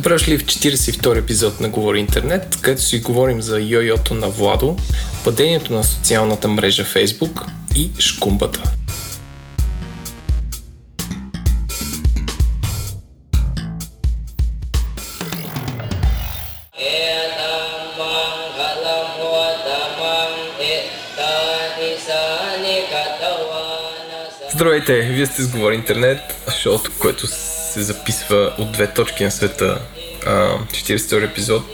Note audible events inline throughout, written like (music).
Добре дошли в 42 епизод на Говори Интернет, където си говорим за йо-йото на Владо, падението на социалната мрежа Facebook и шкумбата. Здравейте, вие сте с Говори Интернет, шоуто, което се записва от две точки на света. 42 епизод.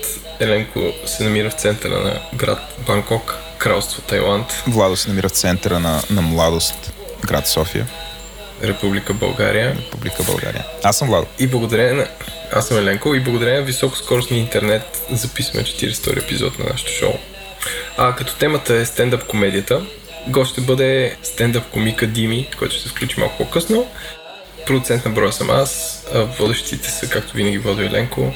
Еленко се намира в центъра на град Банкок, кралство Тайланд. Владо се намира в центъра на, на младост, град София. Република България. Република България. Аз съм Владо. И благодарение на... Аз съм Еленко и благодарение на високоскоростния интернет записваме 42 епизод на нашото шоу. А като темата е стендъп комедията, гост ще бъде стендъп комика Дими, който ще се включи малко по-късно. Продуцент на броя съм аз, водещите са, както винаги, Водо и Ленко.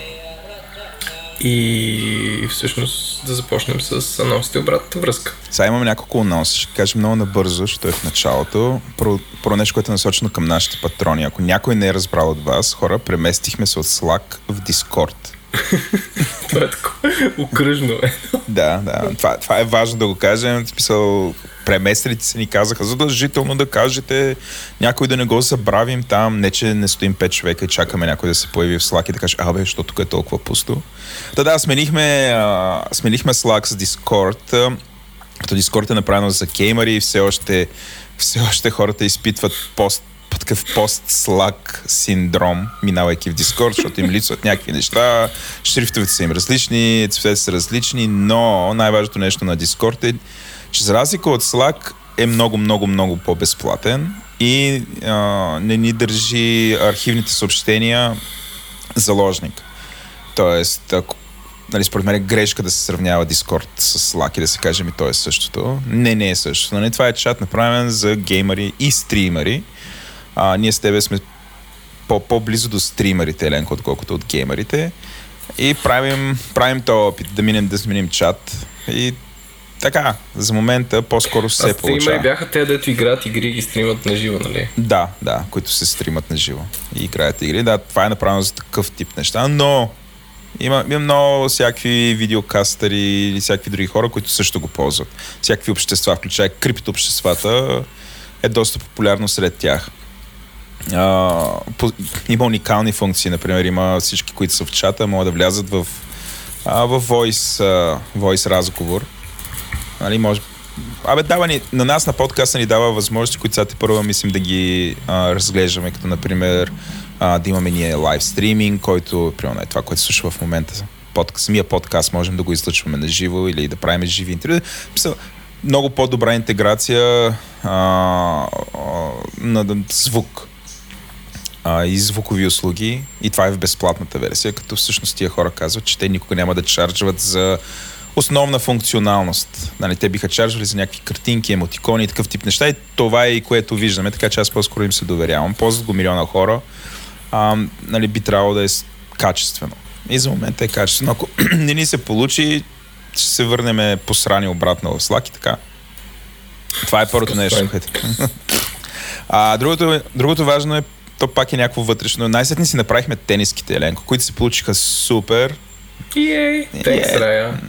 И всъщност да започнем с анонсите обратната връзка. Сега имаме няколко анонса, ще кажем много набързо, защото е в началото. Про, про нещо, което е насочено към нашите патрони. Ако някой не е разбрал от вас, хора, преместихме се от Slack в Discord. (laughs) Това е такова окръжно. Е. Да, да. Това, това е важно да го кажем. В смисъл, преместрите се ни казаха задължително да кажете някой да не го забравим там, не че не стоим 5 човека и чакаме някой да се появи в Slack и да каже, абе, защото тук е толкова пусто. Та да, сменихме, а, сменихме Slack с Discord, като Discord е направено за геймери и все още, все още хората изпитват пост такъв пост-слаг синдром, минавайки в Discord, защото им липсват някакви неща, шрифтовете са им различни, цветете са различни, но най-важното нещо на Discord е, че за разлика от Slack е много, много, много по-безплатен и а, не ни държи архивните съобщения заложник. Тоест, ако нали, според мен е грешка да се сравнява Discord с Slack и да се каже ми то е същото. Не, не е същото. Нали? Това е чат направен за геймери и стримери. А, ние с тебе сме по- по-близо до стримерите, Еленко, отколкото от геймерите. И правим, правим този опит да минем да сменим чат. И така, за момента по-скоро се а получава. бяха те, дето играят игри и ги стримат на живо, нали? Да, да, които се стримат на живо и играят игри. Да, това е направено за такъв тип неща, но има, има много всякакви видеокастери или всякакви други хора, които също го ползват. Всякакви общества, включая криптообществата, е доста популярно сред тях. А, по, има уникални функции, например, има всички, които са в чата, могат да влязат в, а, в voice, а, voice разговор. Нали, може, Абе, дава ни, на нас на подкаста ни дава възможности, които сега те първо мислим да ги а, разглеждаме, като например а, да имаме ние лайв стриминг, който, примерно, е това, което слуша в момента. Под, самия подкаст можем да го излъчваме на живо или да правим живи интервю. Много по-добра интеграция а, а, на звук а, и звукови услуги и това е в безплатната версия, като всъщност тия хора казват, че те никога няма да чарджват за основна функционалност. Нали, те биха чарджвали за някакви картинки, емотикони и такъв тип неща и това е и което виждаме, така че аз по-скоро им се доверявам. Ползват го милиона хора, а, нали, би трябвало да е качествено. И за момента е качествено. Ако (clears throat) не ни се получи, ще се върнем посрани обратно в Slack и така. Това е първото нещо. (laughs) А, другото, другото важно е то пак е някакво вътрешно. Най-сетни си направихме тениските, Еленко, които се получиха супер. Ей, тенкс, Рая.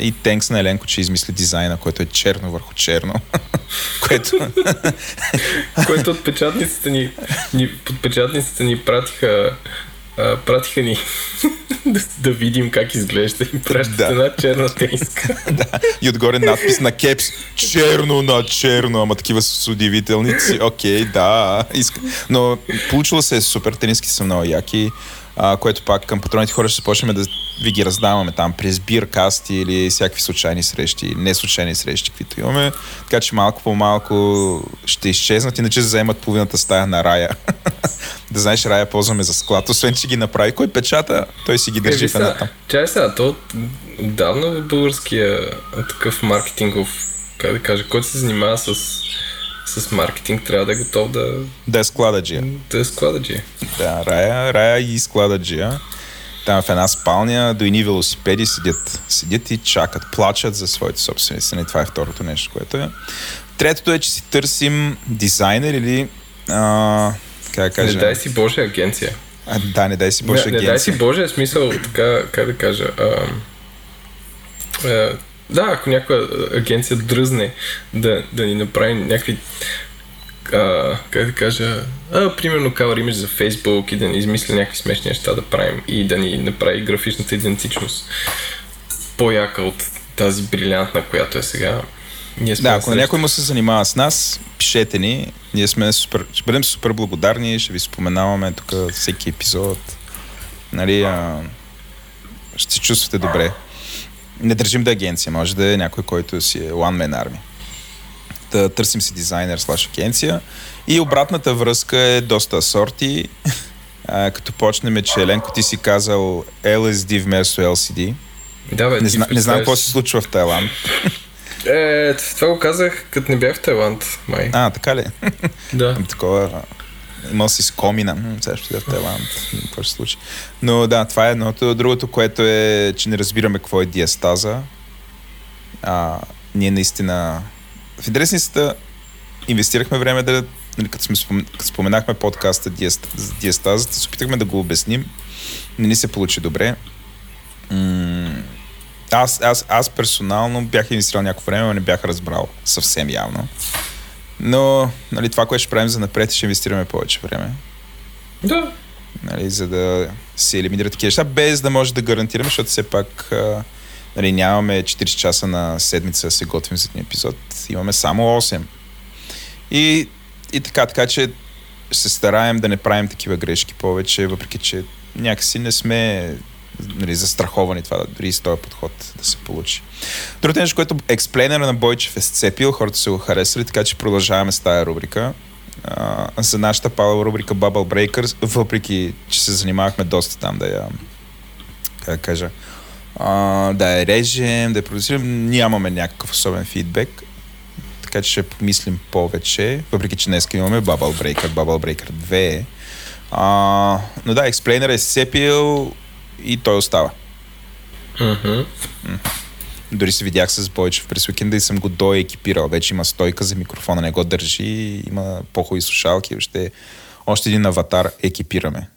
И тенкс на Еленко, че измисли дизайна, който е черно върху черно. (laughs) което... (laughs) което от печатниците ни, ни, под печатниците ни пратиха а, пратиха ни (laughs) да, да видим как изглежда и пращат да. една черна тениска. да. И отгоре надпис на кепс черно на черно, ама такива с удивителници. Окей, okay, да. Иска. Но получило се супер, тениски са много яки а, което пак към патроните хора ще почнем да ви ги раздаваме там през биркасти или всякакви случайни срещи, не случайни срещи, каквито имаме. Така че малко по малко ще изчезнат, иначе заемат половината стая на Рая. (laughs) да знаеш, Рая ползваме за склад, освен че ги направи. Кой печата, той си ги държи в едната. Чай сега, то отдавна в българския такъв маркетингов, как да кажа, който се занимава с с маркетинг трябва да е готов да... Да е склададжия. Да е склададжия. Да, Рая, Рая и склададжия. Там в една спалня до едни велосипеди седят, седят и чакат, плачат за своите собствени страни. Това е второто нещо, което е. Третото е, че си търсим дизайнер или а, как да кажа... Не дай си Божия агенция. А, да, не дай си Боже не, не дай си Боже, смисъл, така, как да кажа. А, а, да, ако някоя агенция дръзне да, да ни направи някакви а, как да кажа, а, примерно cover image за Facebook и да ни измисли някакви смешни неща да правим и да ни направи графичната идентичност по-яка от тази брилянтна, която е сега. Ние сме да, ако някой му се занимава с нас, пишете ни. Ние сме супер, ще бъдем супер благодарни, ще ви споменаваме тук всеки епизод. Нали, а, ще се чувствате добре. Не държим да е агенция, може да е някой, който си е one man army да търсим си дизайнер слаш агенция. И обратната връзка е доста сорти. (laughs) А, като почнем, че Еленко ти си казал LSD вместо LCD. Да, бе, не, зна, не знам какво се случва в Тайланд. (laughs) Е, това го казах, като не бях в Тайланд, май. А, така ли? (laughs) Да. Такова, имал си скомина, сега ще в Тайланд, какво ще случи. Но да, това е едното. Другото, което е, че не разбираме какво е диастаза. А, ние наистина в интересницата инвестирахме време да, нали, като, сме, като споменахме подкаста за диастазата, се опитахме да го обясним. Не ни се получи добре. М- аз, аз, аз персонално бях инвестирал някакво време, но не бях разбрал съвсем явно. Но нали, това, което ще правим за напред, ще инвестираме повече време. Да. Нали, за да се елиминират такива неща, без да може да гарантираме, защото все пак Нали, нямаме 40 часа на седмица да се готвим за един епизод. Имаме само 8. И, и така, така че се стараем да не правим такива грешки повече, въпреки че някакси не сме нали, застраховани това, дори с този подход да се получи. Другото нещо, което експлейнера на Бойчев е сцепил, хората са го харесали, така че продължаваме с тая рубрика. Uh, за нашата пала рубрика Bubble Breakers, въпреки че се занимавахме доста там да я как да кажа, а, да я режем, да я продуцираме. Нямаме някакъв особен фидбек, така че ще помислим повече, въпреки че днес имаме Bubble Breaker, Bubble Breaker 2. А, но да, Explainer е сепил и той остава. Mm-hmm. Дори се видях с Бойчев през уикенда и съм го доекипирал. Вече има стойка за микрофона, не го държи, има по-хубави слушалки, още, още един аватар екипираме.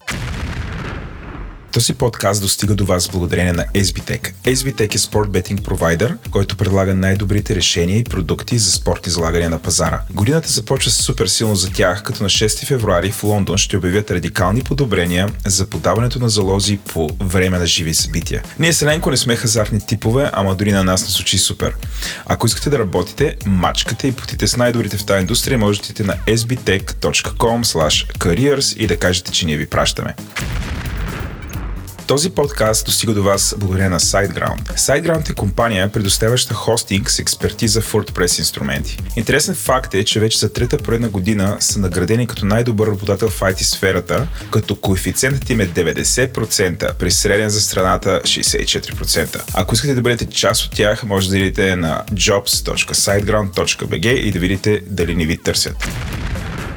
Този подкаст достига до вас благодарение на SBTech. SBTech е спорт бетинг провайдер, който предлага най-добрите решения и продукти за спорт излагане на пазара. Годината започва супер силно за тях, като на 6 февруари в Лондон ще обявят радикални подобрения за подаването на залози по време на живи събития. Ние с Еленко не сме хазартни типове, ама дори на нас не звучи супер. Ако искате да работите, мачкате и потите с най-добрите в тази индустрия, можете на sbtech.com careers и да кажете, че ние ви пращаме. Този подкаст достига до вас благодарение на SiteGround. SiteGround е компания, предоставяща хостинг с експертиза в WordPress инструменти. Интересен факт е, че вече за трета поредна година са наградени като най-добър работодател в IT сферата, като коефициентът им е 90%, при среден за страната 64%. Ако искате да бъдете част от тях, може да идете на jobs.siteground.bg и да видите дали не ви търсят.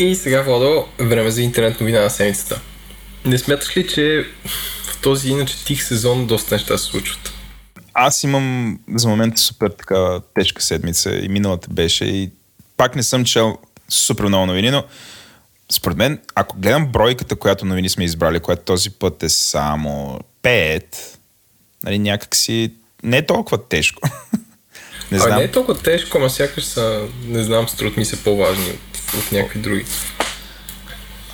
И сега, Владо, време за интернет новина на седмицата. Не смяташ ли, че в този иначе тих сезон доста неща се случват? Аз имам за момента супер така тежка седмица и миналата беше и пак не съм чел супер много новини, но според мен, ако гледам бройката, която новини сме избрали, която този път е само 5, нали, някакси не е толкова тежко. (laughs) не знам. А не е толкова тежко, ама сякаш са, не знам, струт ми се по-важни от от някакви други?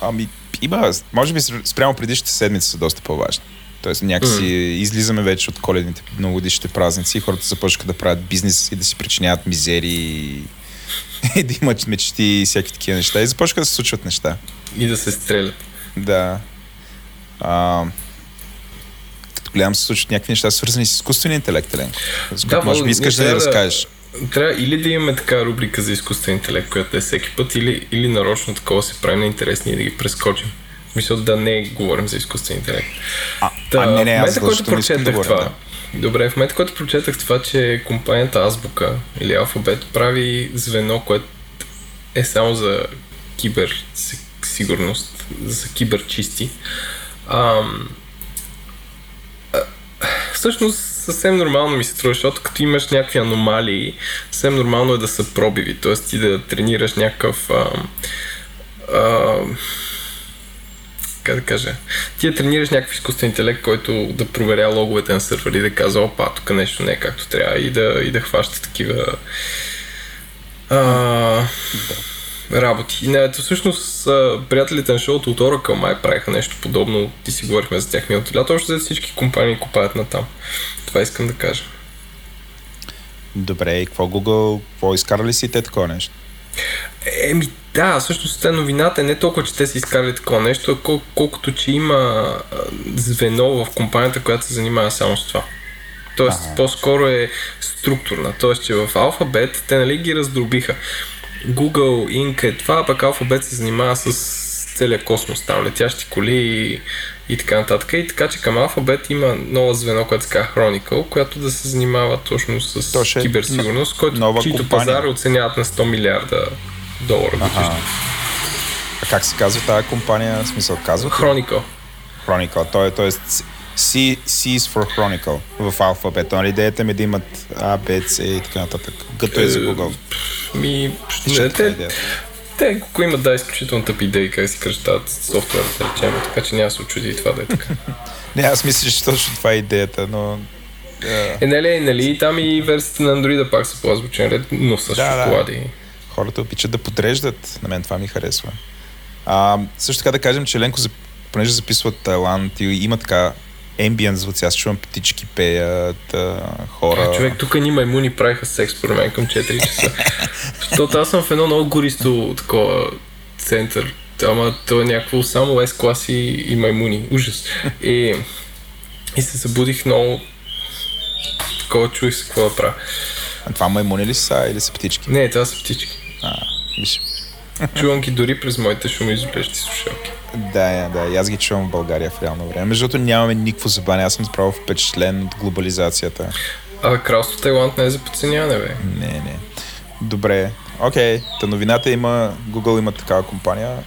Ами, има, може би спрямо предишните седмици са доста по-важни. Тоест някакси mm. излизаме вече от коледните новогодишните празници и хората започнаха да правят бизнес и да си причиняват мизери (laughs) и да имат мечти и всякакви такива неща. И започнаха да се случват неща. И да се стрелят. Да. А, като гледам се случват някакви неща, свързани с изкуствения интелект, Еленко. Да, може би искаш да ни разкажеш. Трябва или да имаме така рубрика за изкуствен интелект, която е всеки път, или, или нарочно такова се прави на интересни и да ги прескочим. В смисъл да не говорим за изкуствен интелект. А, а не, не, в аз момента, който да прочетах това, Добре, в момента, който прочетах това, че компанията Азбука или Алфабет прави звено, което е само за кибер си- сигурност, за киберчисти. Ам, а, всъщност съвсем нормално ми се струва, защото като имаш някакви аномалии, съвсем нормално е да са пробиви, т.е. ти да тренираш някакъв ам, ам, как да кажа, ти да тренираш някакъв изкуствен интелект, който да проверя логовете на сървъри и да казва, опа, тук нещо не е както трябва и да, и да хваща такива а, работи. И не, всъщност приятелите на шоуто от Oracle май правиха нещо подобно. Ти си говорихме за тях миналото лято. Още за всички компании купаят на там. Това искам да кажа. Добре, и какво Google, какво изкарали си те такова нещо? Еми да, всъщност те новината е не толкова, че те са изкарали такова нещо, а кол- колкото, че има звено в компанията, която се занимава само с това. Тоест, Ага. по-скоро е структурна. Тоест, че в Alphabet те нали ги раздробиха. Google, Inc. е това, пък Alphabet се занимава с целия космос, там летящи коли и, и така нататък. И така, че към Alphabet има ново звено, което се казва Chronicle, която да се занимава точно с То ще е киберсигурност, който нова чието компания. пазар оценяват на 100 милиарда долара годишно. А как се казва тази компания? В смисъл казва? Chronicle. Chronicle. Той, т.е. C, C is for Chronicle в алфабета. Нали идеята ми е да имат A, B, C и така нататък. Като е за Google. Ми, не, те, те, ако имат да изключително тъпи идеи как си кръщават софтуера, да речем, така че няма се очуди и това да е така. (laughs) Не, аз мисля, че точно това е идеята, но... е, Е, нали, нали, там и версиите на Android пак са по-азбучен ред, но с Да, да. шоколади. хората обичат да подреждат. На мен това ми харесва. А, също така да кажем, че Ленко, понеже записва от Тайланд и има така ambient звуци, аз чувам птички пеят, хора. А, човек, тук ни маймуни правиха секс според мен към 4 часа. Защото аз съм в едно много гористо такова център. Ама то е някакво само S-класи и маймуни. Ужас. И, и се събудих много такова, чуих се какво да правя. А това маймуни ли са или са птички? Не, това са птички. А, виж. Чувам ги дори през моите шумоизолиращи слушалки. Да, да, и аз ги чувам в България в реално време. Между другото нямаме никакво забавяне, аз съм справо впечатлен от глобализацията. А кралство Тайланд не е за подценяване, бе. Не, не. Добре, окей. Та новината има, Google има такава компания.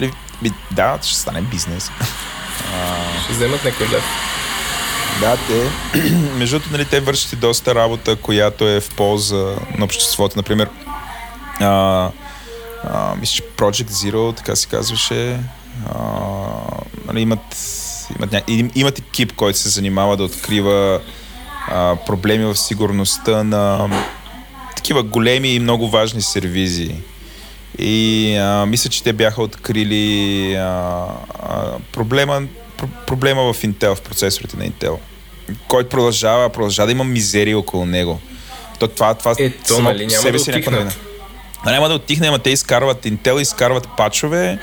Ли, би, да, ще стане бизнес. Ще вземат някой лев. Да, те, (clears throat) между другото, нали, те вършат и доста работа, която е в полза на обществото. Например, а, а, мисля, че Project Zero, така се казваше, а, нали, имат, имат, имат екип, който се занимава да открива а, проблеми в сигурността на такива големи и много важни сервизи. И а, мисля, че те бяха открили а, а, проблема, про- проблема в Intel, в процесорите на Intel, който продължава, продължава да има мизерия около него. То, това, това Е, то, само нали, по себе да си е някаква новина. Няма да отихне, ама те изкарват Intel, изкарват пачове,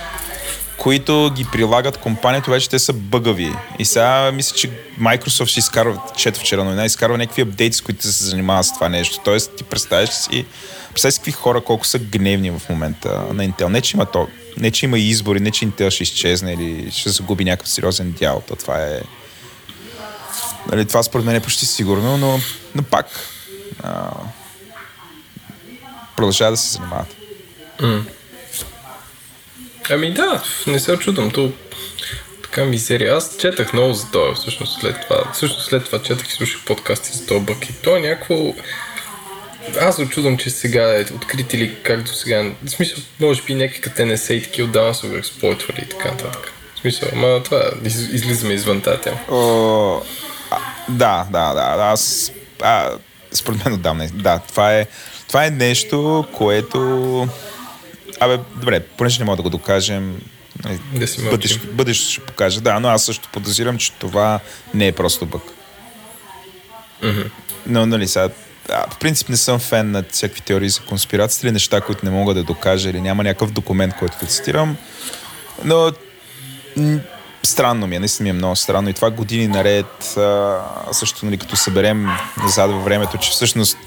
които ги прилагат компанията, вече те са бъгави. И сега мисля, че Microsoft ще изкарва, чето вчера новина, изкарва някакви апдейти, с които се занимават с това нещо. Тоест, ти представяш си, представяш си какви хора, колко са гневни в момента на Intel. Не, че има то, не, че има избори, не, че Intel ще изчезне или ще загуби някакъв сериозен дял. То това е... Нали, това според мен е почти сигурно, но, но пак а, продължава да се занимават. Ами да, не се очудвам. То така мизерия. Аз четах много за това, всъщност след това. Всъщност след това четах и слушах подкасти за този бък. И то е някакво... Аз се очудвам, че сега е открит или как до сега. В смисъл, може би някакви като НСА и такива отдавна са го експлойтвали и така нататък. В смисъл, ама това из, излизаме извън тази тема. О, а, да, да, да. Аз, а, според мен отдавна. Да, това е, това е нещо, което... Абе, добре, понеже не мога да го докажем, нали, Да си мълчим. бъдещето, ще покаже. Да, но аз също подозирам, че това не е просто бък. Но, нали, сега, а, в принцип не съм фен на всякакви теории за конспирация или неща, които не мога да докажа или няма някакъв документ, който да цитирам. Но м, странно ми е, наистина ми е много странно и това години наред, а, също нали, като съберем назад във времето, че всъщност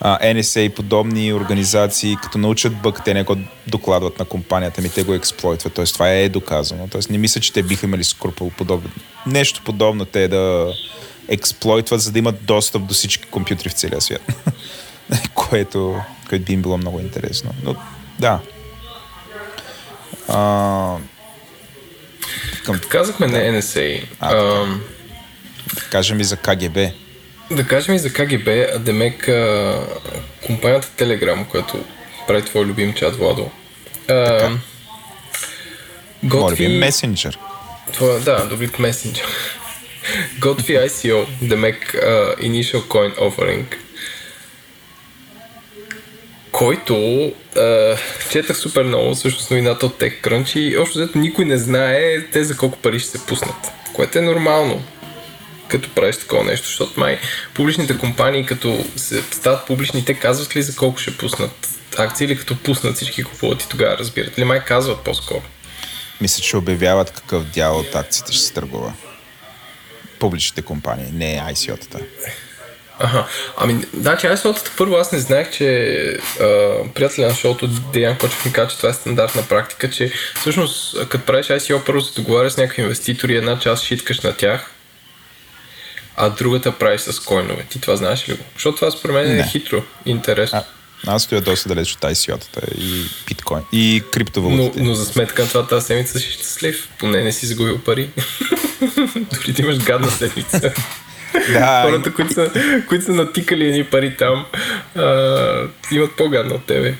а, NSA и подобни организации, като научат бък, те не го докладват на компанията ми, те го експлойтват. Тоест това е доказано. Тоест не мисля, че те биха имали скрупул подобно. Нещо подобно те да експлойтват, за да имат достъп до всички компютри в целия свят. (laughs) което, което би им било много интересно. Но да. А, към... Казахме на NSA. А, а, кажем и за КГБ. Да кажем и за КГБ, а Демек компанията Telegram, която прави твой любим чат, Владо. А, готви... месенджер. Това, да, добри месенджер. (laughs) готви ICO, Демек uh, Initial Coin Offering, който uh, четах супер много, всъщност новината от TechCrunch и общо взето никой не знае те за колко пари ще се пуснат, което е нормално като правиш такова нещо, защото май публичните компании, като се стават публични, те казват ли за колко ще пуснат акции или като пуснат всички купуват и тогава разбират? Или май казват по-скоро? Мисля, че обявяват какъв дял от акциите ще се търгува. Публичните компании, не ICO-тата. Ага. Ами, значи ICO-тата първо аз не знаех, че а, приятеля на шоуто Деян Кочев ми каза, че това е стандартна практика, че всъщност като правиш ICO първо се договаряш с някакви инвеститори, една част шиткаш на тях, а другата прави с койнове. Ти това знаеш ли го? Защото това според мен е не. хитро и интересно. А, аз стоя доста далеч от ICO-тата и биткоин и криптовалутите. Но, но за сметка на това тази седмица си щастлив. Поне не си загубил пари. (laughs) Дори ти имаш гадна седмица. да. Хората, които са, които са натикали едни пари там, а, имат по-гадно от тебе.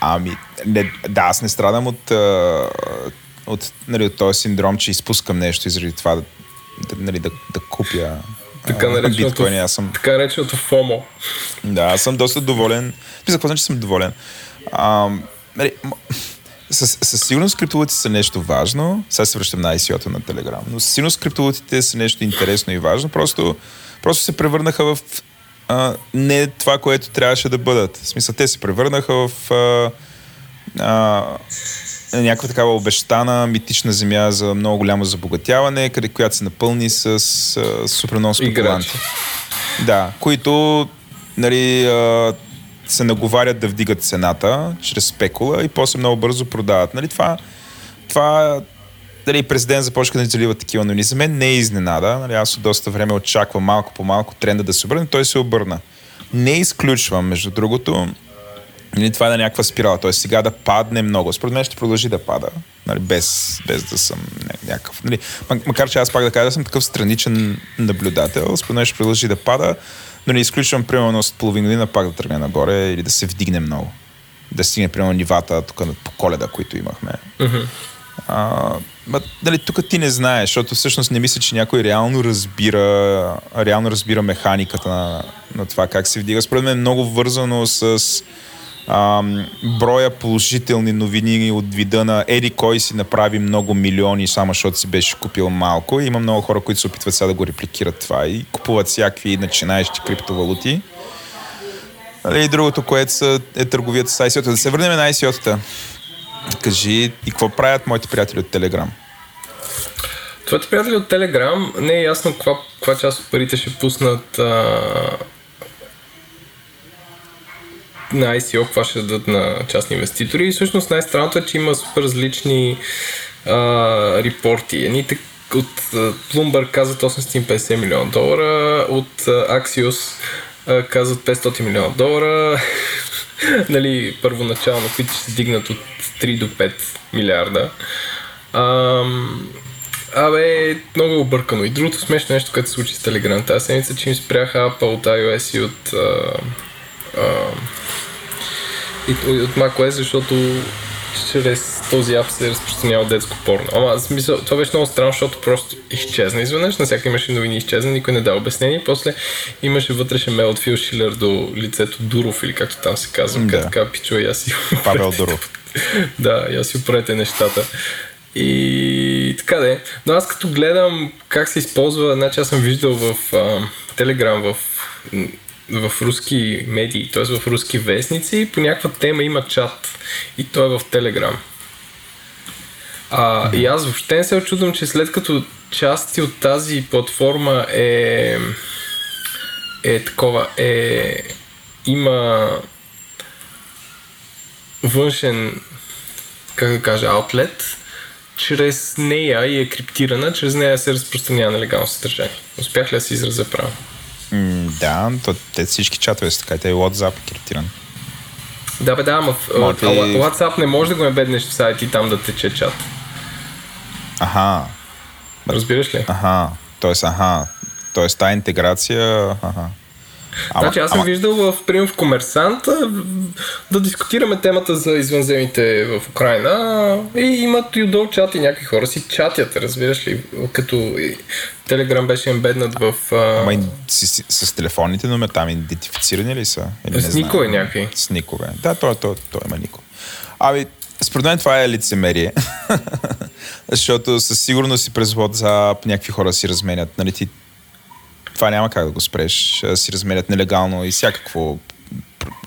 ами, не, да, аз не страдам от, от, нали, от този синдром, че изпускам нещо и заради това да, нали, да, да купя така нареченото, биткоини. Аз съм... Така нареченото FOMO. Да, аз съм доста доволен. Писах, какво значи съм доволен? А, нали, със, със сигурност криптовалутите са нещо важно. Сега се връщам на ICO-то на Telegram. Но със сигурност криптовалутите са нещо интересно и важно. Просто, просто се превърнаха в а, не това, което трябваше да бъдат. В смисъл, те се превърнаха в а, а, някаква такава обещана митична земя за много голямо забогатяване, къде която се напълни с, с супер много спекуланти. Да, които нали, се наговарят да вдигат цената чрез спекула и после много бързо продават. Нали, това, това дали президент започва да залива такива новини. За мен не е изненада. Нали, аз от доста време очаквам малко по малко тренда да се обърне. Той се обърна. Не изключвам, между другото, нали, това е на някаква спирала. Т.е. сега да падне много. Според мен ще продължи да пада, нали, без, без да съм някакъв. Нали, макар че аз пак да кажа, да съм такъв страничен наблюдател, според мен ще продължи да пада, но не изключвам примерно с половин година пак да тръгне нагоре или да се вдигне много. Да стигне примерно нивата тук по коледа, които имахме. Mm-hmm. А, дали, тук ти не знаеш, защото всъщност не мисля, че някой реално разбира, реално разбира механиката на, на това как се вдига. Според мен е много вързано с а, броя положителни новини от вида на Еди кой си направи много милиони, само защото си беше купил малко. Има много хора, които се опитват сега да го репликират това и купуват всякакви начинаещи криптовалути. Нали, и другото, което са, е търговията с ICO-та. Да се върнем на ICO-тата. Кажи и какво правят моите приятели от Telegram? Твоите приятели от Telegram не е ясно каква, каква част от парите ще пуснат а, на ICO, каква ще дадат на частни инвеститори. И всъщност най-странното е, че има супер различни а, репорти. Едните от Bloomberg казват 850 милиона долара, от Axios казват 500 милиона долара, (laughs) нали, първоначално, които ще се дигнат от 3 до 5 милиарда. А, Абе, много е объркано. И другото смешно нещо, което се случи с Telegram тази седмица, че им спряха Apple от iOS и от а, а, и от macOS, защото чрез този ап се разпространява детско порно. Ама, смисъл, това беше много странно, защото просто изчезна изведнъж, на всяка имаше новини изчезна, никой не дава обяснение. После имаше вътрешен мейл от Фил Шилер до лицето Дуров, или както там се казва, да. така пичува и аз си Павел Дуров. (laughs) да, и аз си оправете нещата. И така де. Но аз като гледам как се използва, значи аз съм виждал в Телеграм, в в руски медии, т.е. в руски вестници, по някаква тема има чат и той е в Телеграм. А, и аз въобще не се очудвам, че след като части от тази платформа е е такова, е... има външен, как да кажа, аутлет, чрез нея и е криптирана, чрез нея се разпространява нелегално съдържание. Успях ли да се изразя право? М, да, то, те всички чатове са така, те и WhatsApp е криптиран. Да, бе, да, ама в, ти- а, WhatsApp не може да го ебеднеш в сайт и там да тече чат. Аха, Разбираш ли? аха, тоест, аха, тоест тази интеграция, аха. Ама, значи аз съм ама, виждал в, примерно в Комерсант да дискутираме темата за извънземните в Украина и имат и отдолу чат и някакви хора си чатят, разбираш ли? Като Телеграм беше ембеднат в... А, ама и с, с, с, телефонните номера там идентифицирани ли са? Или С никове някакви. С никове. Да, той, той, той има никой. Ами, според мен това е лицемерие. (laughs) Защото със сигурност си през WhatsApp някакви хора си разменят. Нали, ти, това няма как да го спреш. а, Си разменят нелегално и всякакво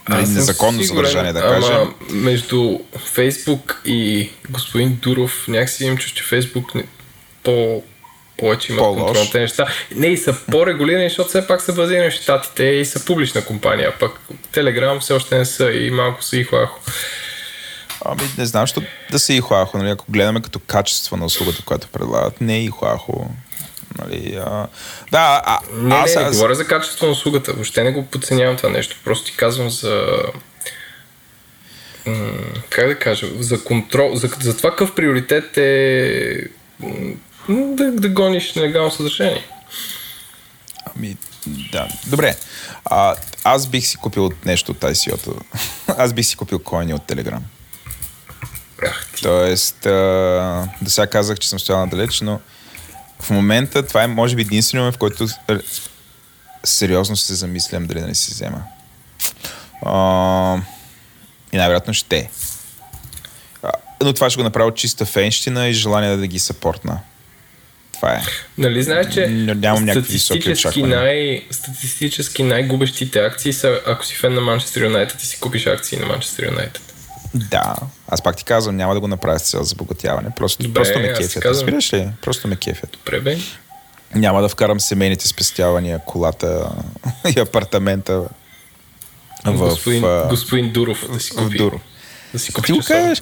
нали, незаконно сигурен, съдържание, да ама кажем. между Фейсбук и господин Дуров някакси имам чувство, че Фейсбук не, по, повече има По-лош. контрол на тези неща. Не, и са по-регулирани, защото все пак са базирани в щатите и са публична компания, пък Телеграм все още не са и малко са и хлахо. Ами, не знам, що да се и хуахо, нали, ако гледаме като качество на услугата, която предлагат, не е и хуахо. Нали, а... Да, а, Не, аз, не, не аз, говоря за качество на услугата, въобще не го подценявам това нещо, просто ти казвам за как да кажа, за контрол, за, за това какъв приоритет е да, да гониш нелегално съдържание. Ами, да. Добре. А, аз бих си купил нещо от ICO-то. (laughs) аз бих си купил коини от Telegram. Ах. Тоест, а, до сега казах, че съм стоял надалеч, но в момента това е може би единствено в който сериозно се замислям дали да не си взема. А, и най-вероятно ще. А, но това ще го направя чиста фенщина и желание да ги съпортна. Това е. Нали знаеш, че Н- нямам някакви високи статистически, очаквания. най, статистически най-губещите акции са, ако си фен на Манчестър Юнайтед и си купиш акции на Манчестър Юнайтед. Да, аз пак ти казвам, няма да го направя с цел забогатяване. Просто, Добре, просто ме ти кефят. казвам. Разбираш ли? Просто ме кефят. Добре, бе. Няма да вкарам семейните спестявания, колата (laughs) и апартамента в, господин, а, господин Дуров да си в купи. Дуро. Да си Ти купи го часовник. кажеш,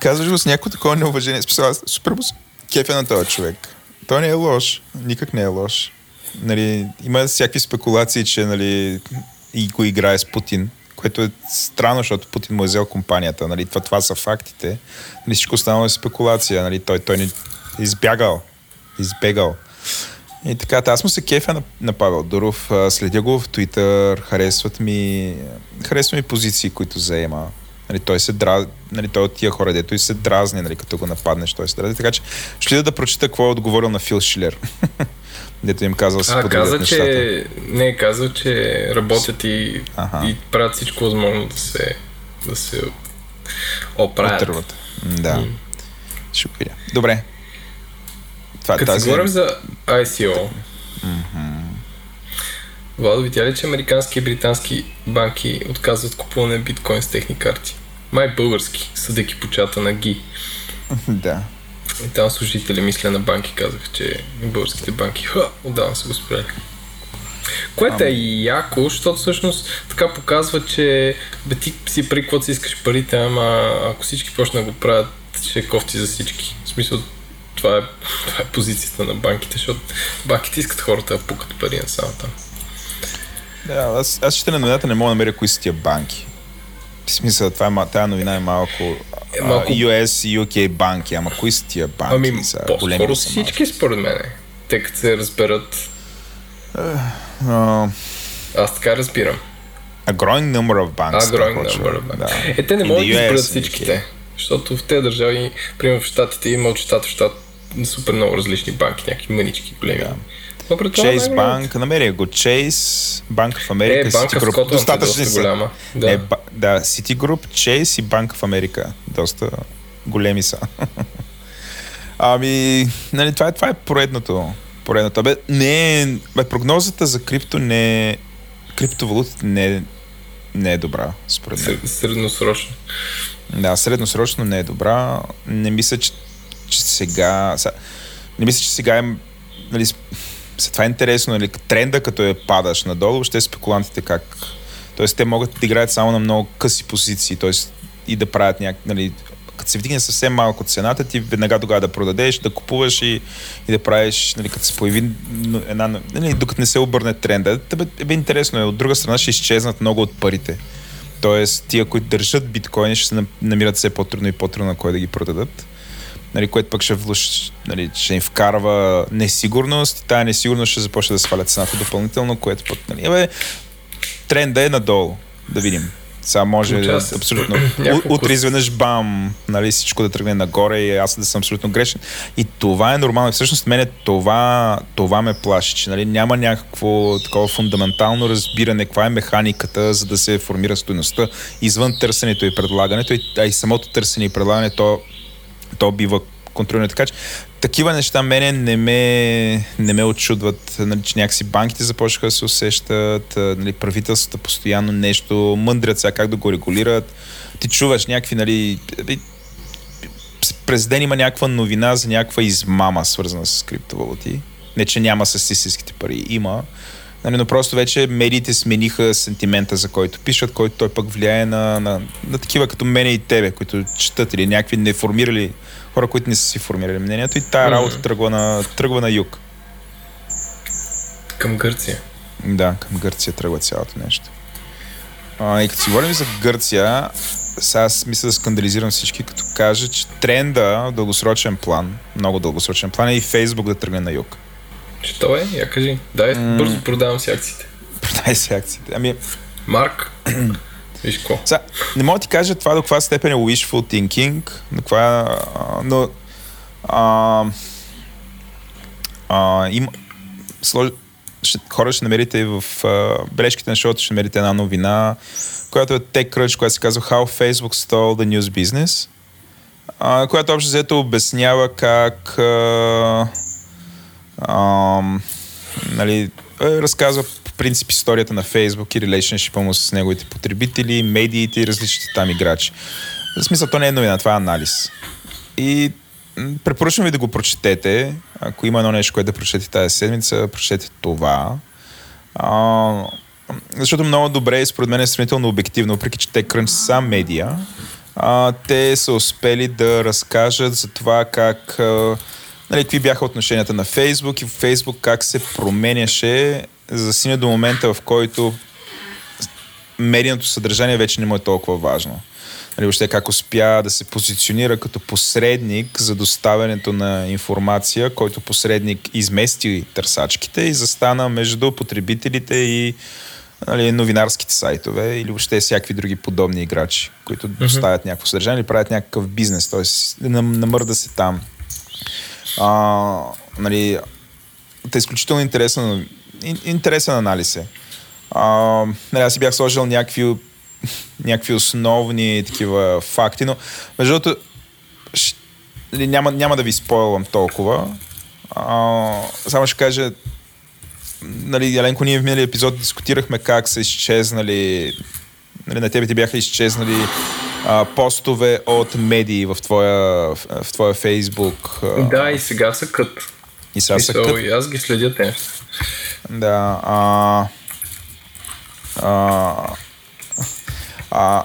казваш го с някакво такова неуважение. Специално, супер кефя на този човек. Той не е лош. Никак не е лош. Нали, има всякакви спекулации, че нали, и го играе с Путин, което е странно, защото Путин му е взел компанията. Нали, това, това са фактите. Нали, всичко останало е спекулация. Нали, той, той не избягал. Избегал. И така, та, аз му се кефя на, на Павел Дуров, следя го в Twitter, харесват ми, харесва ми позиции, които заема. Нали, той се дразни, нали, той е от тия хора, дето и се дразни, нали, като го нападнеш, той се дразни. Така че ще да прочита какво е отговорил на Фил Шилер. (laughs) дето им казал се А, каза, нещата. че... Не, каза, че работят и, Аха. и правят всичко възможно да се, да се оправят. Отърват. М, Да. Ще го видя. Добре. Това, Като тази... си говорим за ICO, Владо, видя ли, че американски и британски банки отказват купуване биткоин с техни карти? Май български, съдейки по чата на ГИ. (laughs) да. И там служители, мисля, на банки казаха, че българските банки ха, отдавна са го спряли. Което е яко, защото всъщност така показва, че бе ти си пари, каквото си искаш парите, ама ако всички почнат да го правят, ще е кофти за всички. В смисъл, това е, (laughs) това е позицията на банките, защото банките искат хората да пукат пари на само там. Да, аз, аз ще на новината не мога да намеря кои са тия банки. В смисъл, това е, тая новина е малко, малко- US UK банки, ама кои са тия банки? Ами, са, по-скоро всички според мен. Те като се разберат, А, аз така разбирам. a growing number of banks. А, growing number of banks. Е, те не могат да изберат всичките. Защото в тези държави, примерно в Штатите, има от щат в щат супер много различни банки, някакви мънички големи. Да. Това Chase най-голямата. Bank, намеря го. Chase, Банк в Америка, Е, в Citigroup. Скотланд е Достатъчни доста голяма. Да. Не, ба, да, Citigroup, Chase и Банк в Америка. Доста големи са. (laughs) ами, нали, това е, това е поредното. Поредното. Бе, не е, бе, прогнозата за крипто не е, криптовалутите не е, не е добра, според мен. Сред- Средносрочно. Да, средносрочно не е добра. Не мисля, че, че сега... Не мисля, че сега е... Нали, това е интересно, нали, тренда като е падаш надолу, ще спекулантите как... Тоест те могат да играят само на много къси позиции, т.е. и да правят някакви, нали, като се вдигне съвсем малко цената, ти веднага тогава да продадеш, да купуваш и, и да правиш, нали, като се появи една, нали, докато не се обърне тренда. Тебе е бе интересно, е, от друга страна ще изчезнат много от парите. Тоест, тия, които държат биткоини, ще се намират все по-трудно и по-трудно на кой да ги продадат. Нали, което пък ще, влуш, нали, ще им вкарва несигурност и тази несигурност ще започне да сваля цената допълнително, което пък, нали, бе, тренда е надолу. Да видим. Сега може да, абсолютно. (clears throat) Утре изведнъж бам, нали, всичко да тръгне нагоре и аз да съм абсолютно грешен. И това е нормално. Всъщност мене това, това ме плаши, че нали, няма някакво такова фундаментално разбиране каква е механиката, за да се формира стоеността извън търсенето и предлагането, а и самото търсене и предлагане, то, то бива контролирано. Така че такива неща мене не ме, не ме очудват, нали, че някакси банките започнаха да се усещат, нали, правителствата постоянно нещо, мъндрят сега как да го регулират. Ти чуваш някакви, нали, през ден има някаква новина за някаква измама, свързана с криптовалути. Не, че няма с истинските пари. Има. Нали, но просто вече медиите смениха сентимента, за който пишат, който той пък влияе на, на, на такива като мене и тебе, които четат или някакви неформирали хора, които не са си формирали мнението и тая работа mm-hmm. тръгва, на, тръгва на юг. Към Гърция. Да, към Гърция тръгва цялото нещо. А, и като си говорим за Гърция, сега аз мисля да скандализирам всички, като кажа, че тренда в дългосрочен план, много дългосрочен план е и Фейсбук да тръгне на юг. Че то е? Я кажи. Дай, mm. бързо продавам си акциите. Продай си акциите. Ами... Марк, (clears throat) Виж какво. Са, не мога да ти кажа това до каква степен е wishful thinking, но, каква, но а, а, има, слож, ще, хора ще намерите и в а, бележките на шоуто ще намерите една новина, която е TechCrunch, която се казва How Facebook Stole the News Business, а, която общо взето обяснява как а, а, нали, е, разказва принцип историята на Фейсбук и релейшншипа му с неговите потребители, медиите и различните там играчи. В смисъл, то не е новина, това е анализ. И препоръчвам ви да го прочетете. Ако има едно нещо, което да прочетете тази седмица, прочетете това. А, защото много добре и според мен е сравнително обективно, въпреки че те крънч са медия. А, те са успели да разкажат за това как а, нали, какви бяха отношенията на Фейсбук и Фейсбук как се променяше засиня до момента, в който медийното съдържание вече не му е толкова важно. Нали, въобще как успя да се позиционира като посредник за доставянето на информация, който посредник измести търсачките и застана между потребителите и нали, новинарските сайтове или въобще всякакви други подобни играчи, които mm-hmm. доставят някакво съдържание или правят някакъв бизнес, т.е. намърда се там. А, нали, е изключително интересно интересен анализ е. А, нали, аз си бях сложил някакви, някакви основни такива факти, но между другото нали, няма, няма да ви спойлвам толкова. А, само ще кажа, нали, Еленко, ние в миналия епизод дискутирахме как са изчезнали, нали, на тебе ти бяха изчезнали а, постове от медии в твоя, в твоя фейсбук. Да, и сега са кът. И сега са кът. И аз ги следя те. Да. А, а, а,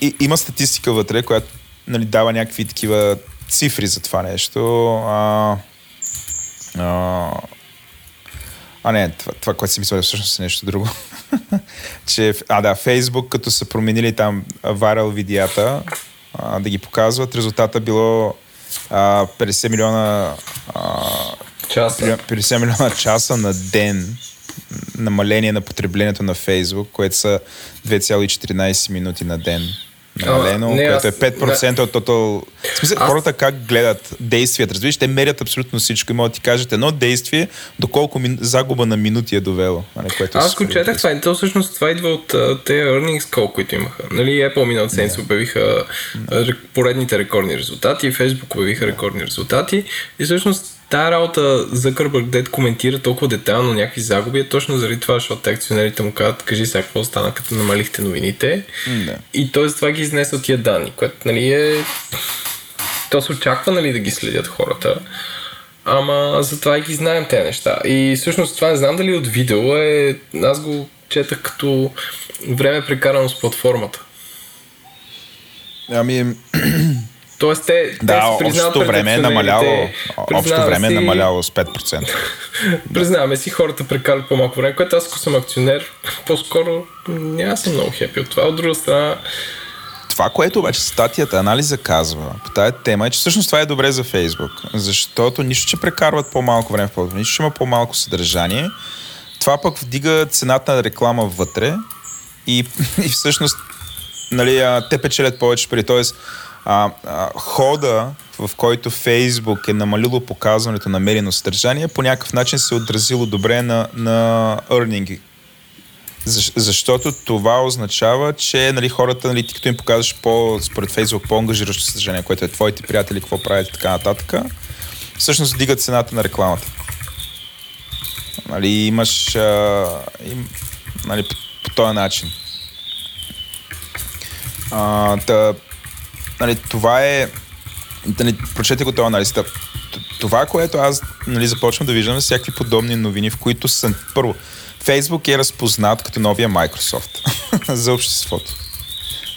и, има статистика вътре, която нали, дава някакви такива цифри за това нещо. А, а, а не, това, това което си мисля, всъщност е нещо друго. (laughs) че, а да, Фейсбук, като са променили там вайрал видеята, а, да ги показват, резултата било а, 50 милиона а, часа. 50 милиона часа на ден намаление на потреблението на Фейсбук, което са 2,14 минути на ден намалено, не, което е 5% не. от тотал... В смисъл, аз... хората как гледат действията, разбираш, те мерят абсолютно всичко и могат да ти кажат едно действие, доколко ми... загуба на минути е довело. Нали, което аз го четах това, то всъщност това идва от тези earnings call, които имаха. Нали, Apple миналата седмица yeah. обявиха поредните рекордни резултати, Facebook обявиха рекордни резултати и всъщност Тая работа за Кърбърг Дед коментира толкова детайлно някакви загуби е точно заради това, защото акционерите му казват, кажи сега какво стана, като намалихте новините. Да. И той това ги изнесе от тия данни, което нали е... То се очаква нали, да ги следят хората. Ама затова и ги знаем тези неща. И всъщност това не знам дали от видео е... Аз го четах като време прекарано с платформата. Ами, Тоест те, те да, си признават общото време е намаляло. Признаваме време е си- намаляло с 5%. (laughs) Признаваме си, хората прекарат по-малко време, което аз ако съм акционер, по-скоро няма съм много хепи от това. От друга страна, Това, което обаче статията, анализа казва по тази тема е, че всъщност това е добре за Фейсбук. Защото нищо, че прекарват по-малко време в платформа, нищо, че има по-малко съдържание. Това пък вдига цената на реклама вътре и, (laughs) и всъщност нали, те печелят повече пари. Тоест, а, а, хода, в който Фейсбук е намалило показването на мерено съдържание, по някакъв начин се е отразило добре на, на earning Защ, защото това означава, че нали, хората, нали, ти като им показваш по, според Фейсбук по-ангажиращо съдържание, което е твоите приятели, какво правят и така нататък, всъщност вдига цената на рекламата. Нали, имаш а, им, нали, по, по този начин. А, та, нали, това е нали, прочете го този анализ. Това, което аз нали, започвам да виждам, е всякакви подобни новини, в които съм... Първо, Фейсбук е разпознат като новия Microsoft (laughs) за обществото.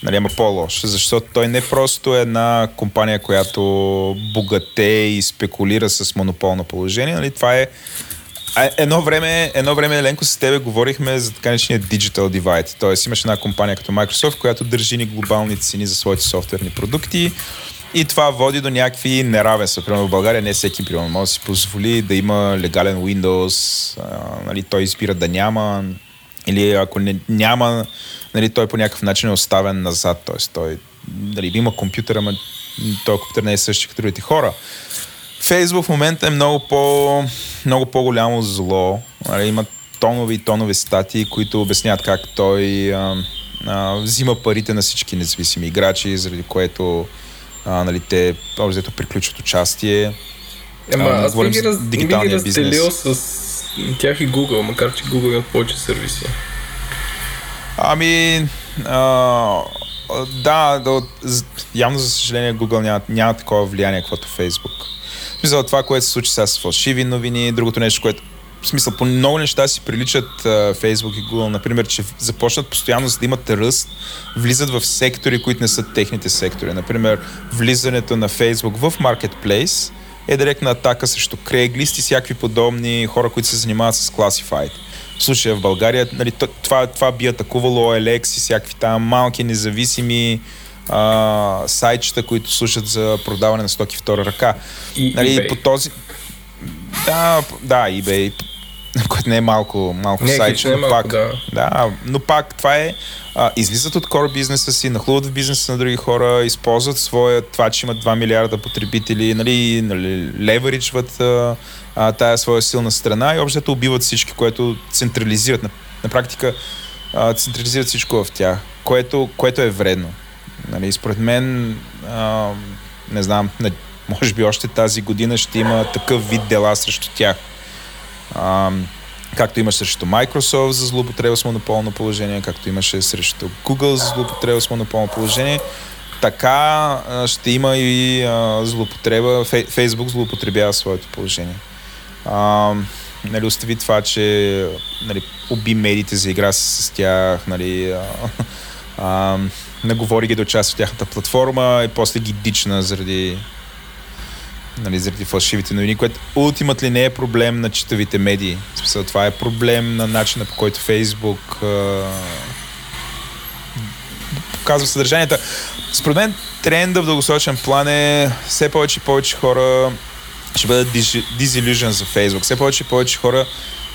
Нали, ама по-лош, защото той не просто е една компания, която богате и спекулира с монополно положение. Нали, това е едно време, едно време, Еленко, с тебе говорихме за така наречения digital divide. Тоест имаш една компания като Microsoft, която държи ни глобални цени за своите софтуерни продукти и това води до някакви неравенства. Примерно в България не всеки примерно, може да си позволи да има легален Windows, а, нали, той избира да няма, или ако не, няма, нали, той по някакъв начин е оставен назад. Тоест той нали, има компютър, ама този компютър не е същи като другите хора. Фейсбук в момента е много, по, много по-голямо зло. Нали, има тонови и тонови статии, които обясняват как той а, а, взима парите на всички независими играчи, заради което а, нали, те общо приключват участие. Ема, А, аз би ги, раз, би ги разделил бизнес. с тях и Google, макар че Google имат повече сервиси. Ами, а, да, да, явно за съжаление Google няма, няма такова влияние, каквото Facebook. Смисъл това, което се случи сега с фалшиви новини, другото нещо, което в смисъл, по много неща си приличат а, Facebook и Google, например, че започнат постоянно за да имат ръст, влизат в сектори, които не са техните сектори. Например, влизането на Facebook в Marketplace е директна атака срещу Craigslist и всякакви подобни хора, които се занимават с Classified. В случая в България, нали, това, това би атакувало OLX и всякакви там малки независими а, сайтчета, които слушат за продаване на стоки втора ръка. И нали, eBay. по този... Да, да, eBay, което не е малко, малко Не, сайт, хич не е но малко, пак, да. да, но пак това е, а, излизат от кор бизнеса си, нахлуват в бизнеса на други хора, използват своя, това, че имат 2 милиарда потребители, нали, нали леверичват а, а, тая своя силна страна и общото убиват всички, което централизират. На, на практика а, централизират всичко в тях, което, което е вредно. Нали, според мен, а, не знам, може би още тази година ще има такъв вид дела срещу тях. А, както имаш срещу Microsoft за злоупотреба с монополно положение, както имаше срещу Google за злоупотреба с монополно положение, така ще има и а, злоупотреба, Фей, Facebook злоупотребява своето положение. А, нали, остави това, че нали, уби медиите, заигра се с тях, нали, а, (laughs) а, наговори ги да участват в тяхната платформа и после ги дична заради нали, заради фалшивите новини, което ултимат ли не е проблем на читавите медии. Смисъл, това е проблем на начина по който Фейсбук а, показва съдържанията. Според мен тренда в дългосрочен план е все повече и повече хора ще бъдат дизилюжен за Фейсбук. Все повече и повече хора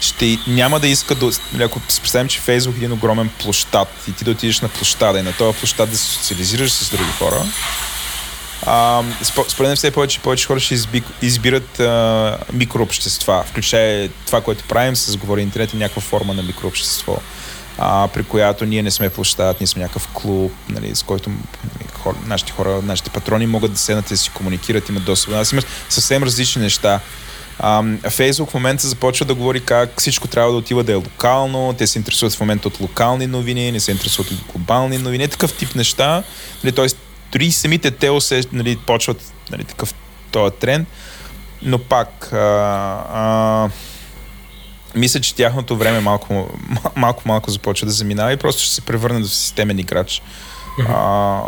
ще няма да искат да... Ако си представим, че Фейсбук е един огромен площад и ти да отидеш на площада и на този площад да се социализираш с други хора, според мен все повече и повече хора ще изби, избират а, микрообщества, включая това, което правим с Говори Интернет е някаква форма на микрообщество, а, при която ние не сме площад, ние сме някакъв клуб, нали, с който нали, хора, нашите хора, нашите патрони могат да седнат и да си комуникират, имат достъп. Аз имаш съвсем различни неща. Фейсбук в момента започва да говори как всичко трябва да отива да е локално, те се интересуват в момента от локални новини, не се интересуват от глобални новини, такъв тип неща. Нали, Тоест, дори самите те усе, нали, почват нали, такъв този тренд. но пак, а, а, мисля, че тяхното време малко, малко, малко започва да заминава и просто ще се превърне в системен играч. А,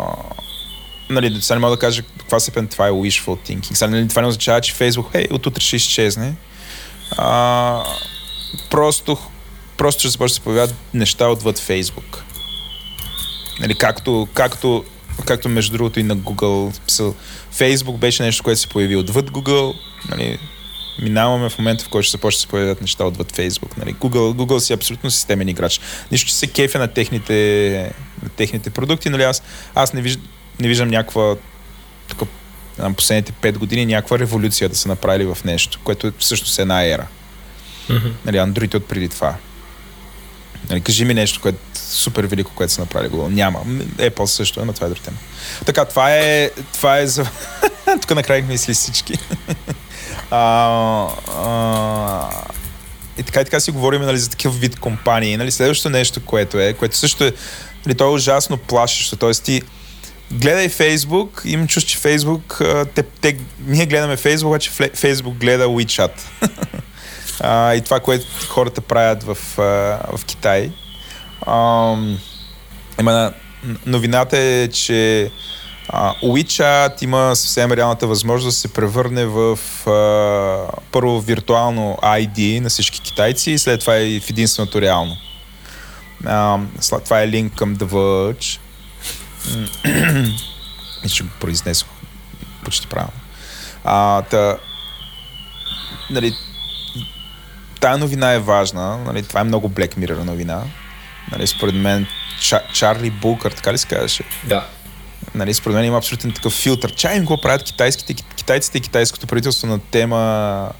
нали, сега не мога да кажа каква степен това е wishful thinking. Сега, нали, това не означава, че Facebook, хей, от утре ще изчезне. А, просто, просто ще започне да се появяват неща отвъд Facebook. Нали, както, както, както между другото и на Google. Facebook беше нещо, което се появи отвъд Google. Нали, минаваме в момента, в който ще започне да се появят неща отвъд Facebook. Нали. Google, Google си е абсолютно системен играч. Нищо, че се кефе на техните, на техните продукти, нали аз, аз не, виждам, не виждам някаква тук, на последните 5 години някаква революция да са направили в нещо, което е всъщност една ера. Mm-hmm. Нали, Android от преди това. Нали, кажи ми нещо, което е супер велико, което са направили Google. Няма. Apple също е, но това е друг тема. Така, това е, това е за... (laughs) Тук накрая мисли всички. (laughs) а, а, и така и така си говорим нали, за такъв вид компании. Нали, следващото нещо, което е, което също е, нали, то е ужасно плашещо. Тоест ти гледай Фейсбук, имам чувство, че Фейсбук, те, те, ние гледаме Фейсбук, а Фейсбук гледа WeChat. (laughs) а, и това, което хората правят в, в Китай. А, има новината е, че Uh, WeChat има съвсем реалната възможност да се превърне в uh, първо виртуално ID на всички китайци и след това и в единственото реално. След това е линк към The Verge. Ще го произнесох почти правилно. А, та, нали, тая новина е важна. Нали, това е много Black Mirror новина. Нали, според мен Чарли Булкър, така ли се казваше? Да нали, според мен има абсолютно такъв филтър. Чай го правят китайските, китайците и китайското правителство на тема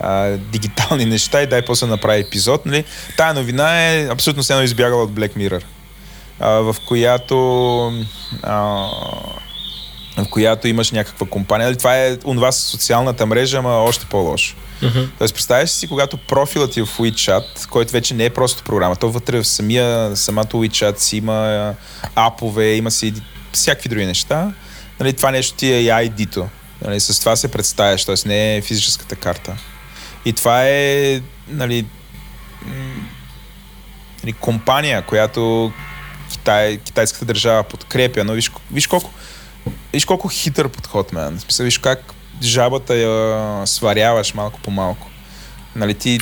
а, дигитални неща и дай после направи епизод. Нали. Тая новина е абсолютно се избягала от Black Mirror, а, в която а, в която имаш някаква компания. Нали, това е онова социалната мрежа, ама още по-лошо. Uh-huh. Тоест, представяш си, когато профилът ти е в WeChat, който вече не е просто програма, то вътре в самия, самата WeChat си има апове, има си всякакви други неща. Нали, това нещо ти е и ID-то. Нали, с това се представяш, т.е. не е физическата карта. И това е нали, нали, компания, която Китай, китайската държава подкрепя, но виж, виж колко виж колко хитър подход, мен. Смисъл, виж как жабата я сваряваш малко по малко. Нали, ти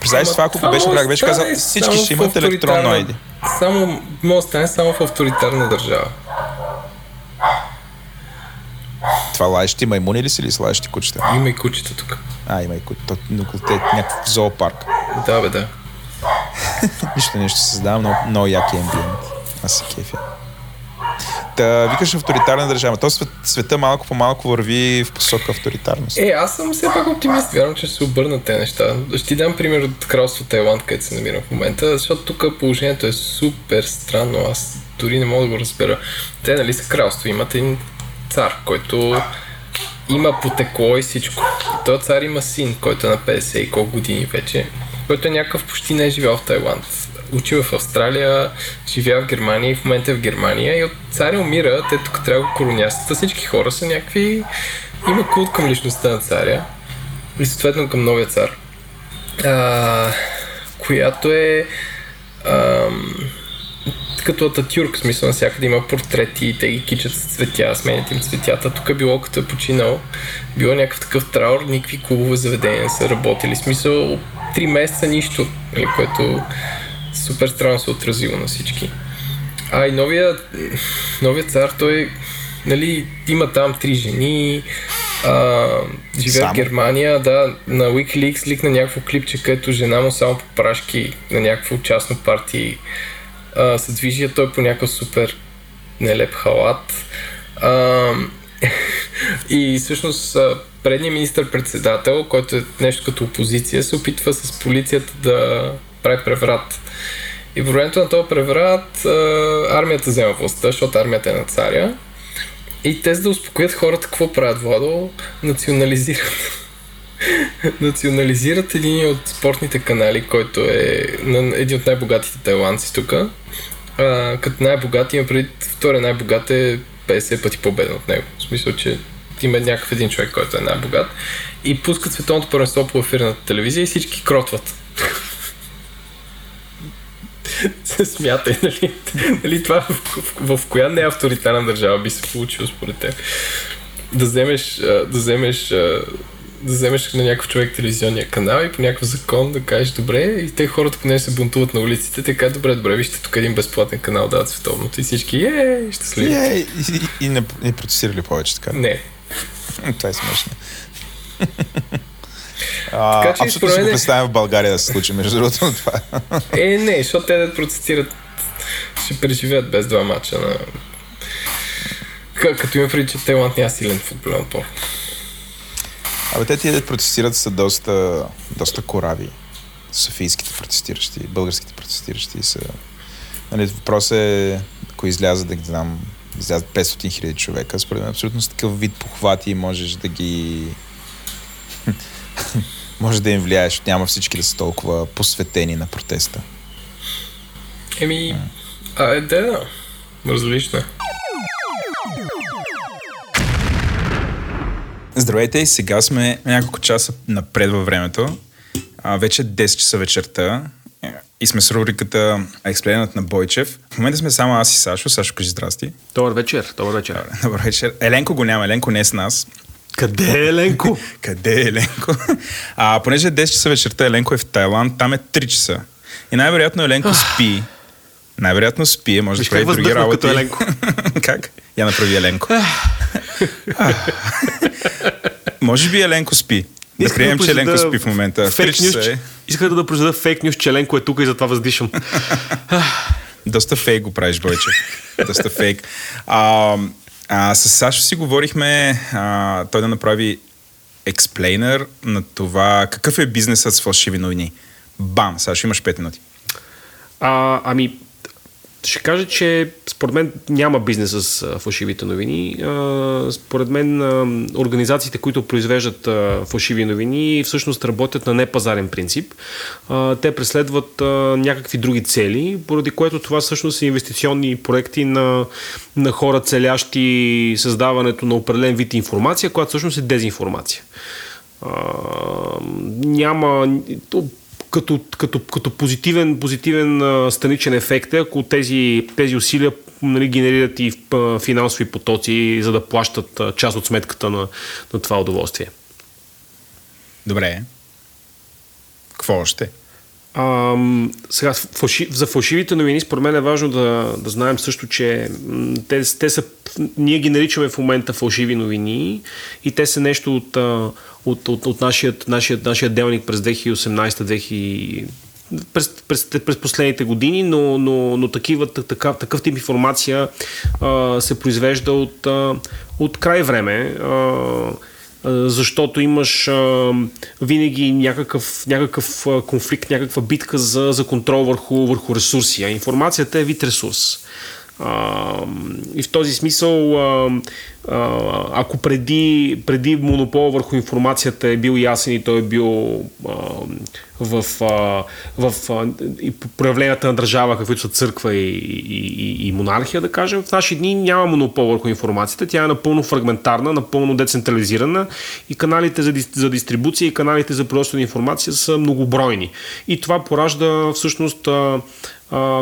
Представяш това, ако беше правил, беше казал, всички ще имат електронно ID. Само, може да стане само в авторитарна държава. Това лаещи маймуни ли си или с лаещи кучета? Има и кучета тук. А, има и кучета. Но те е някакъв зоопарк. Да, бе, да. (laughs) Нищо нещо създавам, но много яки амбиент. Аз се кефя. Та, викаш авторитарна държава. То свет, света малко по малко върви в посока авторитарност. Е, аз съм все пак оптимист. Вярвам, че ще се обърнат те неща. Ще ти дам пример от кралство Тайланд, където се намирам в момента, защото тук положението е супер странно. Аз дори не мога да го разбера. Те, нали, са кралство. Имат един цар, който има потекло и всичко. И цар има син, който е на 50 и колко години вече, който е някакъв почти не е живял в Тайланд. Учил в Австралия, живя в Германия и в момента е в Германия и от царя умира, те тук трябва да коронястват. Всички хора са някакви... Има култ към личността на царя и съответно към новия цар. А, която е... Ам, като Ататюрк, в смисъл навсякъде има портрети и те ги кичат с цветя, сменят им цветята. Тук е било като е починал, било някакъв такъв траур, никакви клубове заведения са работили. В смисъл, три месеца нищо, нали, което супер странно се отразило на всички. А и новия, новия цар, той нали, има там три жени, а, живее в Германия, да, на Wikileaks ликна някакво клипче, където жена му само по прашки на някакво частно парти а, се движи, той по някакъв супер нелеп халат. А, (laughs) и всъщност предният министър-председател, който е нещо като опозиция, се опитва с полицията да прави преврат. И по времето на този преврат армията взема властта, защото армията е на царя. И те за да успокоят хората, какво правят, Владо? Национализират (laughs) национализират един от спортните канали, който е един от най-богатите тайландци тук. като най-богат има преди втория най-богат е 50 пъти по-беден от него. В смисъл, че има някакъв един човек, който е най-богат, и пускат световното първенство по ефирната телевизия и всички кротват. (laughs) се смятай, нали? нали това в, в, в коя не авторитарна държава би се получило според теб? Да вземеш, да вземеш да вземеш на някакъв човек телевизионния канал и по някакъв закон да кажеш добре и те хората поне се бунтуват на улиците, така добре, добре, вижте тук един безплатен канал дават световното и всички е, щастливи. Е, и, и, и не, не протестирали повече така. Не. Това е смешно. (laughs) А, така, че абсолютно си го представям в България да се случи, между другото това. е, не, защото те да протестират ще преживеят без два мача на... Като има преди, че Теланд няма силен футболен отбор. Абе, те тия да протестират са доста, доста корави. Софийските протестиращи, българските протестиращи са... Нали, въпрос е, ако изляза да ги знам, излязат 500 хиляди човека, според мен абсолютно с такъв вид похвати можеш да ги... (laughs) може да им влияеш, няма всички да са толкова посветени на протеста. Еми, а, е, да, да. Различно. Здравейте и сега сме няколко часа напред във времето. А, вече 10 часа вечерта и сме с рубриката Експлейнът на Бойчев. В момента сме само аз и Сашо. Сашо, кажи здрасти. Добър вечер. Добър вечер. Добър вечер. Еленко го няма. Еленко не е с нас. Къде е Еленко? (laughs) Къде е Еленко? А, понеже е 10 часа вечерта, Еленко е в Тайланд, там е 3 часа. И най-вероятно Еленко спи. Най-вероятно спи, може Виж да прави други работи. Като Еленко. (laughs) как? Я направи Еленко. (laughs) може би Еленко спи. Да приемем, че Еленко спи в момента. Фейк нюс, е. Исках да произведа фейк нюс, че Еленко е тук и затова въздишам. Доста фейк го правиш, Бойче. Доста фейк. А, а, с Сашо си говорихме а, той да направи експлейнер на това какъв е бизнесът с фалшиви новини. Бам! Сашо, имаш 5 минути. А, ами, ще кажа, че според мен няма бизнес с фалшивите новини. Според мен организациите, които произвеждат фалшиви новини, всъщност работят на непазарен принцип. Те преследват някакви други цели, поради което това всъщност са инвестиционни проекти на, на хора, целящи създаването на определен вид информация, която всъщност е дезинформация. Няма като, като, като позитивен, позитивен а, страничен ефект е, ако тези, тези усилия нали, генерират и а, финансови потоци, за да плащат а, част от сметката на, на това удоволствие. Добре. Какво още? А, сега, фалши, за фалшивите новини, според мен е важно да, да знаем също, че те, те са, ние ги наричаме в момента фалшиви новини и те са нещо от, от, от, от нашият, нашият, нашият делник през 2018-2000 през, през, през последните години, но, но, но такива, такъв, такъв тип информация а, се произвежда от, а, от край време. А, защото имаш а, винаги някакъв, някакъв конфликт, някаква битка за, за контрол върху, върху ресурси. А информацията е вид ресурс. И в този смисъл, ако преди, преди монопол върху информацията е бил ясен и той е бил а, в, а, в проявленията на държава, каквито са църква и, и, и, монархия, да кажем, в наши дни няма монопол върху информацията. Тя е напълно фрагментарна, напълно децентрализирана и каналите за, за дистрибуция и каналите за производство на информация са многобройни. И това поражда всъщност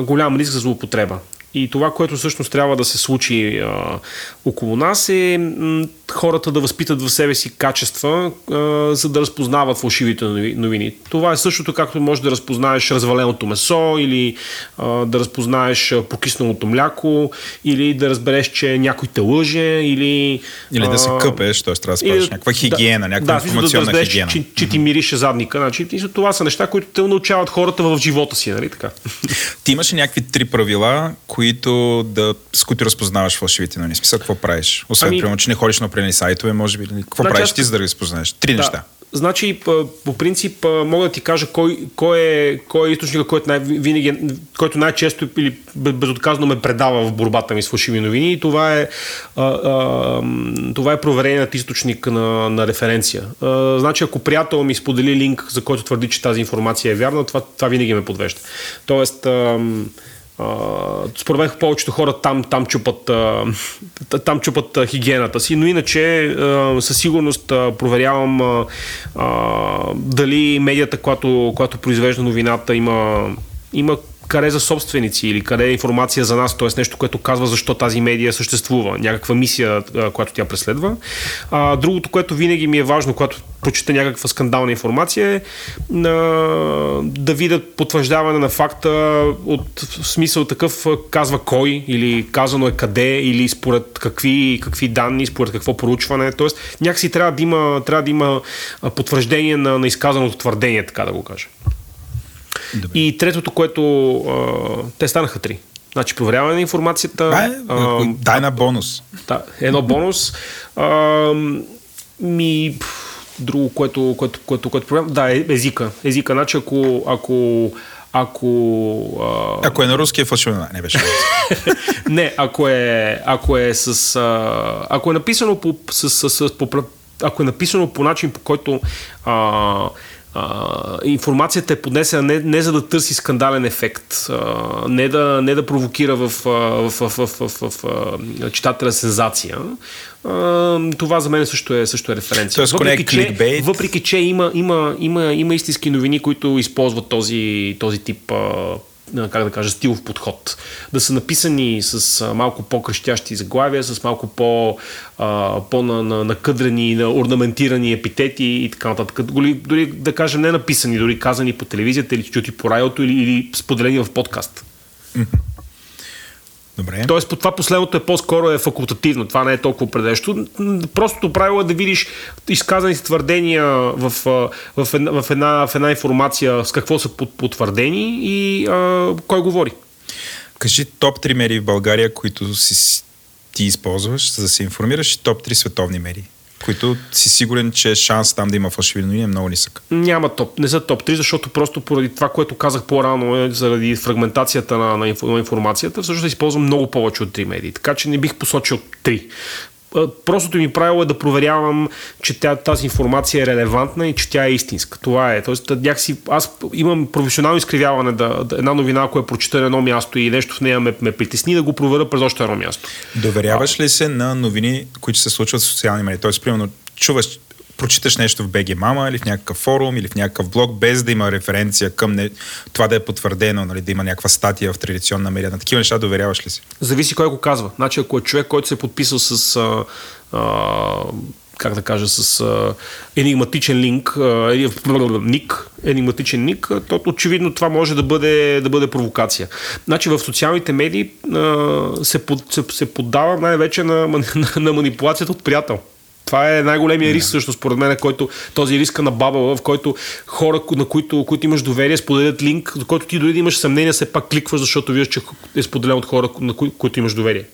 голям риск за злоупотреба. И това, което всъщност трябва да се случи а, около нас е м, хората да възпитат в себе си качества, а, за да разпознават фалшивите новини. Това е същото, както може да разпознаеш разваленото месо или а, да разпознаеш покисналото мляко или да разбереш, че някой те лъже или... Или да се къпеш, т.е. трябва да спазиш някаква хигиена, да, някаква да, информационна да, да разбереш, хигиена. Че, че ти мирише задника. Значи, това са неща, които те научават хората в живота си, нали така? (laughs) Ти имаше някакви три правила, които да, с които разпознаваш фалшивите новини. Смисъл, какво правиш? Освен, ами... примерно, че не ходиш на определени сайтове, може би. Какво значи, правиш ти, за да ги разпознаеш? Три да. неща. Значи, по принцип, мога да ти кажа кой, кой, е, кой е източника, който, най- винаги, който най-често или безотказно ме предава в борбата ми с фалшиви новини. И това е, а, а, това е провереният източник на, на референция. А, значи, ако приятел ми сподели линк, за който твърди, че тази информация е вярна, това, това винаги ме подвежда. Тоест, а, Uh, според мен повечето хора там, там чупат, uh, там чупат хигиената си, но иначе със сигурност проверявам дали медията, която, която произвежда новината, има, има къде за собственици или къде е информация за нас, т.е. нещо, което казва защо тази медия съществува, някаква мисия, която тя преследва. А, другото, което винаги ми е важно, когато прочета някаква скандална информация е а, да видят потвърждаване на факта от смисъл такъв казва кой или казано е къде или според какви, какви данни, според какво проучване. Тоест някакси трябва да има, трябва да има потвърждение на, на изказаното твърдение, така да го кажа. Добре. И третото, което а, те станаха три. Значи проверяване на информацията. Дай, а, дай на бонус. Да, едно бонус. А, ми, друго, което, което, което, което проверявам. Да, е, езика. Езика, значи ако, ако ако... А... Ако е на руски е фалшиво, не беше. (laughs) не, ако е, ако е с... А, ако е написано по, с, с, с, по, ако е написано по начин, по който а, а, информацията е поднесена не, не за да търси скандален ефект, а, не, да, не да провокира в, в, в, в, в, в, в читателя сензация. А, това за мен също е, също е референция. Тоест, въпреки, че, въпреки, че има, има, има, има истински новини, които използват този, този тип а, как да кажа, стилов подход. Да са написани с малко по-крещящи заглавия, с малко по, по-накъдрени, на, орнаментирани епитети и така нататък. Дори, дори да кажем не написани, дори казани по телевизията или чути по радиото или, или споделени в подкаст. Добре. Тоест, по това последното е по-скоро е факултативно. Това не е толкова определящо. Простото правило е да видиш изказани твърдения в, в, една, в, една, в една информация с какво са потвърдени и а, кой говори. Кажи топ 3 медии в България, които си, ти използваш, за да се информираш и топ 3 световни медии които си сигурен, че шанс там да има фалшиви новини е много нисък. Няма топ, не са топ 3, защото просто поради това, което казах по-рано, е, заради фрагментацията на, на информацията, всъщност използвам много повече от 3 медии. Така че не бих посочил 3 простото ми правило е да проверявам, че тя, тази информация е релевантна и че тя е истинска. Това е. Тоест, някакси, аз имам професионално изкривяване да, да една новина, ако я прочита на едно място и нещо в нея ме, ме притесни, да го проверя през още едно място. Доверяваш ли се на новини, които се случват в социални медии? Тоест, примерно, чуваш прочиташ нещо в BG Mama или в някакъв форум или в някакъв блог, без да има референция към не, това да е потвърдено, нали, да има някаква статия в традиционна медия. На такива неща доверяваш ли си? Зависи кой го казва. Значи, ако е човек, който се е подписал с а, а, как да кажа, с а, енигматичен линк, а, ник, енигматичен ник, то очевидно това може да бъде, да бъде провокация. Значи в социалните медии а, се, под, се, се поддава най-вече на, (laughs) на, на манипулацията от приятел. Това е най-големия риск, също според мен, който, този риск на бабала, в който хора, на които, които имаш доверие, споделят линк, за който ти дори да имаш съмнение, все пак кликваш, защото виждаш, че е споделен от хора, на кои, които имаш доверие.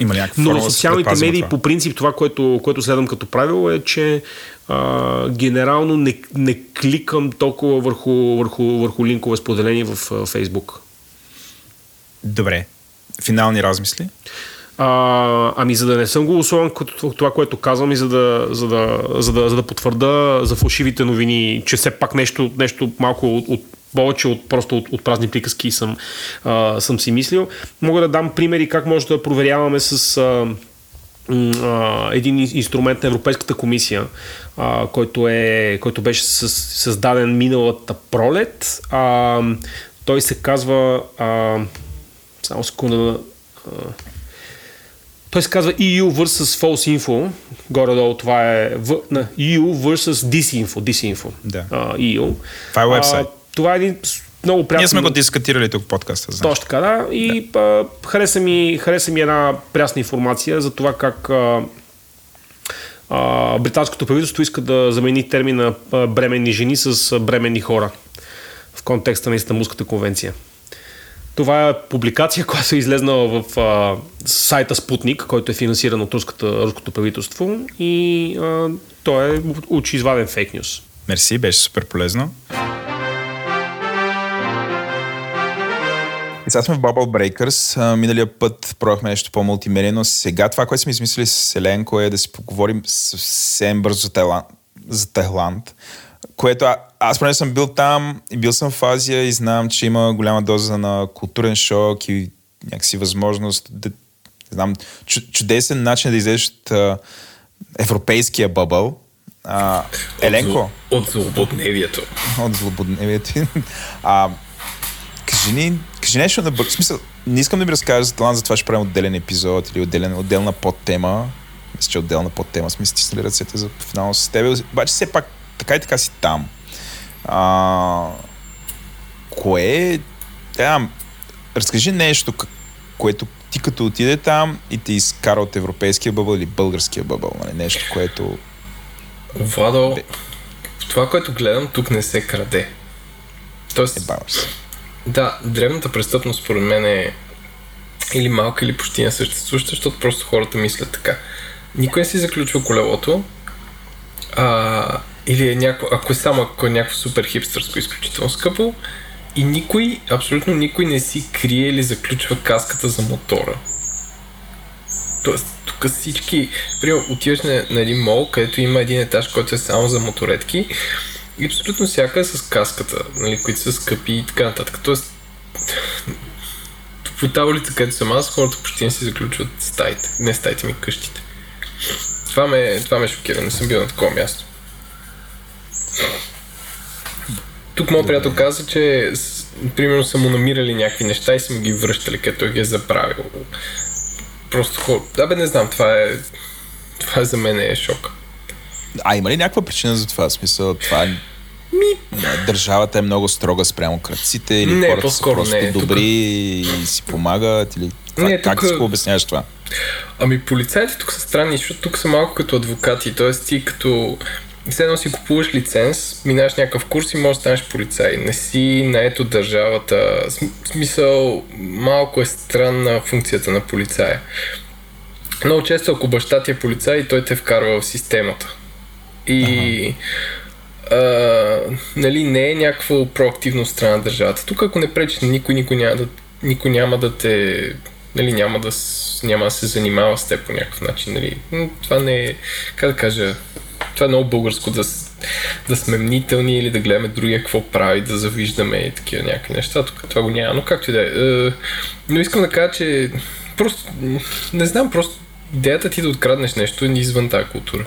Има някаква Но социалните медии, това. по принцип, това, което, което следвам като правило е, че а, генерално не, не кликам толкова върху, върху, върху линкове споделени в Фейсбук. Добре. Финални размисли? А, ами за да не съм голосуван като това, което казвам и за да, за да, за да, за да потвърда за фалшивите новини, че все пак нещо, нещо малко от, от повече от просто от, от празни приказки съм, а, съм си мислил. Мога да дам примери как може да проверяваме с а, а, един инструмент на Европейската комисия, а, който, е, който беше създаден миналата пролет. А, той се казва а, само секунда а, той се казва EU versus False Info. Горе-долу това е в, на EU versus Disinfo. Disinfo. Да. Uh, EU. Това е вебсайт. това е един много приятен... Ние сме го дискутирали тук в подкаста. Знаеш. Точно така, да. И да. А, хареса, ми, хареса ми една прясна информация за това как а, а, британското правителство иска да замени термина бременни жени с бременни хора в контекста на Истанбулската конвенция. Това е публикация, (laughs) която е излезнала в а, сайта Спутник, който е финансиран от руската, руското правителство и а, той е очизваден фейк нюс. Мерси, беше супер полезно. И сега сме в Bubble Breakers. Миналия път пробвахме нещо по-мултимедийно. Сега това, което сме измислили с Еленко е да си поговорим съвсем бързо за Тайланд. За Тайланд Което а, аз поне съм бил там и бил съм в Азия и знам, че има голяма доза на културен шок и някакси възможност да, знам, чу, чудесен начин да излезеш от а, европейския бъбъл. А, Еленко. От, от злободневието. От злободневието. А, кажи ни, кажи нещо на бър... Смисъл, не искам да ми разкажеш за талант, затова ще правим отделен епизод или отделен, отделна подтема. Мисля, че отделна подтема сме стиснали ръцете за финално с теб. Обаче все пак така и така си там. А, кое... Да, разкажи нещо, което ти като отиде там и те изкара от европейския бъбъл или българския бъбъл. Нали? Нещо, което... Владо, това, което гледам, тук не се краде. Тоест, Е, да, древната престъпност според мен е или малка, или почти несъществуваща, защото просто хората мислят така. Никой не си заключва колелото, а, или е някакво, ако е само ако е някакво супер хипстърско, изключително скъпо, и никой, абсолютно никой не си крие или заключва каската за мотора. Тоест, тук всички, примерно, отиваш на, на един мол, където има един етаж, който е само за моторетки и абсолютно всяка е с каската, нали, които са скъпи и така нататък. Тоест, по улица, където съм аз, хората почти не си заключват стаите. Не стаите ми, къщите. Това ме, това ме шокира, не съм бил на такова място. Тук моят приятел каза, че примерно са му намирали някакви неща и са му ги връщали, като ги е заправил. Просто хора... Да бе, не знам, това е... Това за мен е шок. А има ли някаква причина за това? В Смисъл, това е... Ми... Държавата е много строга спрямо кръците или Не, хората са просто не. Тук- добри и си помагат или... Това, Не, как тук- си го обясняваш това? Ами полицайите тук са странни, защото тук са малко като адвокати, т.е. ти като все едно си купуваш лиценз, минаш някакъв курс и можеш да станеш полицай. Не си наето държавата. В смисъл, малко е странна функцията на полицая. Много често, ако баща ти е полицай, той те вкарва в системата. И а, нали, не е някакво проактивно страна на държавата. Тук ако не пречиш на никой, никой няма да, никой няма да те нали, няма да, няма да се занимава с теб по някакъв начин. Нали. М, Това не е, как да кажа, това е много българско да, да сме мнителни или да гледаме другия какво прави, да завиждаме и такива някакви неща. Тук това го няма, но както и да е. Е, Но искам да кажа, че просто, не знам, просто идеята ти да откраднеш нещо е извън тази култура.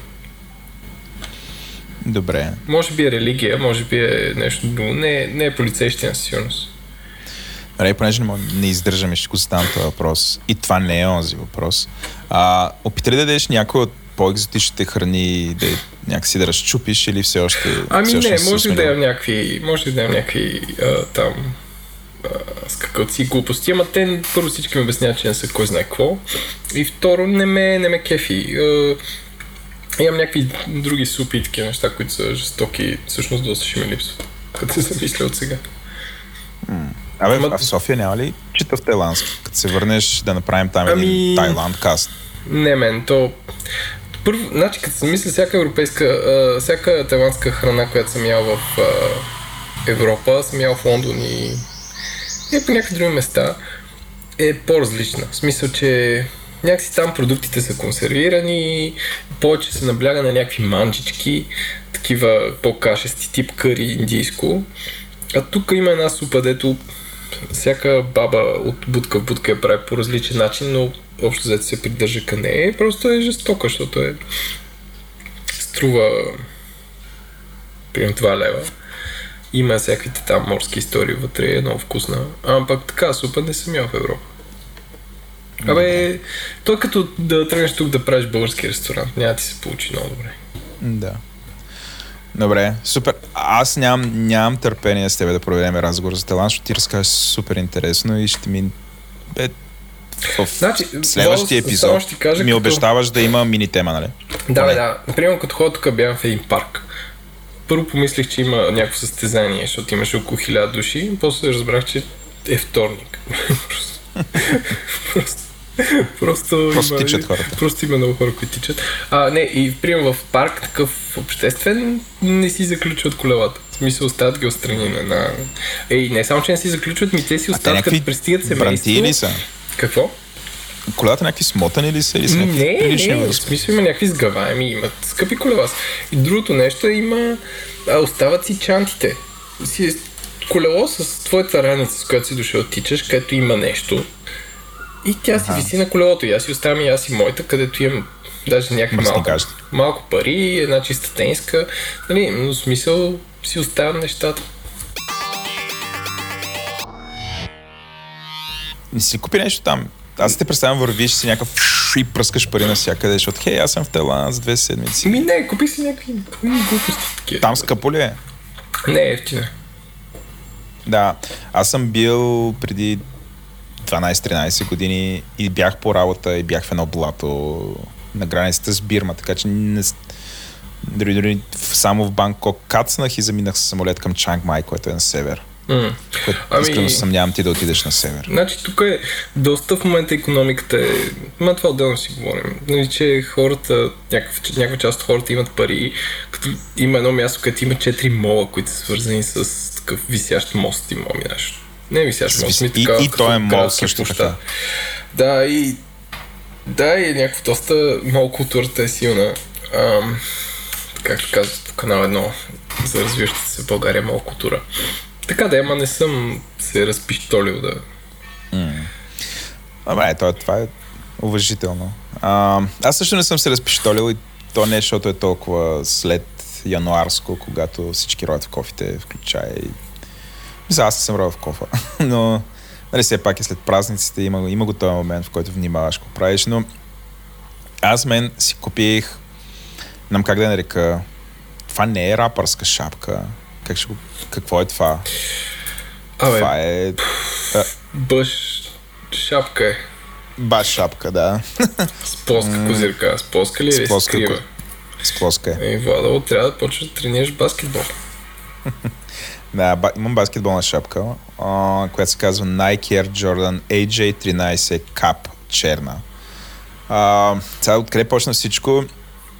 Добре. Може би е религия, може би е нещо друго. Не, не е полицейщина със сигурност. Добре, понеже не, мога- не издържаме, ще го задам този въпрос. И това не е онзи въпрос. А, опита ли да дадеш някой от по-екзотичните храни, да някакси да разчупиш или все още... Ами не, може да имам някакви, може да имам някакви а, там скакалци глупости, ама те първо всички ми обясняват, че не са кой знае какво. И второ, не ме, не ме кефи. А, имам някакви други супи и такива неща, които са жестоки. Всъщност доста ще ми липсват. Като се замисля от сега. Абе, Ама- а в София няма ли читав тайландски? Като се върнеш да направим там един Ами- Тайланд каст. Не, мен, то... Първо, значи, като съм мисля, всяка европейска, всяка тайландска храна, която съм ял в Европа, съм ял в Лондон и, и по някакви други места, е по-различна. В смисъл, че някакси там продуктите са консервирани, повече се набляга на някакви манчички, такива по-кашести, тип къри индийско. А тук има една супа, дето всяка баба от будка в будка я прави по различен начин, но общо взето се придържа към нея и просто е жестока, защото е струва примерно 2 лева. Има всякаквите там морски истории вътре, е много вкусна. А пък така супа не съм ял в Европа. Абе, то е като да тръгнеш тук да правиш български ресторант. Няма ти се получи много добре. Да. Добре, супер. Аз нямам, нямам търпение с тебе да проведем разговор за Тайланд, защото ти разкажеш супер интересно и ще ми... Бе, в Значи, следващия само епизод ще кажа, ми като- обещаваш да има мини тема, нали? Да, Поне. да. Например, като ходя тук бях в един парк. Първо помислих, че има някакво състезание, защото имаше около хиляда души. После разбрах, че е вторник. просто, (laughs) просто, просто, Просто има, тичат хората. Просто има много хора, които тичат. А, не, и примерно в парк, такъв обществен, не си заключват колелата. В смисъл, остават ги отстрани на... Ей, не само, че не си заключват, ми те си остават, като пристигат семейство. бранти ли са? Какво? колелата някакви смотани ли са или са някакви Не, не, в смисъл има някакви сгъваеми, имат скъпи колела. И другото нещо е има, а, остават си чантите. Си колело с твоята раница, с която си дошъл тичаш, където има нещо. И тя си виси на колелото. И аз си оставям и аз и моята, където имам даже някаква малко, малко пари, една чиста тениска. Нали, но в смисъл си оставям нещата. Не си купи нещо там? Аз те представям, вървиш си някакъв и пръскаш пари навсякъде, защото хей, аз съм в Тайланд за две седмици. Ми не, купи си някакви глупости. Там скъпо ли е? Не, ефтина. Да, аз съм бил преди 12-13 години и бях по работа и бях в едно блато на границата с Бирма, така че не, дори, дори само в Банкок кацнах и заминах с самолет към Чанг Май, което е на север. М. Което Ами- искрено се съмнявам ти да отидеш на север. Значи тук е доста в момента економиката е... Ма това отделно си говорим. Нали, че хората, някакъв, някаква част от хората имат пари, като има едно място, където има 4 мола, които са свързани с такъв висящ мост и мога минаш. Не е висящ мост, ми и- така, и той е мол също така. Да, и да, и някакво доста мол културата е силна. Ам, както казват по канал едно за развиващата се в България мол култура. Така да, ама не съм се разпиштолил да Абе, това, това е уважително. А, аз също не съм се разпиштолил и то не, защото е толкова след януарско, когато всички роят в кофите, включая и... Мисля, аз не съм роял в кофа, (laughs) но нали, все пак е след празниците, има, има го този момент, в който внимаваш какво правиш, но аз мен си купих, не знам как да нарека, това не е рапърска шапка. Как ще го... Какво е това? Абе, Това е... бъш шапка е. Баш шапка, да. С плоска козирка. С плоска ли е? С плоска крива? ко- С плоска е. Ей, Владо, трябва да почваш да тренираш баскетбол. (laughs) Да, ба, имам баскетболна шапка, а, която се казва Nike Air Jordan AJ13 Cup черна. А, сега откъде почна всичко?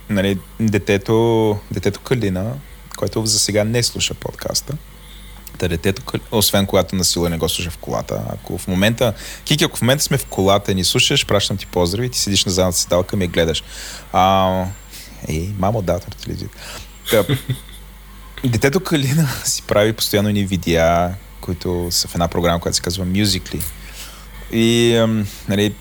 Нали, детето, детето Калина, който за сега не слуша подкаста. Та детето, освен когато насила не го слуша в колата. Ако в момента, Кики, ако в момента сме в колата и ни слушаш, пращам ти поздрави, ти седиш на задната седалка и ме гледаш. А, ей, мамо, да, тортилизит. Та, (laughs) Детето Калина си прави постоянно ни видеа, които са в една програма, която се казва Musically. И, нали,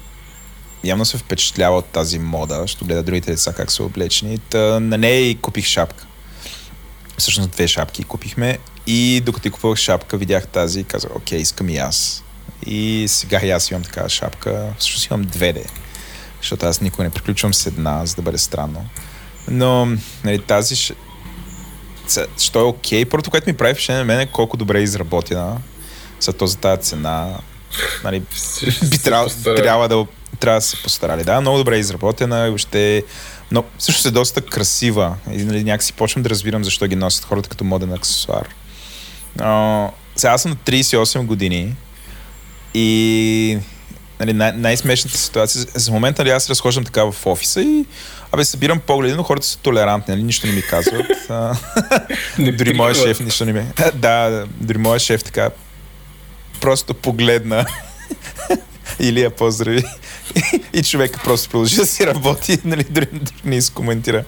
явно се впечатлява от тази мода, защото гледа другите деца как са облечени. Та, на нея и купих шапка. Всъщност две шапки купихме и докато купувах шапка, видях тази и казах, окей, искам и аз. И сега и аз имам такава шапка. Всъщност имам две де. Защото аз никога не приключвам с една, за да бъде странно. Но нали, тази ш- що е окей. Първото, което ми прави впечатление на мен е колко добре е изработена за то за тази цена. Нали, би трябвало, трябва, да, трябва да се постарали. Да, много добре е изработена и въобще но също е доста красива. И нали, някакси почвам да разбирам защо ги носят хората като моден аксесуар. Но, сега аз съм на 38 години и нали, най- най-смешната ситуация, за момента нали, аз разхождам така в офиса и абе, събирам погледи, но хората са толерантни, нали, нищо не ми казват. А, (laughs) Не дори прикриват. шеф нищо не ми... (laughs) Да, дори моят шеф така просто погледна (laughs) Илия поздрави (laughs) и човека просто продължи да си работи, нали, дори, дори не изкоментира.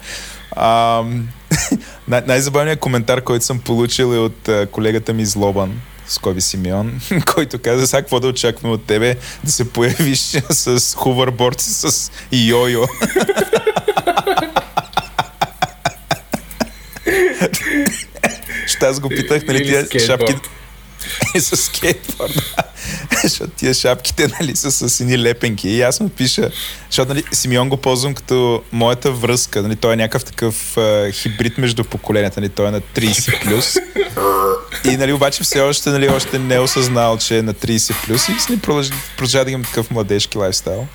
А, (laughs) най- най-забавният коментар, който съм получил е от а, колегата ми Злобан, Скоби Симеон, (laughs) който каза, сега какво да очакваме от тебе, да се появиш с хуверборд, с йо-йо. Ще аз го питах, нали, тия шапки с скейтборд. Защото тия шапките, нали, са с едни лепенки. И аз му пиша, защото, нали, Симеон го ползвам като моята връзка. Нали, той е някакъв такъв а, хибрид между поколенията. Нали, той е на 30 плюс. И, нали, обаче все още, нали, още не е осъзнал, че е на 30 плюс и нали, продължа, продължа да имам такъв младежки лайфстайл.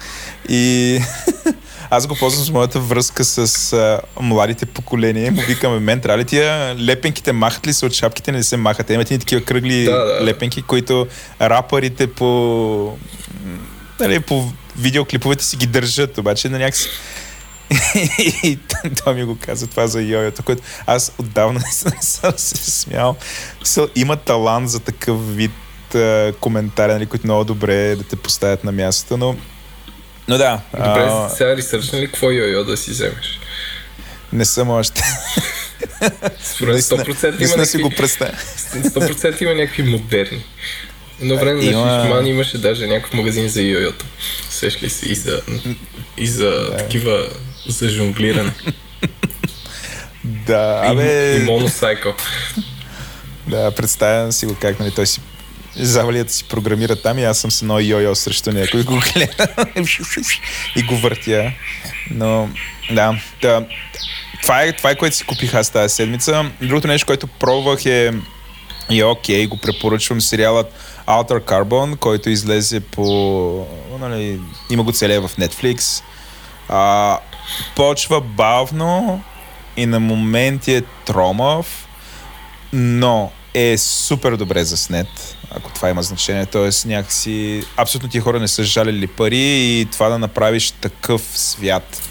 И (laughs) аз го ползвам с моята връзка с а, младите поколения. Му викаме, мен, трябва ли тия лепенките махат ли се от шапките, не се махат? Имате ни такива кръгли Да, да. лепенки, които рапърите по, нали, по видеоклиповете си ги държат, обаче на някакси (laughs) и той ми го каза това за йойото, което аз отдавна не съм се смял. Има талант за такъв вид коментари, нали, които много добре да те поставят на мястото, но Но да. Добре, а, сега ресърчна ли какво йо-йо да си вземеш? не съм още. Според 100% има Наистина си го някакви, представя. 100% има някакви модерни. Едно време на Има- Шишман имаше даже някакъв магазин за йо-йота. Сеш ли си и за, и за такива за жонглиране. Да, И, абе, и моносайкъл. да, представям си го как, нали, той си завалията си програмира там и аз съм с едно йо-йо срещу някой го гледа и го въртя. Но, да, да това, е, това е което си купих аз тази седмица. Другото нещо, което пробвах е и е окей, го препоръчвам сериалът Outer Carbon, който излезе по... Нали, има го целия в Netflix. А, почва бавно и на моменти е тромав, но е супер добре заснет, ако това има значение. Тоест някакси абсолютно тия хора не са жалили пари и това да направиш такъв свят.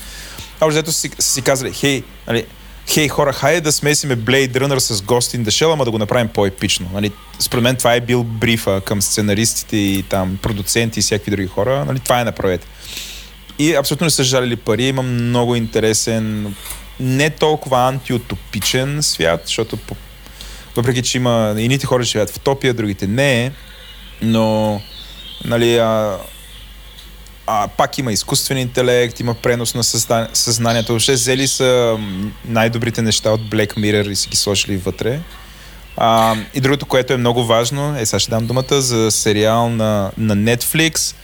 А взето си, си казали, хей, нали, хей хора, хайде да смесиме Blade Runner с Ghost in the Shell, ама да го направим по-епично. Нали, според мен това е бил брифа към сценаристите и там продуценти и всякакви други хора. Нали, това е направете. И абсолютно не са жалили пари. Има много интересен, не толкова антиутопичен свят, защото по, въпреки, че има едните хора живеят в утопия, другите не, но нали, а, а, пак има изкуствен интелект, има пренос на съзна... съзнанието. Въобще взели са най-добрите неща от Black Mirror и си ги сложили вътре. А, и другото, което е много важно, е, сега ще дам думата за сериал на, на Netflix.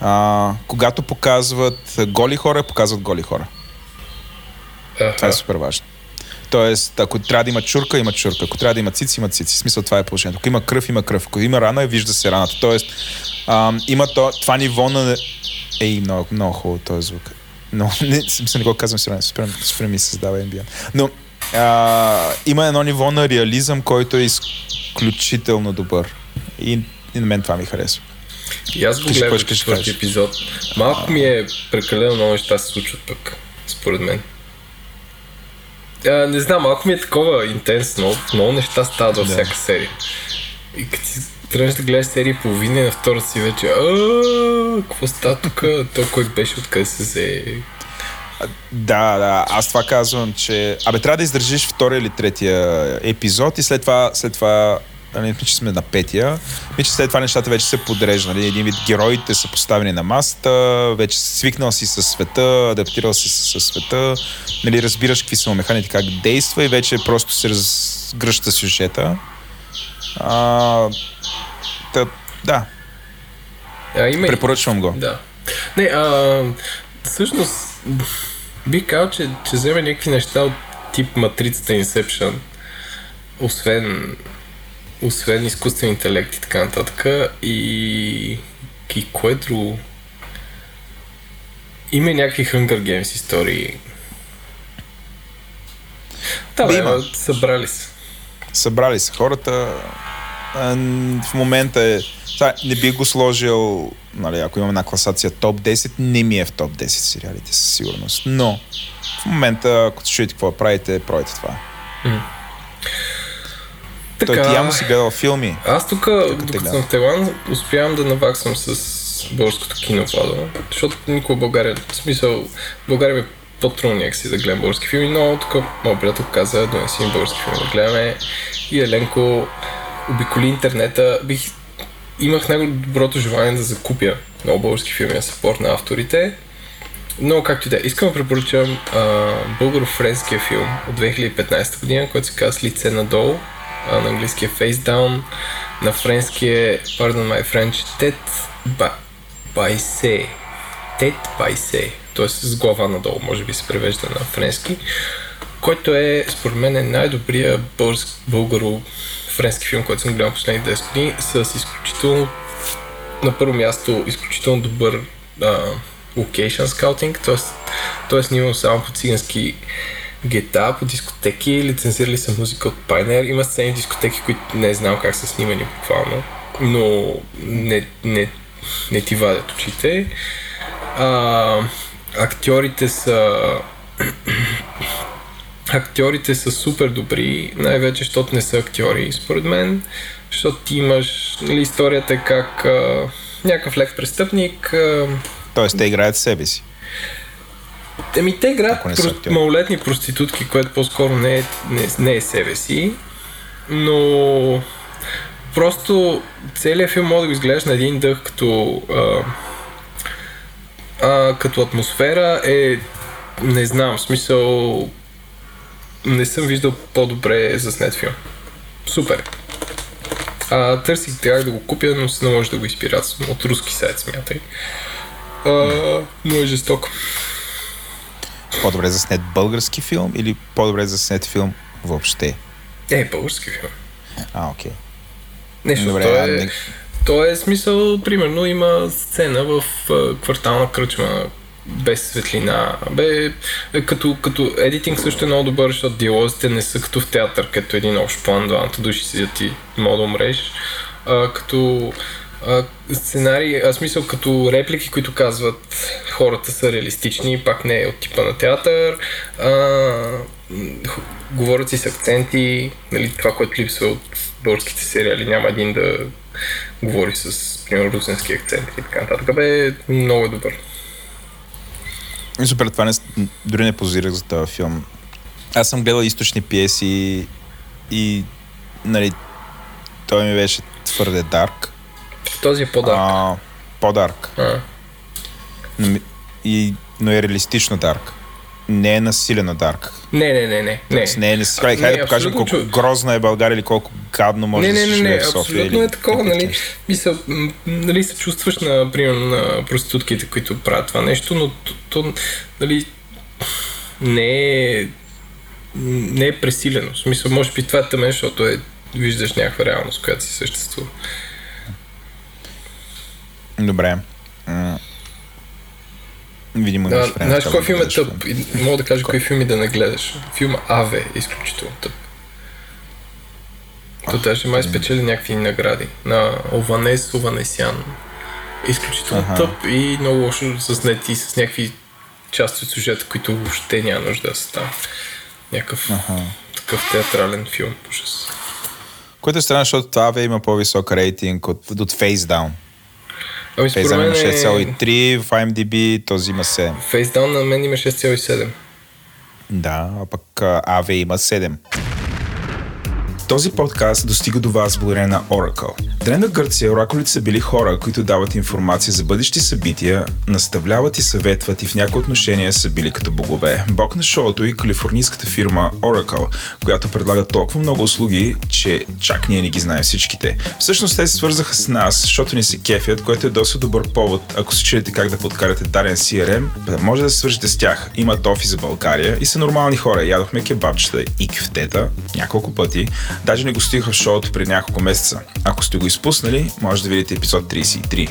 А, когато показват голи хора, показват голи хора. Това е Аха. супер важно. Тоест, ако трябва да има чурка, има чурка. Ако трябва да има цици, има цици. В смисъл, това е положението. Ако има кръв, има кръв. Ако има рана, вижда се раната. Тоест, а, има то, това ниво на... Ей, много, много хубаво този звук. Но, не, не го казвам сигурно. Супер, супер ми създава амбиент. Но, а, има едно ниво на реализъм, който е изключително добър. И, и на мен това ми харесва. И аз го гледам четвърти епизод. Малко ми е прекалено много неща се случват пък, според мен. А, не знам, малко ми е такова интенсно. Много неща стават във Да. всяка серия. И като си тръгнеш да гледаш серия и половина и на втора си вече «А, какво става тук? Той кой беше, откъде се взе? Да, да, аз това казвам, че... Абе, трябва да издържиш втория или третия епизод и след това, след това нали, че сме на петия, мисля, че след това нещата вече се подреждат. Нали? Един вид героите са поставени на масата, вече свикнал си със света, адаптирал си със света, нали, разбираш какви са механите, как действа и вече просто се разгръща сюжета. А, та, да, А, има препоръчвам го. Да. Не, а, всъщност бих казал, че, че вземе някакви неща от тип матрицата Inception, освен, освен изкуствен интелект и така нататък. И, и кое друго? Има някакви Hunger Games истории. Да, Бе, има. събрали се. събрали се хората. В момента е... Сега, не бих го сложил, нали, ако имам една класация топ 10, не ми е в топ 10 сериалите със сигурност. Но в момента, ако чуете какво правите, правите това. Той ти явно си гледал филми. Аз тук, докато съм в Тайланд, успявам да наваксам с българското кино, Владо, защото никога в България, в смисъл, в България ми е по-трудно някакси да гледам български филми, но тук моят приятел каза, донеси ми български филми да гледаме. И Еленко обиколи интернета, бих имах най-доброто желание да закупя много български филми на съпорт на авторите, но както и да е, искам да препоръчам българо-френския филм от 2015 година, който се казва лице надолу, а, на английски е Face Down, на френски е Pardon my French, ba- Baise. Tet Baise, т.е. с глава надолу, може би се превежда на френски, който е, според мен, е най-добрия българо-френски филм, който съм гледал последните 10 години, с изключително на първо място изключително добър а, location scouting, т.е. той е снимал само по цигански гета, по дискотеки, лицензирали са музика от Pioneer, има сцени дискотеки, които не знам как са снимани буквално, но не, не, не ти вадят очите. А, актьорите са (clears throat) актьорите са супер добри, най-вече, защото не са актьори, според мен, защото ти имаш, нали, историята е как а, някакъв лек престъпник а, Тоест, те играят себе си. Еми, те играят про... малолетни проститутки, което по-скоро не е, не, не е себе си, но просто целият филм може да го изгледаш на един дъх като а, а, като атмосфера е не знам, в смисъл не съм виждал по-добре заснет филм. Супер. А, търсих, трябва да го купя, но се не може да го изпират от руски сайт, смятай. А, но е жестоко. По-добре заснет български филм или по-добре заснет филм въобще? Е, български филм. А, окей. Нещо, Добре, то, е, не- то е смисъл, примерно има сцена в квартална кръчма без светлина. Бе, е, като, като едитинг също е много добър, защото диалозите не са като в театър, като един общ план, двамата души седят и мога да умреш. А, като а, сценарий, а смисъл като реплики, които казват хората са реалистични, пак не е от типа на театър. А, говорят си с акценти, нали, това, което липсва от българските сериали, няма един да говори с, примерно, русенски акцент и така нататък. Бе, много е добър. И Супер, това не, дори не позирах за този филм. Аз съм гледал източни пиеси и, нали, той ми беше твърде дарк. Този е по-дарк. А, по-дарк. А, Но, и, но е реалистично дарк. Не е насилено дарк. не, не, не, не. не. Не е насилено. Хайде, Не, хайде да покажем колко чу- грозна е България или колко гадно може не, да не, се не, живее не, в София. абсолютно или е такова, нали? Мисъл, нали се чувстваш на, примерно, на проститутките, които правят това нещо, но то, то нали, не е не е пресилено. В смисъл, може би това е тъмен, защото е, виждаш някаква реалност, която си съществува. Добре. Видимо Да, знаеш кой филм е тъп? Мога да кажа кои филми да не гледаш. Филма Аве е изключително тъп. То даже май спечели някакви награди. На Ованес Ованесян. Изключително Аха. тъп и много лошо заснети с някакви части от сюжета, които въобще няма нужда да са там. Някакъв такъв театрален филм. Ужас. Което е странно, защото това бе има по-висок рейтинг от, от Face Down. Ами мен има е... 6,3, в IMDb този има 7. Face Down на мен има 6,7. Да, а пък а, AV има 7. Този подкаст достига до вас благодарение на Oracle. Древна Гърция оракулите са били хора, които дават информация за бъдещи събития, наставляват и съветват и в някои отношения са били като богове. Бог на шоуто и калифорнийската фирма Oracle, която предлага толкова много услуги, че чак ние не ги знаем всичките. Всъщност те се свързаха с нас, защото ни се кефят, което е доста добър повод, ако се чуете как да подкарате дарен CRM, да може да се свържете с тях. Имат офис за България и са нормални хора. Ядохме кебабчета и кефтета няколко пъти. Даже не гостиха в шоуто преди няколко месеца. Ако сте го изпуснали, може да видите епизод 33.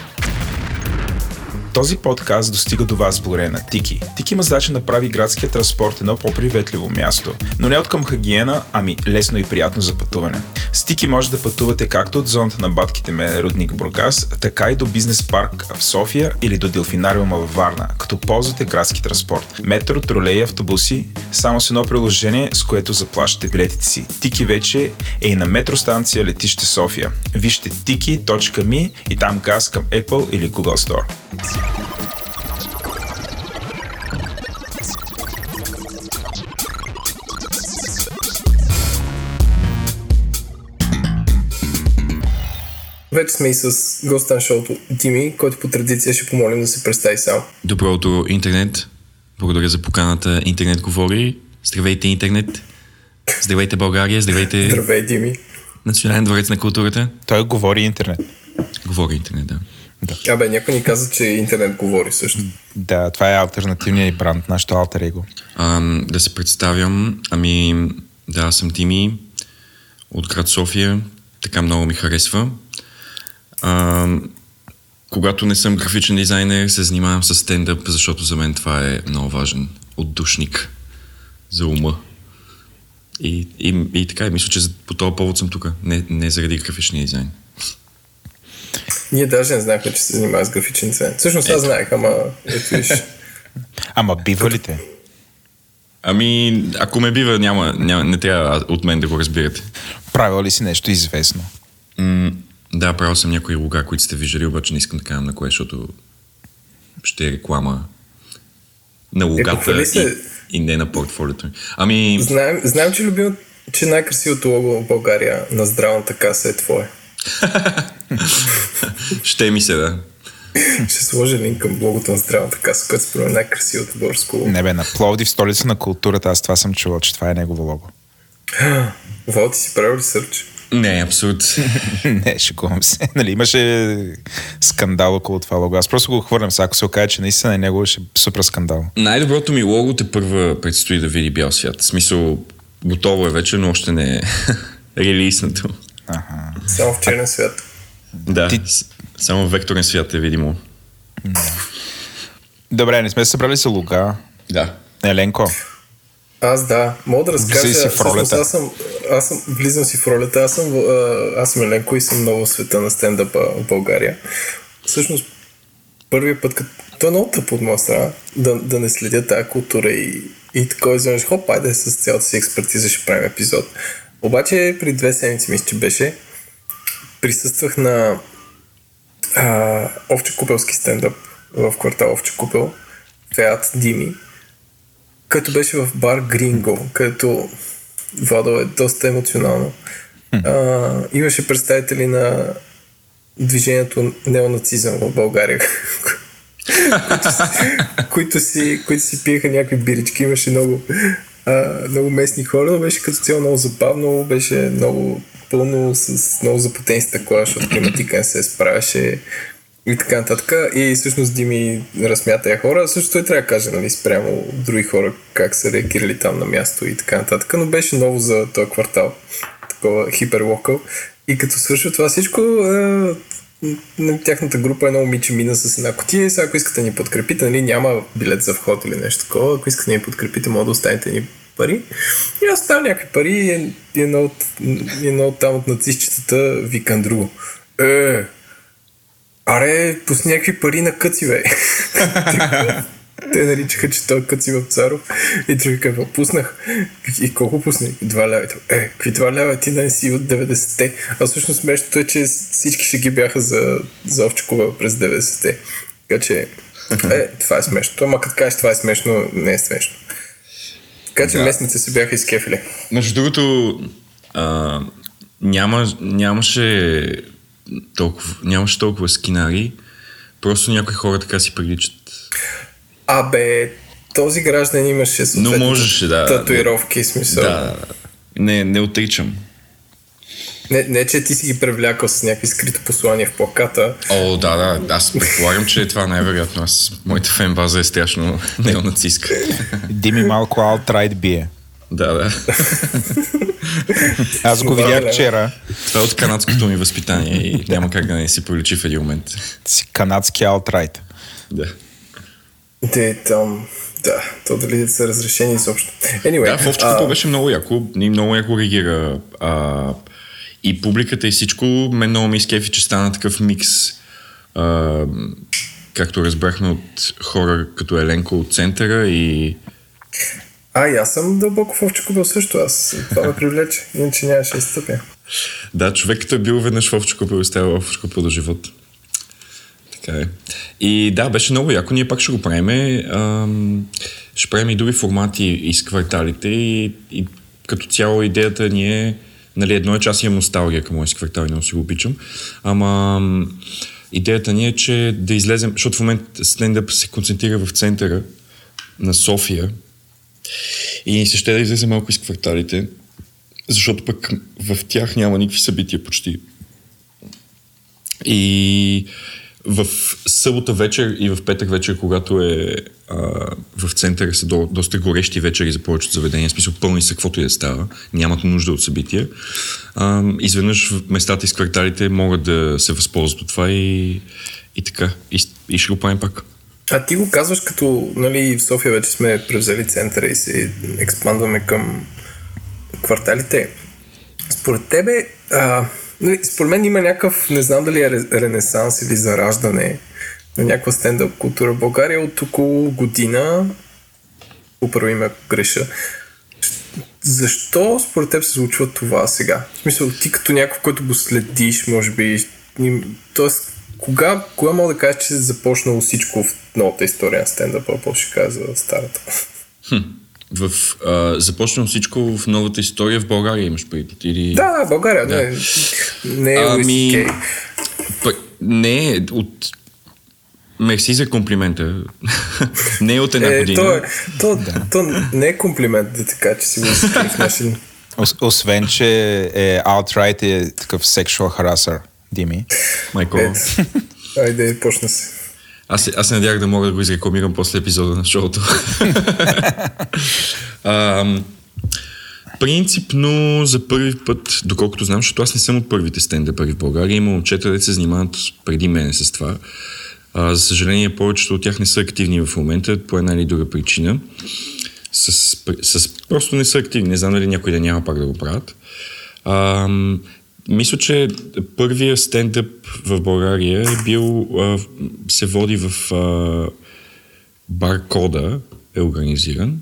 Този подкаст достига до вас благодарение на Тики. Тики има задача да направи градския транспорт едно по-приветливо място, но не от към хагиена, ами лесно и приятно за пътуване. С Тики може да пътувате както от зоната на батките ме Рудник Бургас, така и до бизнес парк в София или до Делфинариума във Варна, като ползвате градски транспорт. Метро, тролеи, автобуси, само с едно приложение, с което заплащате билетите си. Тики вече е и на метростанция Летище София. Вижте tiki.me и там газ към Apple или Google Store. Вече сме и с госта на шоуто Дими, който по традиция ще помолим да се представи сам. Добро утро, интернет. Благодаря за поканата. Интернет говори. Здравейте, интернет. Здравейте, България. Здравейте, Здравей, Дими. Национален дворец на културата. Той говори интернет. Говори интернет, да. Абе, някой ни каза, че интернет говори също. Да, това е альтернативният ни бранд, нашето алтер его. Да се представям. Ами, да, аз съм Тими от град София. Така много ми харесва. Ам, когато не съм графичен дизайнер, се занимавам с стендъп, защото за мен това е много важен отдушник за ума. И, и, и така, и мисля, че по този повод съм тук. Не, не заради графичния дизайн. Ние даже не знаехме, че се занимава с графичен дизайн. Всъщност аз знаех, ама ето виж. Ама бива ли те? Ами, ако ме бива, няма, няма, не трябва от мен да го разбирате. Правил ли си нещо известно? М, да, правил съм някои луга, които сте виждали, обаче не искам да казвам на кое, защото ще е реклама на Е, похвали и, се. и не на портфолиото ми. Ами, Знаем, знаем че, любим, че най-красивото лого в България на здравната каса е твое. (laughs) ще ми се, да. Ще сложа линк към логото на здравната каса, което според мен е най-красивото българско лого. Не бе, на Пловдив, столица на културата, аз това съм чувал, че това е негово лого. (gasps) Вал, ти си правил ли сърч? Не, абсолютно. (laughs) не, шикувам се. (laughs) Нали, имаше скандал около това лого. Аз просто го хвърлям. Сега, ако се окаже, че наистина е негово, ще е супер скандал. Най-доброто ми лого те първа предстои да види бял свят. В смисъл, готово е вече, но още не е релиснато. Ага. Само в черен свят. Да, Ти- с- само в векторен свят е видимо. Добре, не сме се събрали за луга. Да. Еленко, Аз да, мога да разкажа. Си в всъщност ролята. Аз съм, аз съм, влизам си в ролята. Аз съм, аз съм Еленко и съм много в света на стендъпа в България. Всъщност, първият път, като... То е много тъпо от моя страна, да, да не следя тази култура и, и такова изведнъж, хоп, айде с цялата си експертиза ще правим епизод. Обаче, при две седмици, мисля, че беше, присъствах на а, Овче Купелски стендъп в квартал Овче Купел, Феат Дими, като беше в бар Гринго, където Владо е доста емоционално. А, имаше представители на движението неонацизъм в България, (laughs) които, си, които, си, които си пиеха някакви бирички. Имаше много, много местни хора, но беше като цяло много забавно, беше много пълно с много запотени стъкла, защото климатика не се справяше и така нататък. И всъщност Дими разсмя тия хора. Също той трябва да каже, нали, спрямо други хора как са реагирали там на място и така нататък. Но беше ново за този квартал. Такова хиперлокал. И като свършва това всичко, на тяхната група едно момиче мина с една котия и сега ако искате да ни подкрепите, нали, няма билет за вход или нещо такова, ако искате да ни подкрепите, може да останете ни пари. И аз ставам някакви пари и и едно от, едно от там от нацистчетата викам друго. Е, Аре, пусни някакви пари на къци, бе. (laughs) Те наричаха, че той е къци в Царов. И други какво пуснах. И колко пусна? Два лева. Е, какви два лева ти не си от 90-те. А всъщност смешното е, че всички ще ги бяха за, за овчекова през 90-те. Така че, е, това е смешно. Ама като кажеш това е смешно, не е смешно. Така че Да. местните се бяха изкефили. Между другото, а, няма, нямаше, толкова, нямаше толкова скинари, просто някои хора така си приличат. Абе, този граждан имаше съответно можеше, да. татуировки, смисъл. Да, не, не отричам. Не, не, че ти си ги привлякал с някакви скрито послания в плаката. О, да, да, аз предполагам, че е това най-вероятно. Аз, моята фен база е страшно (laughs) неонацистка. Дими малко alt-right бие. да, да. (laughs) Аз го видях да. вчера. Това е от канадското ми възпитание и няма как да не си приличи в един момент. Си канадски alt-right. Да. Те там... Да, то дали са разрешени изобщо. Anyway, Да, в Овчето беше много яко. И много яко реагира. А, и публиката и всичко, мен много ми изкефи, че стана такъв микс. А, както разбрахме от хора като Еленко от центъра и А, и аз съм дълбоко в Овчекобил също. Аз това ме привлече. Иначе нямаше да стъпя. Да, човекът е бил веднъж в Овчекопил и става в Овчекопил до живот. Така е. И да, беше много яко. Ние пак ще го правим. Ще правим и други формати из кварталите и, и като цяло идеята ни е нали, едно е, че аз имам носталгия към моят квартал и много си го обичам, ама ам, идеята ни е, че да излезем, защото в момента стендъп се концентрира в центъра на София и се ще да излезем малко из кварталите, защото пък в тях няма никакви събития почти. И в събота вечер и в петък вечер, когато е а, в центъра са до, доста горещи вечери за повечето заведения, смисъл пълни са каквото и да става, нямат нужда от събития. А, изведнъж в местата из кварталите могат да се възползват от това и, и така. И, и ще го правим пак. А ти го казваш като, нали, в София вече сме превзели центъра и се експандваме към кварталите. Според тебе, а, нали, според мен има някакъв, не знам дали е ре- ренесанс или зараждане на някаква стендъп култура в България от около година, поправи ме ако греша. Защо според теб се случва това сега? В смисъл, ти като някой, който го следиш, може би, тоест, кога, кога мога да кажа, че се започнало всичко в новата история на стендъпа, после ще кажа старата? В, а, започнало всичко в новата история в България имаш предвид? Или... Да, да, България, Да. не, не е Ами, не, от... Мерси за комплимента. (laughs) не е от една Е, година. то, е, то, то не е комплимент да така, че си го начин. Ос- Освен, че е outright е такъв sexual harasser, Дими. Майко. Е, айде, почна се. Аз, аз се надях да мога да го изрекламирам после епизода на шоуто. (laughs) Ам, принципно за първи път, доколкото знам, защото аз не съм от първите стендъпъри в България, има момчета, де се занимават преди мене с това. А, за съжаление, повечето от тях не са активни в момента, по една или друга причина. С, с, просто не са активни. Не знам дали някой да няма пак да го правят. Ам, мисля, че първия стендъп в България е бил, а, се води в а, бар Кода, е организиран.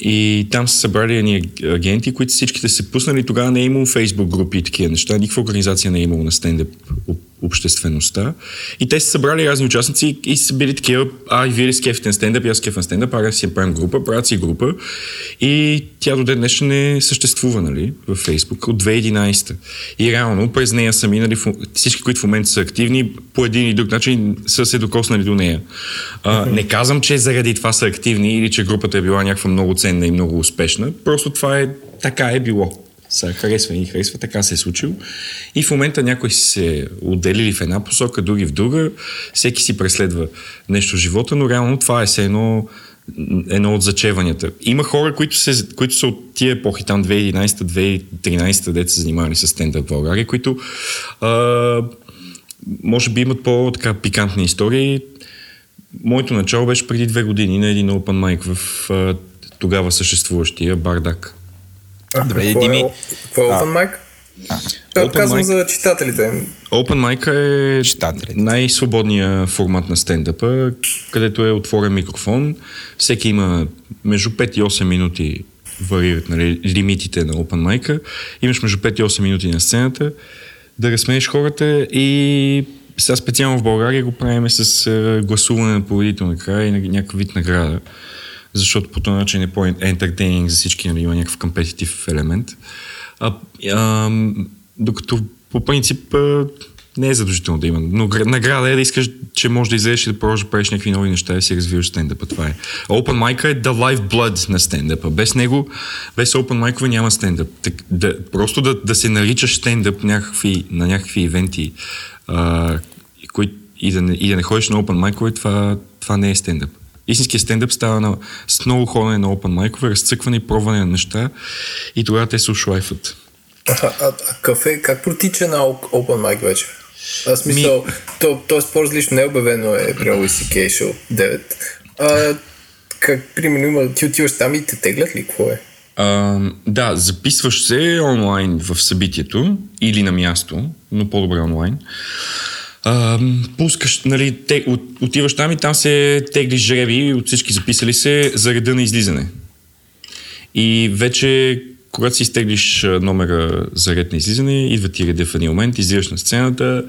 И там са събрали едни агенти, които всичките се пуснали. Тогава не е имало фейсбук групи и такива неща. Никаква организация не е имало на стендъп обществеността. И те са събрали разни участници и са били такива, а, и вие ли скефите на стендъп, и аз скеф на стендъп, а си я правим група, правят си група. И тя до ден днешен не съществува, нали, в Фейсбук от 2011. И реално през нея са минали всички, които в момента са активни, по един или друг начин са се докоснали до нея. А, не казвам, че заради това са активни или че групата е била някаква много ценна и много успешна. Просто това е така е било. Са харесва и харесва, така се е случило. И в момента някои са се отделили в една посока, други в друга. Всеки си преследва нещо в живота, но реално това е все едно едно от зачеванията. Има хора, които, се, които са от тия епохи, там 2011-2013, дете се занимавали с стендъп в България, които а, може би имат по-така пикантни истории. Моето начало беше преди две години на един open mic в а, тогава съществуващия Бардак. А, Добре, какво Дими. Е, какво е. Open Mic? Open Казвам mic. за читателите. Open Mic е Читателите. най-свободният формат на стендъпа, където е отворен микрофон. Всеки има между 5 и 8 минути варират нали, лимитите на Open Mic. Имаш между 5 и 8 минути на сцената да разсмееш хората и сега специално в България го правим с е, гласуване на победител накрая и на някакъв вид награда. Защото по този начин е по-ентертейнинг за всички, нали, има някакъв компетитив елемент. А, а, докато по принцип не е задължително да има. Но гра- награда е да искаш, че можеш да излезеш и да продължиш да правиш някакви нови неща и да си развиваш стендъпа. Това е. Open mic е the lifeblood на стендъпа. Без него, без open mic няма стендъп. Так, да, просто да, да се наричаш стендъп някакви, на някакви ивенти а, кои, и, да не, и да не ходиш на open mic това, това не е стендъп. Истинският стендъп става на, с много ходене на open майкове, разцъкване и пробване на неща и тогава те се ушлайфат. А, а, а кафе, как протича на Open Mic вече? Аз мисля, то, то спор лично не е обявено е при OCK Show 9. А, как, примерно, има, ти отиваш там и те теглят ли? Какво е? А, да, записваш се онлайн в събитието или на място, но по-добре онлайн. А, пускаш, нали, те, от, отиваш там и там се теглиш жреби от всички записали се за реда на излизане. И вече, когато си изтеглиш номера за ред на излизане, идва ти реда в един момент, излизаш на сцената,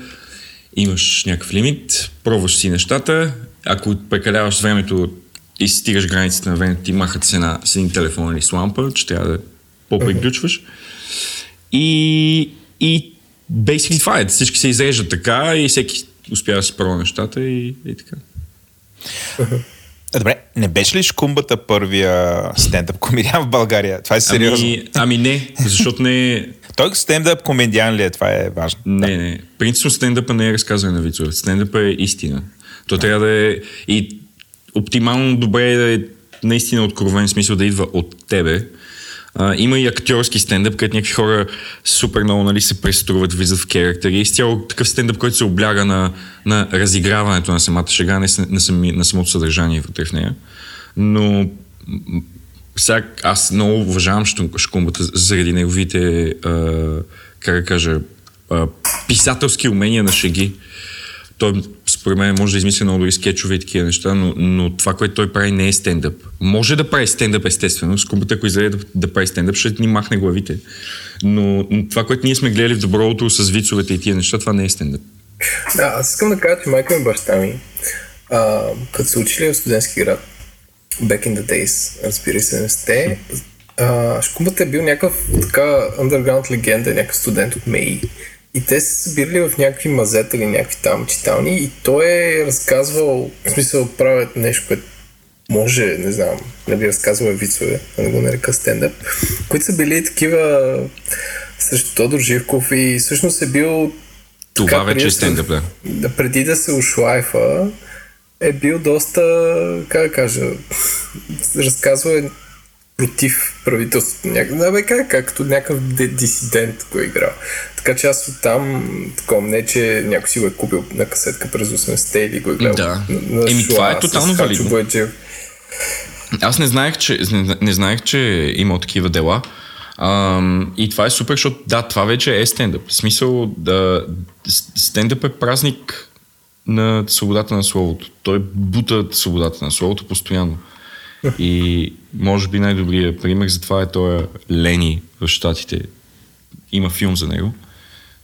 имаш някакъв лимит, пробваш си нещата, ако прекаляваш времето и стигаш границите на времето, ти махат се на, с един телефон или с лампа, че трябва да по-приключваш. И, и basically това е. Всички се изреждат така и всеки успява да си пробва нещата и, и така. Е, Добре, не беше ли Шкумбата първия стендъп комедиан в България? Това е сериозно. Ами, ами не, защото не е... Той стендъп комедиан ли е? Това е важно. Не, не. Принципно стендъпа не е разказване на вицове. Стендъпа е истина. То трябва да е и оптимално добре е да е наистина откровен смисъл да идва от тебе. Има и актьорски стендъп, където някакви хора супер много нали, се преструват, влизат в керактери. Изцяло такъв стендъп, който се обляга на, на разиграването на самата шега, не на, сами, на самото съдържание вътре в нея. Но сега аз много уважавам Шкумбата заради неговите, а, как да кажа, а, писателски умения на шеги. Той, според мен, може да измисля много добри скетчове и такива неща, но, но това, което той прави, не е стендъп. Може да прави стендъп, естествено. С компата, ако излезе да, да прави стендъп, ще ни махне главите. Но, но това, което ние сме гледали в добро утро с вицовете и тия неща, това не е стендъп. Да, аз искам да кажа, че майка ми баща ми, а, като са учили в студентски град, back in the days, разбира се, 70-те, а, Шкумбът е бил някакъв така underground легенда, някакъв студент от МЕИ. И те се събирали в някакви мазета или някакви там читални и той е разказвал, в смисъл правят нещо, което може, не знам, не би разказвал вицове, да го нарека стендъп, които са били такива срещу Тодор Живков и всъщност е бил Това така, вече е стендъп, да. да, преди да се ушлайфа, е бил доста, как да кажа, разказва е против правителството. Няк... Да, бе, как, както някакъв ди- дисидент го е играл. Така че аз оттам, такова не, че някой си го е купил на касетка през 80-те или го е гледал Да. на, на Еми, това е тотално валидно. Бояджиев. Аз не знаех, че, не, не знаех, че е имал такива дела. Ам, и това е супер, защото да, това вече е стендъп. В смисъл, да, стендъп е празник на свободата на словото. Той бута свободата на словото постоянно. И може би най-добрият пример за това е той Лени в Штатите. Има филм за него,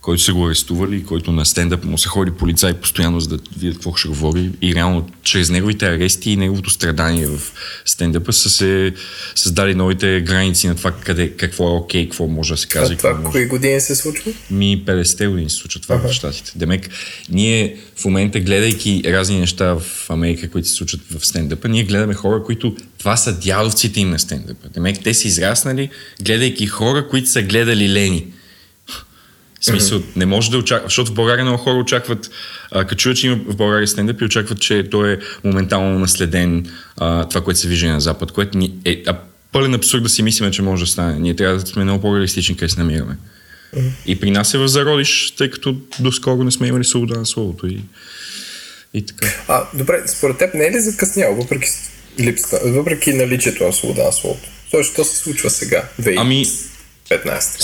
който са го арестували, който на стендъп му се ходи полицай постоянно, за да видят какво ще говори. И реално, чрез неговите арести и неговото страдание в стендъпа са се създали новите граници на това къде, какво е окей, какво може да се казва. А това може. кои години се случва? Ми 50-те години се случва това в Штатите. Демек, ние в момента, гледайки разни неща в Америка, които се случват в стендъпа, ние гледаме хора, които това са дядовците им на стендъпа. Демек, те са израснали, гледайки хора, които са гледали Лени. В смисъл, не може да очаква, защото в България много хора очакват, а, като чуят, че има в България стендъп и очакват, че той е моментално наследен а, това, което се вижда на Запад, което ни е а, пълен абсурд да си мислиме, че може да стане. Ние трябва да сме много по-реалистични къде се намираме. И при нас е в зародиш, тъй като доскоро не сме имали свобода на словото и, и така. А, добре, според теб не е ли закъснял, въпреки липсата, въпреки наличието на свобода на словото? Защо се случва сега? 2015, Ами,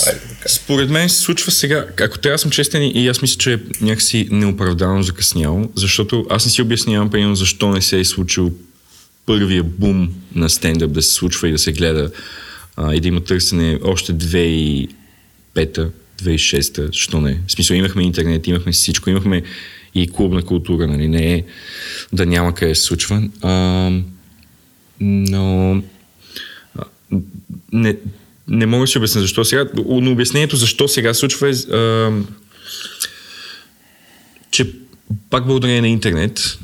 айде да кажа. Според мен се случва сега, ако трябва съм честен и аз мисля, че е някакси неоправдано закъсняло, защото аз не си обяснявам, примерно, защо не се е случил първия бум на стендъп да се случва и да се гледа а, и да има търсене още 2005 2006 защо не? В смисъл имахме интернет, имахме всичко, имахме и клубна култура, нали? Не е да няма къде се случва. А, но не, не мога да си обясня защо сега, но обяснението защо сега се случва е, а, че пак благодарение на интернет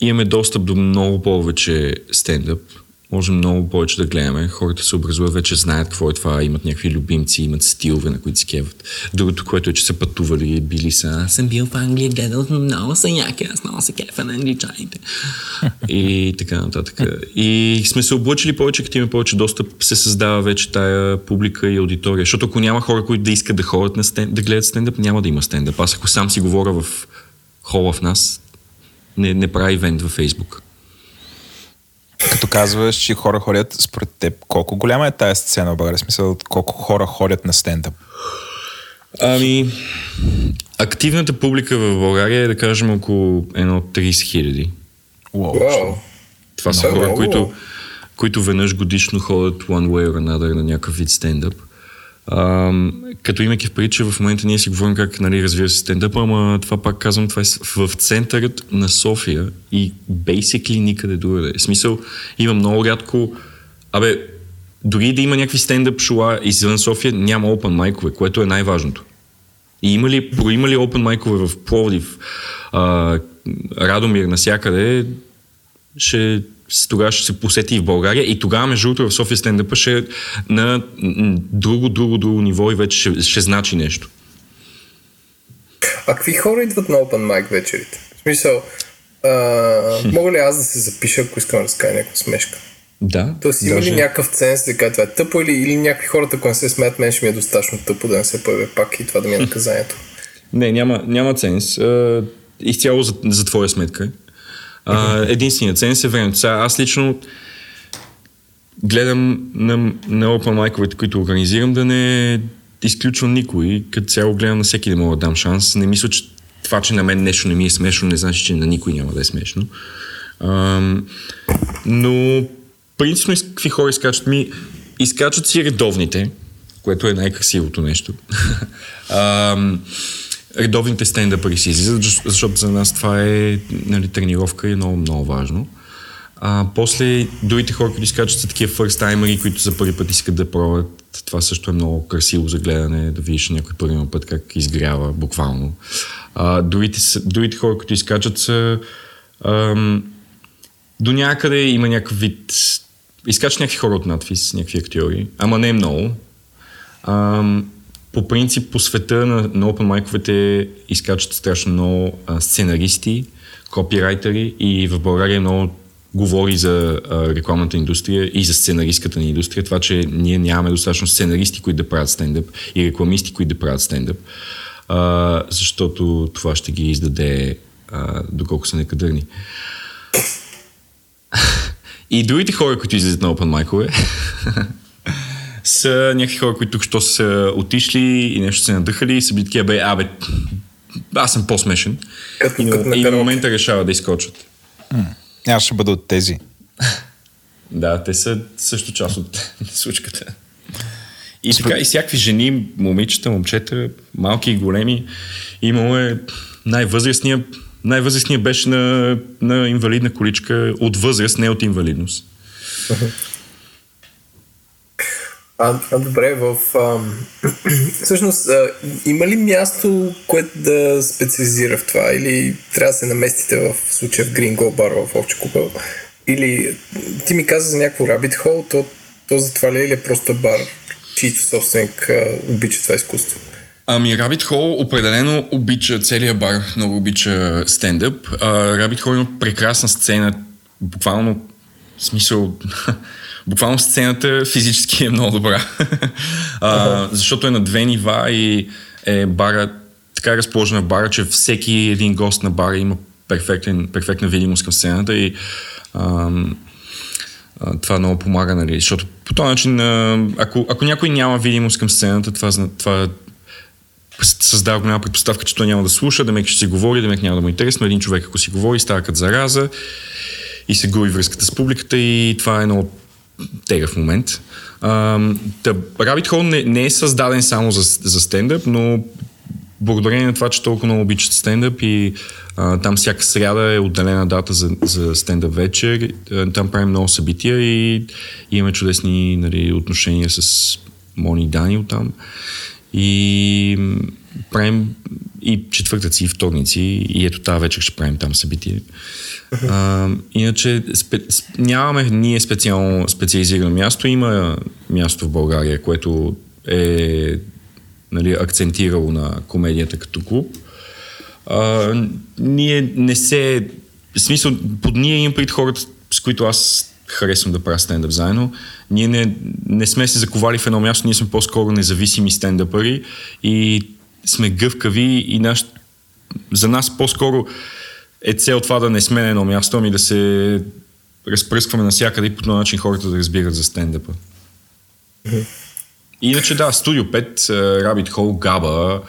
имаме достъп до много повече стендъп, можем много повече да гледаме. Хората се образуват, вече знаят какво е това, имат някакви любимци, имат стилове, на които се кеват. Другото, което е, че са пътували, били са, аз съм бил в Англия, гледал много са яки, аз много се кефа на англичаните. и така нататък. И сме се облъчили повече, като имаме повече достъп, се създава вече тая публика и аудитория. Защото ако няма хора, които да искат да ходят на стенд, да гледат стендъп, няма да има стендъп. Аз ако сам си говоря в хола в нас, не, не прави ивент във Фейсбук. Като казваш, че хора ходят, според теб, колко голяма е тая сцена в България? Смисъл, колко хора ходят на стендъп? Ами, активната публика в България е да кажем около едно 30 хиляди. Уау. Вау. Това са хора, които, които веднъж годишно ходят one way or another на някакъв вид стендъп. Като имайки в предвид, че в момента ние си говорим как нали, развива се стендъпа, ама това пак казвам, това е в центърът на София и basically никъде другаде. В смисъл, има много рядко, абе, дори да има някакви стендъп шоа извън София, няма open майкове, което е най-важното. И има ли, има ли open майкове в Пловдив, а, Радомир, насякъде, ще, тогава ще се посети и в България и тогава, между другото, в София стендъпа ще е на друго, друго, друго ниво и вече ще, ще значи нещо. А какви хора идват на Open Mic вечерите? В смисъл, а, мога ли аз да се запиша, ако искам да разкажа някаква смешка? Да. Тоест има ли някакъв ценз да кажа това е тъпо или, или някакви хората, ако не се смеят, мен ще ми е достатъчно тъпо да не се появя пак и това да ми е наказанието. Не, няма, няма ценз. Изцяло за, за твоя сметка. А, единственият ценз е времето. Сега, аз лично гледам на, на open майковете, които организирам, да не изключвам никой. Като цяло гледам на всеки да мога да дам шанс. Не мисля, че това, че на мен нещо не ми е смешно, не значи, че на никой няма да е смешно. Ам, но принципно какви хора изкачат ми? Изкачат си редовните, което е най-красивото нещо. (laughs) Ам, редовните стендъпъри си излизат, защ- защото за нас това е нали, тренировка и е много, много важно. А, после другите хора, които изкачат са такива first таймери, които за първи път искат да пробват. Това също е много красиво за гледане, да видиш някой първи път как изгрява буквално. А, другите, другите хора, които изкачат са ам, до някъде има някакъв вид... Изкачат някакви хора от надфис, някакви актьори, ама не много. Ам, по принцип, по света на, на open майковете изкачат страшно много а, сценаристи, копирайтери и в България много говори за а, рекламната индустрия и за сценаристската ни индустрия. Това, че ние нямаме достатъчно сценаристи, които да правят стендъп и рекламисти, които да правят стендъп. А, защото това ще ги издаде а, доколко са некадърни. (laughs) И другите хора, които излизат на open майкове, (laughs) са някакви хора, които що са отишли и нещо са надъхали и са били такива, бе, абе, аз съм по-смешен. Като- и, като на и момента решават да изкочат. Аз ще бъда от тези. (laughs) Да, те са също част от (laughs) случката. И така, и всякакви жени, момичета, момчета, малки и големи. Имало е най-възрастния, най-възрастния беше на, на инвалидна количка от възраст, не от инвалидност. (laughs) А, а добре, в... ам, (clears throat) всъщност, а, има ли място, което да специализира в това? Или трябва да се наместите в случая в Green Go Bar в Овче купел? Или ти ми каза за някакво Rabbit Hole, то, то за това ли е или е просто бар, чийто собственик а, обича това изкуство? Ами Rabbit Hole определено обича целият бар, много обича стендъп. А, Rabbit Hole има прекрасна сцена, буквално в смисъл, (laughs) буквално сцената физически е много добра. а, защото е на две нива и е бара, така е разположена бара, че всеки един гост на бара има перфектен, перфектна видимост към сцената и ам, а, това много помага, нали? Защото по този начин, а, ако, ако някой няма видимост към сцената, това, това създава голяма предпоставка, че той няма да слуша, да мек ще си говори, да мек няма да му е интересно. Един човек, ако си говори, става като зараза и се губи връзката с публиката и това е много тегъв момент. Ам, Та, Rabbit не, не е създаден само за, за стендъп, но благодарение на това, че толкова много обичат стендъп и а, там всяка сряда е отделена дата за, за стендъп вечер. А, там правим много събития и, и имаме чудесни нали, отношения с Мони и Данил там. И правим и четвъртъци, и вторници, и ето тази вечер ще правим там събитие. А, иначе спе, нямаме ние специално специализирано място. Има място в България, което е нали, акцентирало на комедията като клуб. А, ние не се... В смисъл, под ние имам пред хората, с които аз харесвам да правя стендъп заедно. Ние не, не сме се заковали в едно място, ние сме по-скоро независими стендъпъри и сме гъвкави и наш, за нас по-скоро е цел това да не сме на едно място, ами да се разпръскваме навсякъде и по този начин хората да разбират за стендъпа. Иначе да, Студио 5, Rabbit Hole, Габа,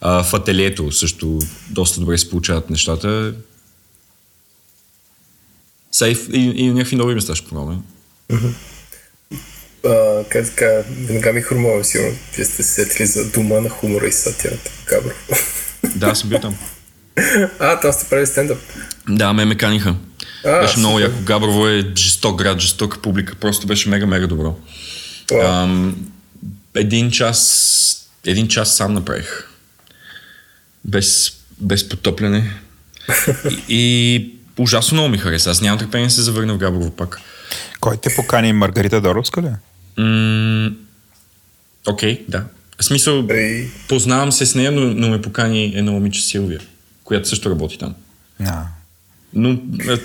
а, в ателието също доста добре се получават нещата. Сега и, и, и някакви нови места ще пробваме. А, как така, веднага ми хрумова сигурно. Вие сте се сетили за дума на хумора и сатирата. Габров. Да, аз съм бил там. а, там сте правили стендъп. Да, ме ме каниха. А, беше много яко. Габрово е жесток град, жестока публика. Просто беше мега, мега добро. Ам, един час, един час сам направих. Без, без потопляне. (laughs) И, и ужасно много ми хареса. Аз нямам търпение да се завърна в Габрово пак. Кой те покани? Маргарита Доровска ли? М, Окей, да. В смисъл, Ей. познавам се с нея, но, но ме покани едно момиче Силвия, която също работи там. А. Но е,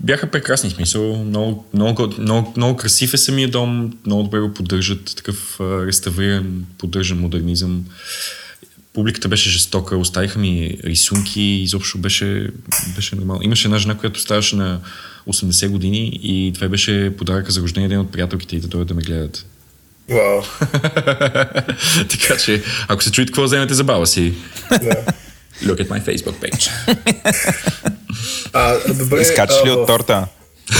бяха прекрасни, в смисъл. Много, много, много, много красив е самия дом, много добре го поддържат, такъв а, реставриран, поддържан модернизъм. Публиката беше жестока, оставиха ми рисунки, изобщо беше, беше нормално. Имаше една жена, която ставаше на 80 години и това беше подаръка за рождения ден от приятелките и да дойдат да ме гледат. Вау. (laughs) така че, ако се чуете какво вземете за баба си, Да. look at my Facebook page. А, добре. Изкачаш ли а, от торта? (laughs)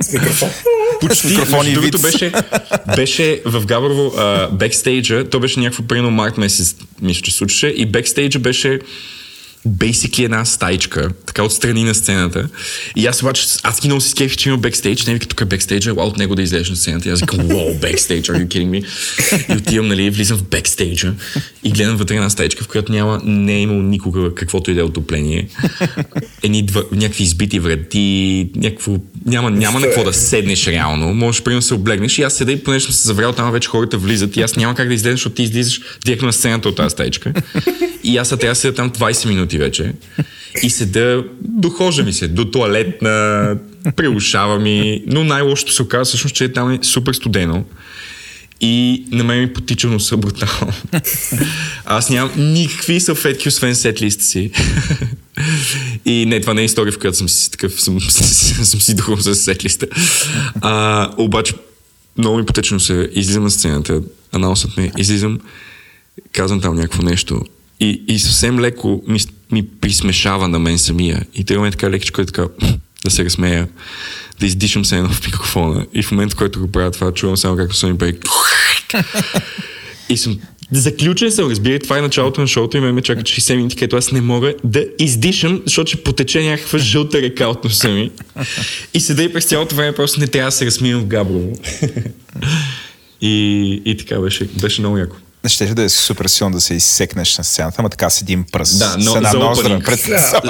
с микрофон. Почти, Микрофон и другото беше, беше в Габрово а, бекстейджа, то беше някакво примерно март месец, мисля, че случваше, и бекстейджа беше basically една стайчка, така отстрани на сцената. И аз обаче, ги много си скефи, че има бекстейдж, не вика тук е бекстейджа, а от него да излезеш на сцената. И аз викам, wow, бекстейдж, are you kidding me? И отивам, нали, влизам в бекстейджа и гледам вътре една стайчка, в която няма, не е имало никога каквото и да е отопление. Едни някакви избити врати, някакво, няма, няма на какво да седнеш реално. Можеш примерно се облегнеш и аз седя и понеже съм се заврял там вече хората влизат и аз няма как да излезеш, защото ти излизаш директно на сцената от тази стаичка. И аз трябва да седя там 20 минути вече. И седа, дохожа ми се, до туалетна, прилушава ми, но най-лошото се оказа всъщност, че там е супер студено. И на мен ми потича носа брутално. Аз нямам никакви салфетки, освен сет листа си. И не, това не е история, в която съм си такъв, съм, (laughs) съм си духал с сет листа. А, обаче, много ми потече носа. Излизам на сцената, анонсът ми, излизам, казвам там някакво нещо. И, и съвсем леко ми, ми присмешава на мен самия. И трябва ме така лекичко е така (clears throat) да се разсмея, да издишам се едно в микрофона. И в момента, в който го правя това, чувам само както ми прави. (laughs) И съм Заключен съм, разбира, това е началото на шоуто и ме ме чака 60 минути, където аз не мога да издишам, защото ще потече някаква жълта река от носа ми. И седа и през цялото време просто не трябва да се размивам в Габрово. (laughs) и, и така беше, беше много яко. Ще да е супер силно да се изсекнеш на сцената, ама така с един пръст. Да, но за опенинг. пред...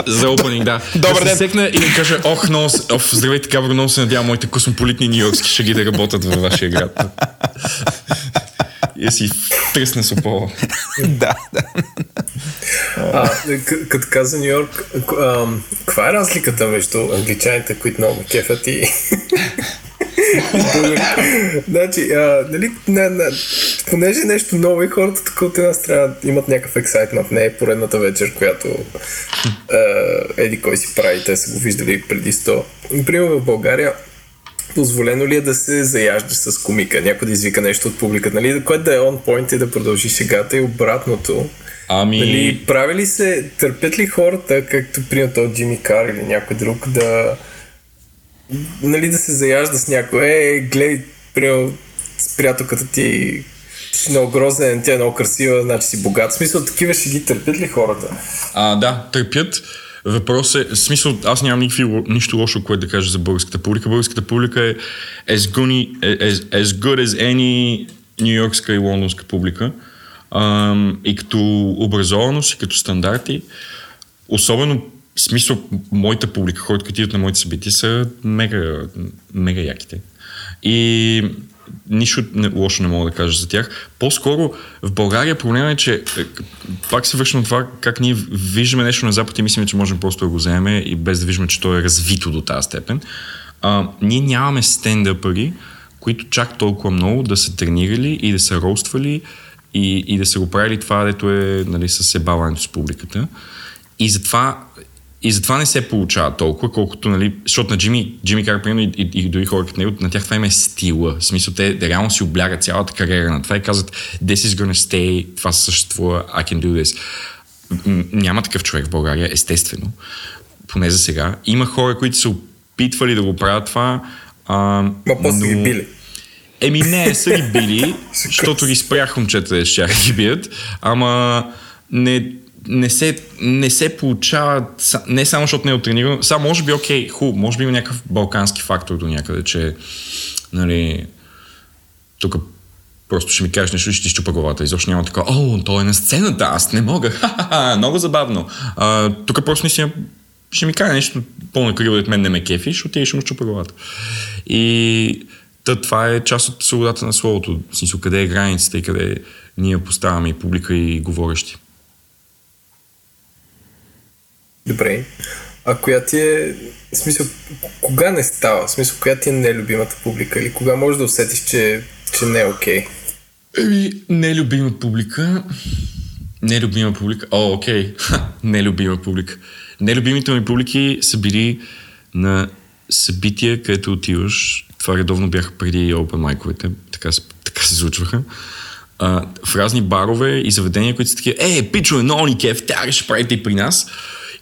За опенинг, да. (laughs) Добър да ден. се секна и да кажа, ох, много, оф, здравейте, Габро, много се надявам моите космополитни нью-йоркски шаги да работят във вашия град. (laughs) И си тръсна с опола. (laughs) да, да. А, к- като каза Нью Йорк, каква е разликата между англичаните, които много кефят и... (laughs) значи, а, нали, на, на, понеже е нещо ново и хората тук от една страна имат някакъв ексайтмент, не е поредната вечер, която а, еди кой си прави, те са го виждали преди 100. Например, в България позволено ли е да се заяждаш с комика, някой да извика нещо от публиката, нали, което да е point и да продължи шегата и обратното. Ами... Нали, прави ли се, търпят ли хората, както примерно този Джимми Кар или някой друг, да, нали, да се заяжда с някой, е, гледай, примерно, с приятелката ти, ти си много грозен, тя е много красива, значи си богат. В смисъл, такива ще ги търпят ли хората? А, да, търпят. Въпрос е, в смисъл, аз нямам никакви, нищо лошо, което да кажа за българската публика. Българската публика е as good, as, as good as any нью-йоркска и лондонска публика. Ам, и като образованост, и като стандарти, особено в смисъл, моята публика, хората, които идват на моите събития, са мега, мега яките. И нищо не, лошо не мога да кажа за тях. По-скоро в България проблема е, че е, пак се връщам това как ние виждаме нещо на Запад и мислим, че можем просто да го вземем и без да виждаме, че то е развито до тази степен. А, ние нямаме стендъпъри, които чак толкова много да са тренирали и да са роствали и, и да са го правили това, дето е нали, с себаването с публиката. И затова и затова не се получава толкова, колкото, нали, защото на Джими, Джими Кар, примерно, и, и, и дори хора като него, на тях това им е стила. В смисъл, те реално си облягат цялата кариера на това и казват, this is gonna stay, това съществува, I can do this. Няма такъв човек в България, естествено. Поне за сега. Има хора, които са опитвали да го правят това. А, Ма после но... ги били. Еми не, са ги били, (laughs) защото ги спрях момчета ще ги бият, ама не, не, се, не се получава, не само защото не е тренирано, само може би окей, хубаво, може би има някакъв балкански фактор до някъде, че нали, тук просто ще ми кажеш нещо и ще ти щупа главата. Изобщо няма така, о, той е на сцената, аз не мога, (laughs) много забавно. А, тук просто наистина ще ми каже нещо по-накриво от мен не ме кефи, ще отиде и ще му щупа главата. И та, това е част от свободата на словото. В смисъл, къде е границата и къде ние поставяме и публика и говорещи. Добре. А коя ти е, в смисъл, кога не става? В смисъл, коя ти е нелюбимата публика? Или кога можеш да усетиш, че, че не е окей? Еми, нелюбима публика. Нелюбима публика. О, окей. Ха, нелюбима публика. Нелюбимите ми публики са били на събития, където отиваш. Това редовно бяха преди open майковете. Така, така се случваха. А, в разни барове и заведения, които са такива, е, пичове, много ни кеф, тя ще правите и при нас.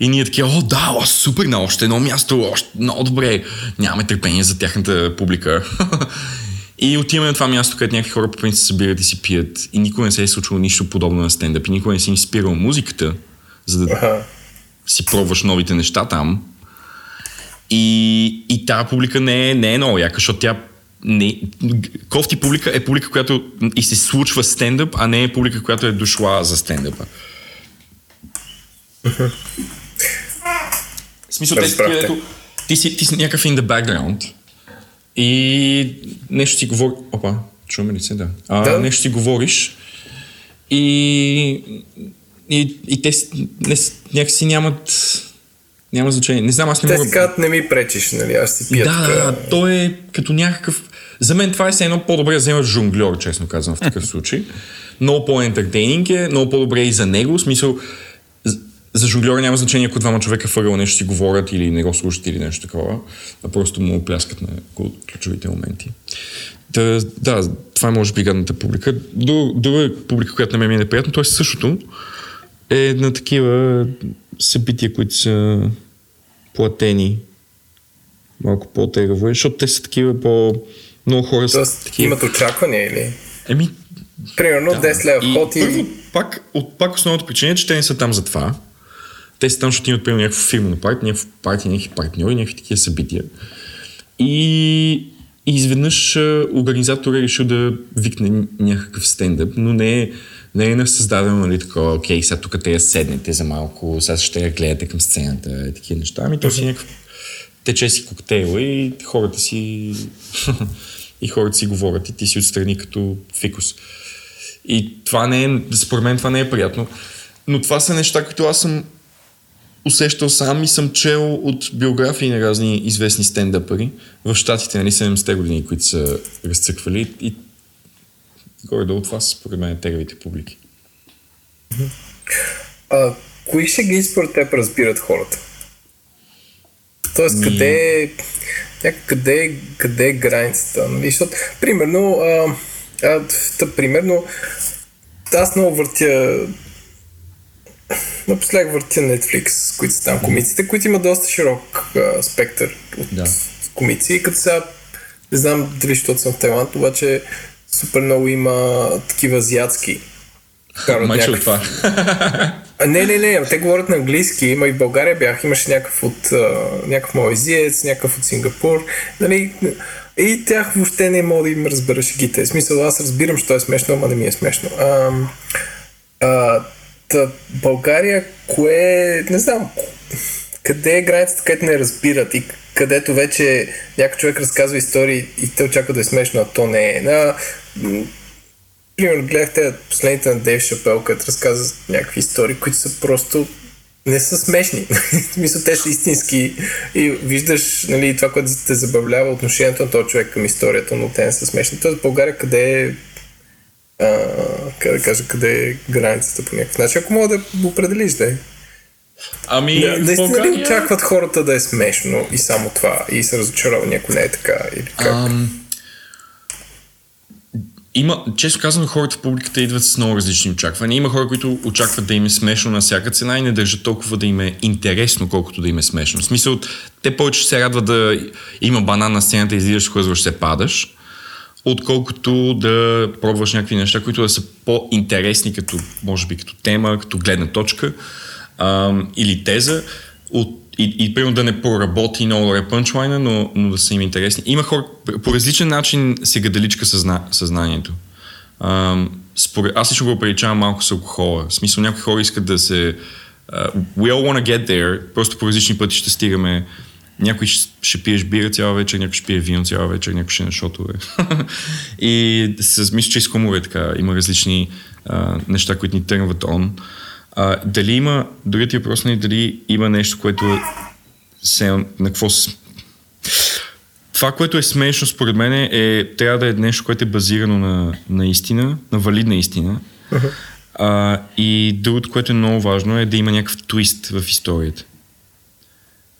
И ние такива, о, да, о, супер, на още едно място, още много добре. Нямаме търпение за тяхната публика. (laughs) и отиваме на това място, където някакви хора по принцип се събират и си пият. И никога не се е случвало нищо подобно на стендъп. И никога не си инспирал музиката, за да си пробваш новите неща там. И, и тази публика не е, не е много яка, защото тя не, кофти публика е публика, която и се случва стендъп, а не е публика, която е дошла за стендъпа. В смисъл, те са такива, ето, ти си, ти си някакъв in the background и нещо си говори... Опа, чуваме ли се? Да. А, Да. Нещо си говориш и, и, и те не, някакси нямат няма значение. Не знам, аз не Те мога... казват, не ми пречиш, нали? Аз си пия Да, да, то е като някакъв... За мен това е все едно по-добре да вземаш жонглер, честно казвам, в такъв случай. Много по-ентертейнинг е, много по-добре и за него. В смисъл, за жонглера няма значение, ако двама човека въгъл нещо си говорят или не го слушат или нещо такова, а просто му пляскат на ключовите моменти. Да, да, това е може би гадната публика. Друг- Друга публика, която на мен ми е неприятно, то е същото. Е на такива събития, които са платени малко по-тегаво, защото те са такива по... Много хора са Тоест, такива. имат очаквания или? Еми, Примерно да. 10 лева вход и... Първо, пак, от, пак основната причина е, че те не са там за това. Те са там, защото имат примерно някакво фирмено парти, някакво парти, някакви партньори, някакви такива събития. И, и изведнъж а, организатор е решил да викне някакъв стендъп, но не е, не е създадено, нали, такова, окей, сега тук те я седнете за малко, сега ще я гледате към сцената и такива неща. Ами то си някакъв тече си коктейл и хората си (laughs) и хората си говорят и ти си отстрани като фикус. И това не е, според мен това не е приятно. Но това са неща, които аз съм усещал сам и съм чел от биографии на разни известни стендъпъри в щатите, нали, 70-те години, които са разцъквали и горе-долу това са според мен тегавите публики. А, кои шеги според теб разбират хората? Тоест, къде къде, къде е границата? Нали? Защото, примерно, а, а, тъ, примерно, аз много въртя напоследък въртя Netflix, които са там комиците, които имат доста широк а, спектър от Да. комици. И като сега, не знам дали защото съм в Тайланд, обаче супер много има такива азиатски. Майче от това. а, не, не, не, те говорят на английски, има и в България бях, имаше някакъв от а, някакъв малайзиец, някакъв от Сингапур, нали, и тях въобще не мога да им разбера шегите. В смисъл, аз разбирам, що е смешно, ама не ми е смешно. А, а, България, кое, не знам, къде е границата, където не разбират и където вече някой човек разказва истории и те очаква да е смешно, а то не е. На, примерно гледахте последните на Дейв Шапел, където разказва някакви истории, които са просто не са смешни. (laughs) Смисъл, те са истински и виждаш нали, това, което те забавлява отношението на този човек към историята, но те не са смешни. Тоест, България къде е а, как да кажа, къде е границата по някакъв начин. Ако мога да определиш, да е. Ами, Да, наистина ли България- очакват хората да е смешно и само това и се разочаровани, ако не е така или как? Ам, има, често казано, хората в публиката идват с много различни очаквания. Има хора, които очакват да им е смешно на всяка цена и не държат толкова да им е интересно, колкото да им е смешно. В смисъл, те повече се радват да има банан на сцената, излизаш, хлъзваш се, падаш, отколкото да пробваш някакви неща, които да са по-интересни, като, може би, като тема, като гледна точка ам, или теза, от, и, и примерно да не проработи много добре пънчлайна, но, но да са им интересни. Има хора, по различен начин се гадаличка съзна, съзнанието. Ам, според, аз лично го приличавам малко с алкохола. В смисъл, някои хора искат да се... Uh, we all wanna get there, просто по различни пъти ще стигаме някой ще, ще пиеш бира цяла вечер, някой ще пие вино цяла вечер, някой ще е на шотове. (laughs) и с, мисля, че и с е така. Има различни а, неща, които ни тръгват он. А, дали има, другият ти въпрос е дали има нещо, което се, на какво. Това, което е смешно според мен е, трябва да е нещо, което е базирано на, на истина, на валидна истина. А, и другото, което е много важно е да има някакъв твист в историята.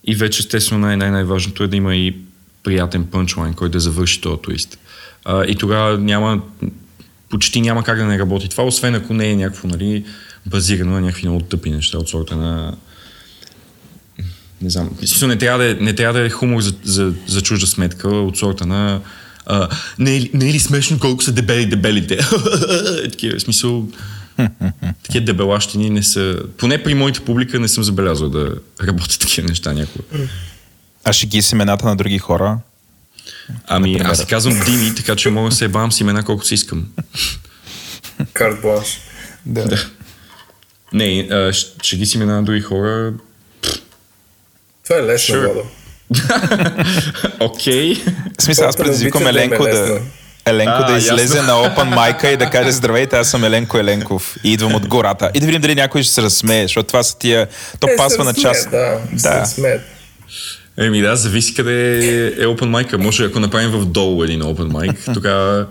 И вече естествено най- най- най-важното е да има и приятен пънчлайн, който да завърши този твист. А, и тогава няма, почти няма как да не работи това, освен ако не е някакво, нали, базирано на някакви много тъпи неща от сорта на не знам. Смисъл, не трябва да е, не трябва да е хумор за, за, за чужда сметка от сорта на а, не, е, не е ли смешно колко са дебели дебелите? (laughs) Е, Такива, в смисъл, такива дебелащини не са... Поне при моята публика не съм забелязал да работят такива неща някога. А ще ги с имената на други хора? Ами, аз се казвам Дими, така че мога да се ебавам с имена колкото си искам. Карт бланш. Да. Да. Не, а, ще, ги си имена на други хора. Това е лесно, Sure. (laughs) Окей. В смисъл, аз не предизвиквам обичат да е Еленко А, да излезе ясно. на Open майка и да каже (laughs) здравейте, аз съм Еленко Еленков и идвам от гората. И да видим дали някой ще се разсмее, защото това са тия... То Те пасва на част. Да, Да. се. Еми да, зависи къде е open mic Може ако направим в долу един open mic, (laughs) тогава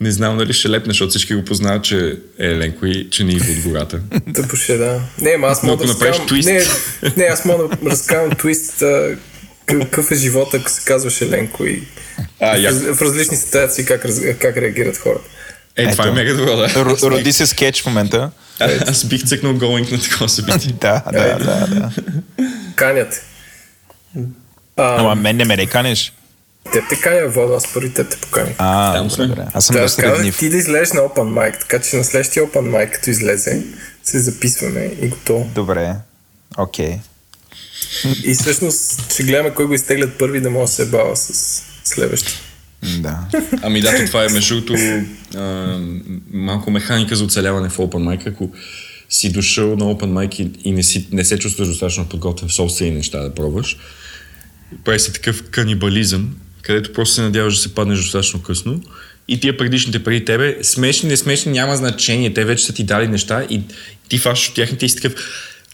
не знам дали ще лепне, защото всички го познават, че е Еленко и че не идва от гората. Тъпо ще да. Не, ама аз мога да твист. Не, не, аз мога да разкажам твист какъв е живота, ако се казваше Ленко и А, в, раз- в различни ситуации как, как реагират хората. Е, това е Ето. мега добро, да. Ро- Роди се скетч в момента. А, аз бих цъкнал going на такова събитие. (laughs) Да, да, да, да. Канят. А, Ама мен не ме не канеш. теб те каня, Владо, аз първи теб те поканих. А, Там добре. Аз съм Да, доста казах ти да излезеш на Open Mic, така че на следващия Open Mic, като излезе, се записваме и готово. Добре. Окей. И всъщност ще гледаме кой го изтеглят първи, да може да се бава с следващия. Да. Ами да, то това е между другото малко механика за оцеляване в open mic. Ако си дошъл на open mic и, и не, си, не се чувстваш достатъчно подготвен в собствени неща да пробваш, прави се такъв канибализъм, където просто се надяваш да се паднеш достатъчно късно и тия предишните преди тебе, смешни, не смешни, няма значение. Те вече са ти дали неща и ти фащаш от тяхните и си такъв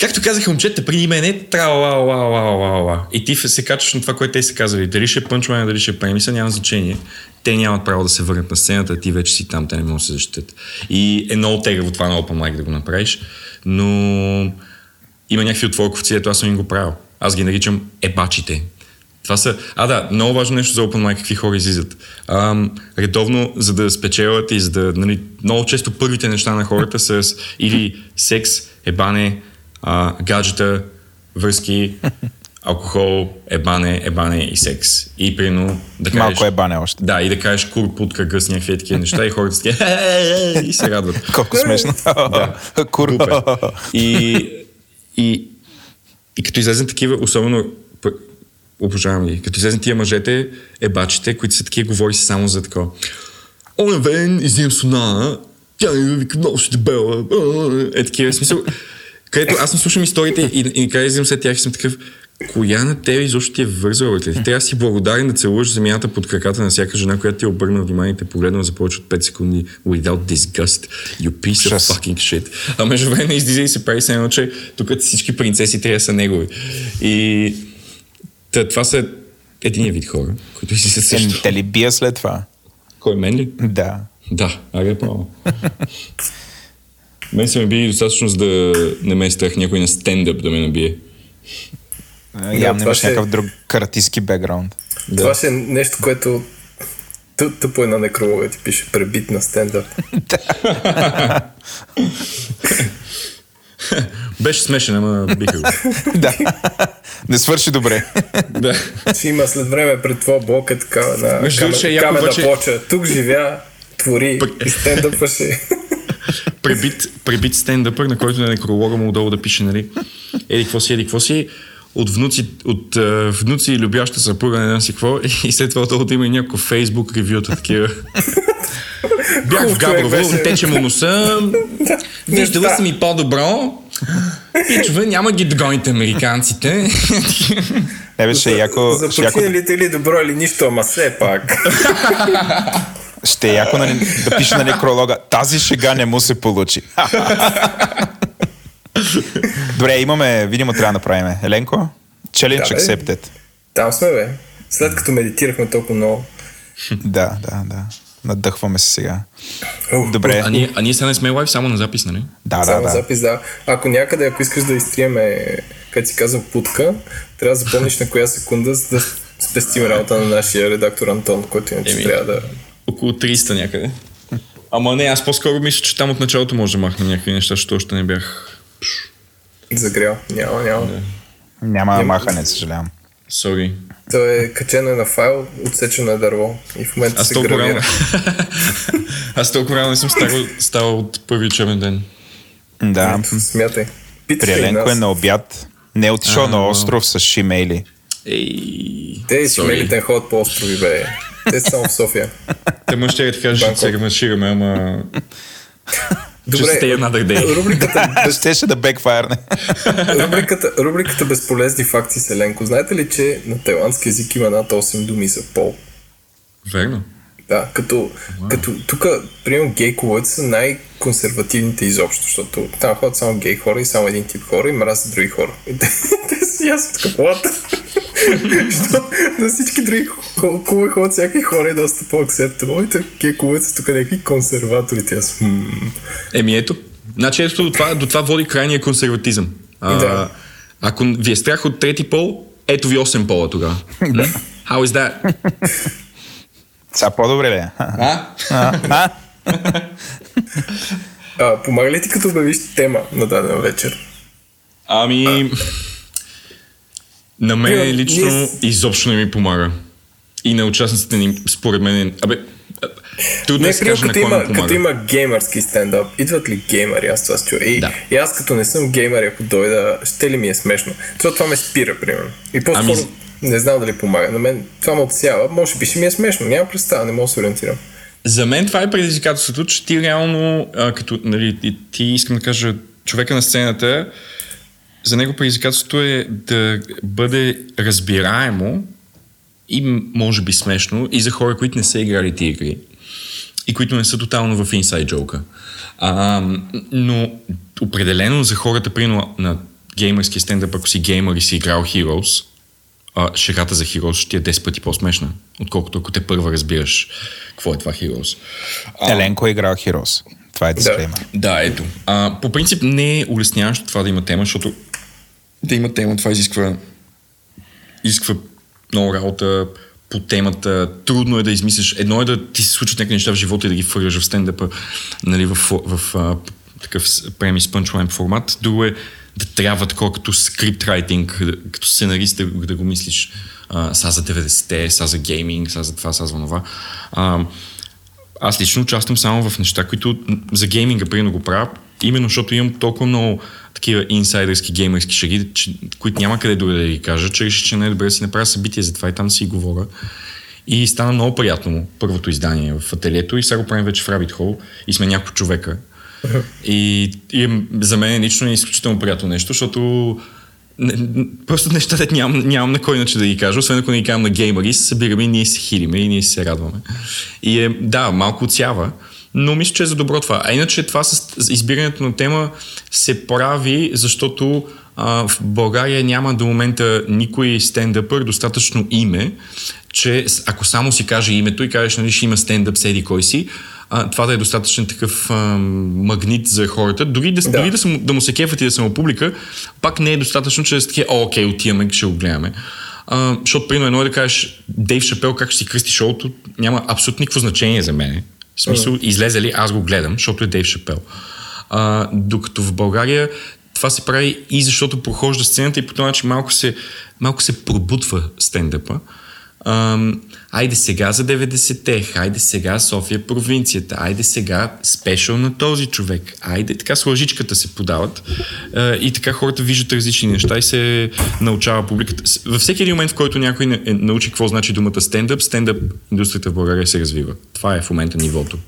Както казаха момчета преди мене, тра ла ла ла ла ла И ти се качваш на това, което те са казали. Дали ще е пънчване, дали ще е премиса, няма значение. Те нямат право да се върнат на сцената, ти вече си там, те не могат да се защитят. И е много тегаво това на Open да го направиш, но има някакви отворковци, ето аз съм им го правил. Аз ги наричам ебачите. Това са... А, да, много важно нещо за Open Mic, какви хора излизат. Ам, редовно, за да спечелят и за да... Нали, много често първите неща на хората са с или секс, ебане, а, гаджета, връзки, алкохол, ебане, ебане и секс. И примерно да кажеш... Малко е бане още. Да, и да кажеш кур, путка, гъс, някакви такива неща и хората «Е-е-е-е», и се радват. Колко смешно. Кур. Глупо е. И, и, и като излезем такива, особено обожавам ги, като излезем тия мъжете, ебачите, които са такива, говори се само за такова. Оня ден излизам с Сунана, тя ми вика много ще дебела. Е такива, смисъл, където аз не слушам историите и, и, къде излизам след тях и съм такъв, коя на тебе изобщо ти е вързала? бе? Ти трябва да си благодарен да целуваш земята под краката на всяка жена, която ти е обърна внимание и те погледнала за повече от 5 секунди without disgust. You piece of fucking shit. А между време излиза и се прави се едно, че тук всички принцеси трябва да са негови. И та, това са единия вид хора, които излизат Е, също. Те ли бия след това? Кой мен ли? Да. Да, аре право. (laughs) Мен са ме били достатъчно, за да не ме е страх някой на стендъп да ме набие. Явно имаш ще- някакъв друг каратистски бекграунд. Да. Това ще е нещо, което тъ- тъпо е на некролога ти пише пребит на стендъп. (laughs) (laughs) Беше смешен, ама биха го. (laughs) Да. Не свърши добре. да. Ще има след време пред твоя блок е така на другото, ще е обаче- плоча. Тук живя, твори Пък- и стендъпа ще... пребит, пребит стендъпър, на който на некролога му отдолу да пише, нали, еди какво си, еди какво си, от внуци, от uh, внуци и любяща съпруга, не знам си какво, и след това отдолу да има и някакво фейсбук ревюта, такива. Бях в Габрово, тече му носа, виждала съм и по-добро. Пичове, няма ги да гоните американците. Не беше яко, За ще яко, починалите или добро или нищо, ама все пак. (laughs) ще е яко на, да пише на некролога. Тази шега не му се получи. Добре, имаме, видимо трябва да направим. Еленко? Challenge Да, бе. accepted. Там сме, бе. След като медитирахме толкова много. Да, да, да. Надъхваме се сега. Добре. а, ние, а ние сега не сме лайв, само на запис, нали? Да, да, Само да. запис, да. Ако някъде, ако искаш да изтриеме, как си казвам, путка, трябва да запомниш на коя секунда, за да спестим работа на нашия редактор Антон, който иначе Еми. трябва да... Около 300 някъде. Ама не, аз по-скоро мисля, че там от началото може да махнем някакви неща, защото още не бях... Загрял. Няма, няма. Няма Няма- махане, съжалявам. Сори. То е качено на файл, отсечено е дърво и в момента Аз се толкова рано. гравира. (laughs) Аз толкова рано не съм ставал, ставал от първи учебен ден. Да. Смятай. Питай При и Еленко е на обяд. Не е отишъл на остров с шимейли. Ей, Те не ходят по острови, бе. Те са само в София. Те му ще ти кажа, че Банкок. се реваншираме, ама... Добре, another day. рубриката, Щеше да бекфайрне. рубриката, рубриката Безполезни факти с Еленко. Знаете ли, че на тайландски език има над 8 думи за пол? Верно. Да, като, като тук, примерно, гей клубовете са най-консервативните изобщо, защото там ходят само гей хора и само един тип хора и мразят други хора. И те, (laughs) те си от каплата. (laughs) Защото на всички други клубове ходят всякакви хора и доста по-акцептабъл. И гей клубовете са тук някакви консерватори. Те аз. Еми ето. Значи ето до това, до това води крайния консерватизъм. А, Да. Ако ви е страх от трети пол, ето ви 8 пола тогава. (laughs) How is that? Сега по-добре ли е? А? А? А? А, помага ли ти като обявиш тема на дадена вечер? Ами... На мен лично с- изобщо не ми помага. И на участниците ни, според мен... Абе, трудно е Не, да на като има, като има геймърски стендъп, идват ли геймъри? Аз това се чуя. И, Да. и аз като не съм геймър, ако дойда, ще ли ми е смешно? Защото това ме спира, примерно. И по-скоро Ами- не знам дали помага. На мен това ме отсява. Може би ще ми е смешно. Няма представа, не мога да се ориентирам. За мен това е предизвикателството, че ти реално, а, като, нали, ти, ти искам да кажа, човека на сцената, за него предизвикателството е да бъде разбираемо и може би смешно и за хора, които не са играли тия игри и които не са тотално в инсайд джока. Но определено за хората, примерно на геймърския стендъп, ако си геймър и си играл Heroes, а, шегата за Heroes ще ти е 10 пъти по-смешна, отколкото ако те първа разбираш какво е това Heroes. А, Еленко е играл Heroes. Това е дисклеймер. да, ето. А, по принцип не е улесняващо това да има тема, защото да има тема, това изисква, изисква много работа по темата. Трудно е да измислиш. Едно е да ти се случват някакви неща в живота и да ги фърляш в стендъпа, нали, в, в, в такъв с- преми с пънчлайн формат. Друго е да трябва такова като скрипт райтинг, като сценарист да, да го мислиш а, са за 90-те, са за гейминг, са за това, са за това. А, аз лично участвам само в неща, които за гейминга примерно го правя, именно защото имам толкова много такива инсайдърски геймерски шаги, че, които няма къде друга да ги кажа, че реших, че не е добре да си направя събитие за това и там си говоря. И стана много приятно първото издание в ателието и сега го правим вече в Rabbit Hole и сме няколко човека. И, и за мен лично е изключително приятно нещо, защото не, просто нещата нямам, нямам на кой иначе да ги кажа, освен ако не ги кажам на геймъри, се събираме и ние се хилиме и ние се радваме. И е, да, малко отсява, но мисля, че е за добро това. А иначе това с избирането на тема се прави, защото а, в България няма до момента никой стендъпър достатъчно име, че ако само си каже името и кажеш, нали, ще има стендъп, седи кой си, а, това да е достатъчен такъв а, магнит за хората. Дори да, Да. Дори да, съм, да му се кефат и да са му публика, пак не е достатъчно, че да такива, окей, отиваме, ще го гледаме. А, защото, примерно, едно е да кажеш Дейв Шапел как ще си кръсти шоуто, няма абсолютно никакво значение за мен. В смисъл, излезе ли, аз го гледам, защото е Дейв Шапел. А, докато в България това се прави и защото прохожда сцената и по този начин малко се, малко се пробутва стендъпа. Айде сега за 90-те, хайде сега София провинцията, айде сега спешъл на този човек, айде така с лъжичката се подават а, и така хората виждат различни неща и се научава публиката. Във всеки един момент, в който някой е, научи какво значи думата стендъп, стендъп индустрията в България се развива. Това е в момента нивото.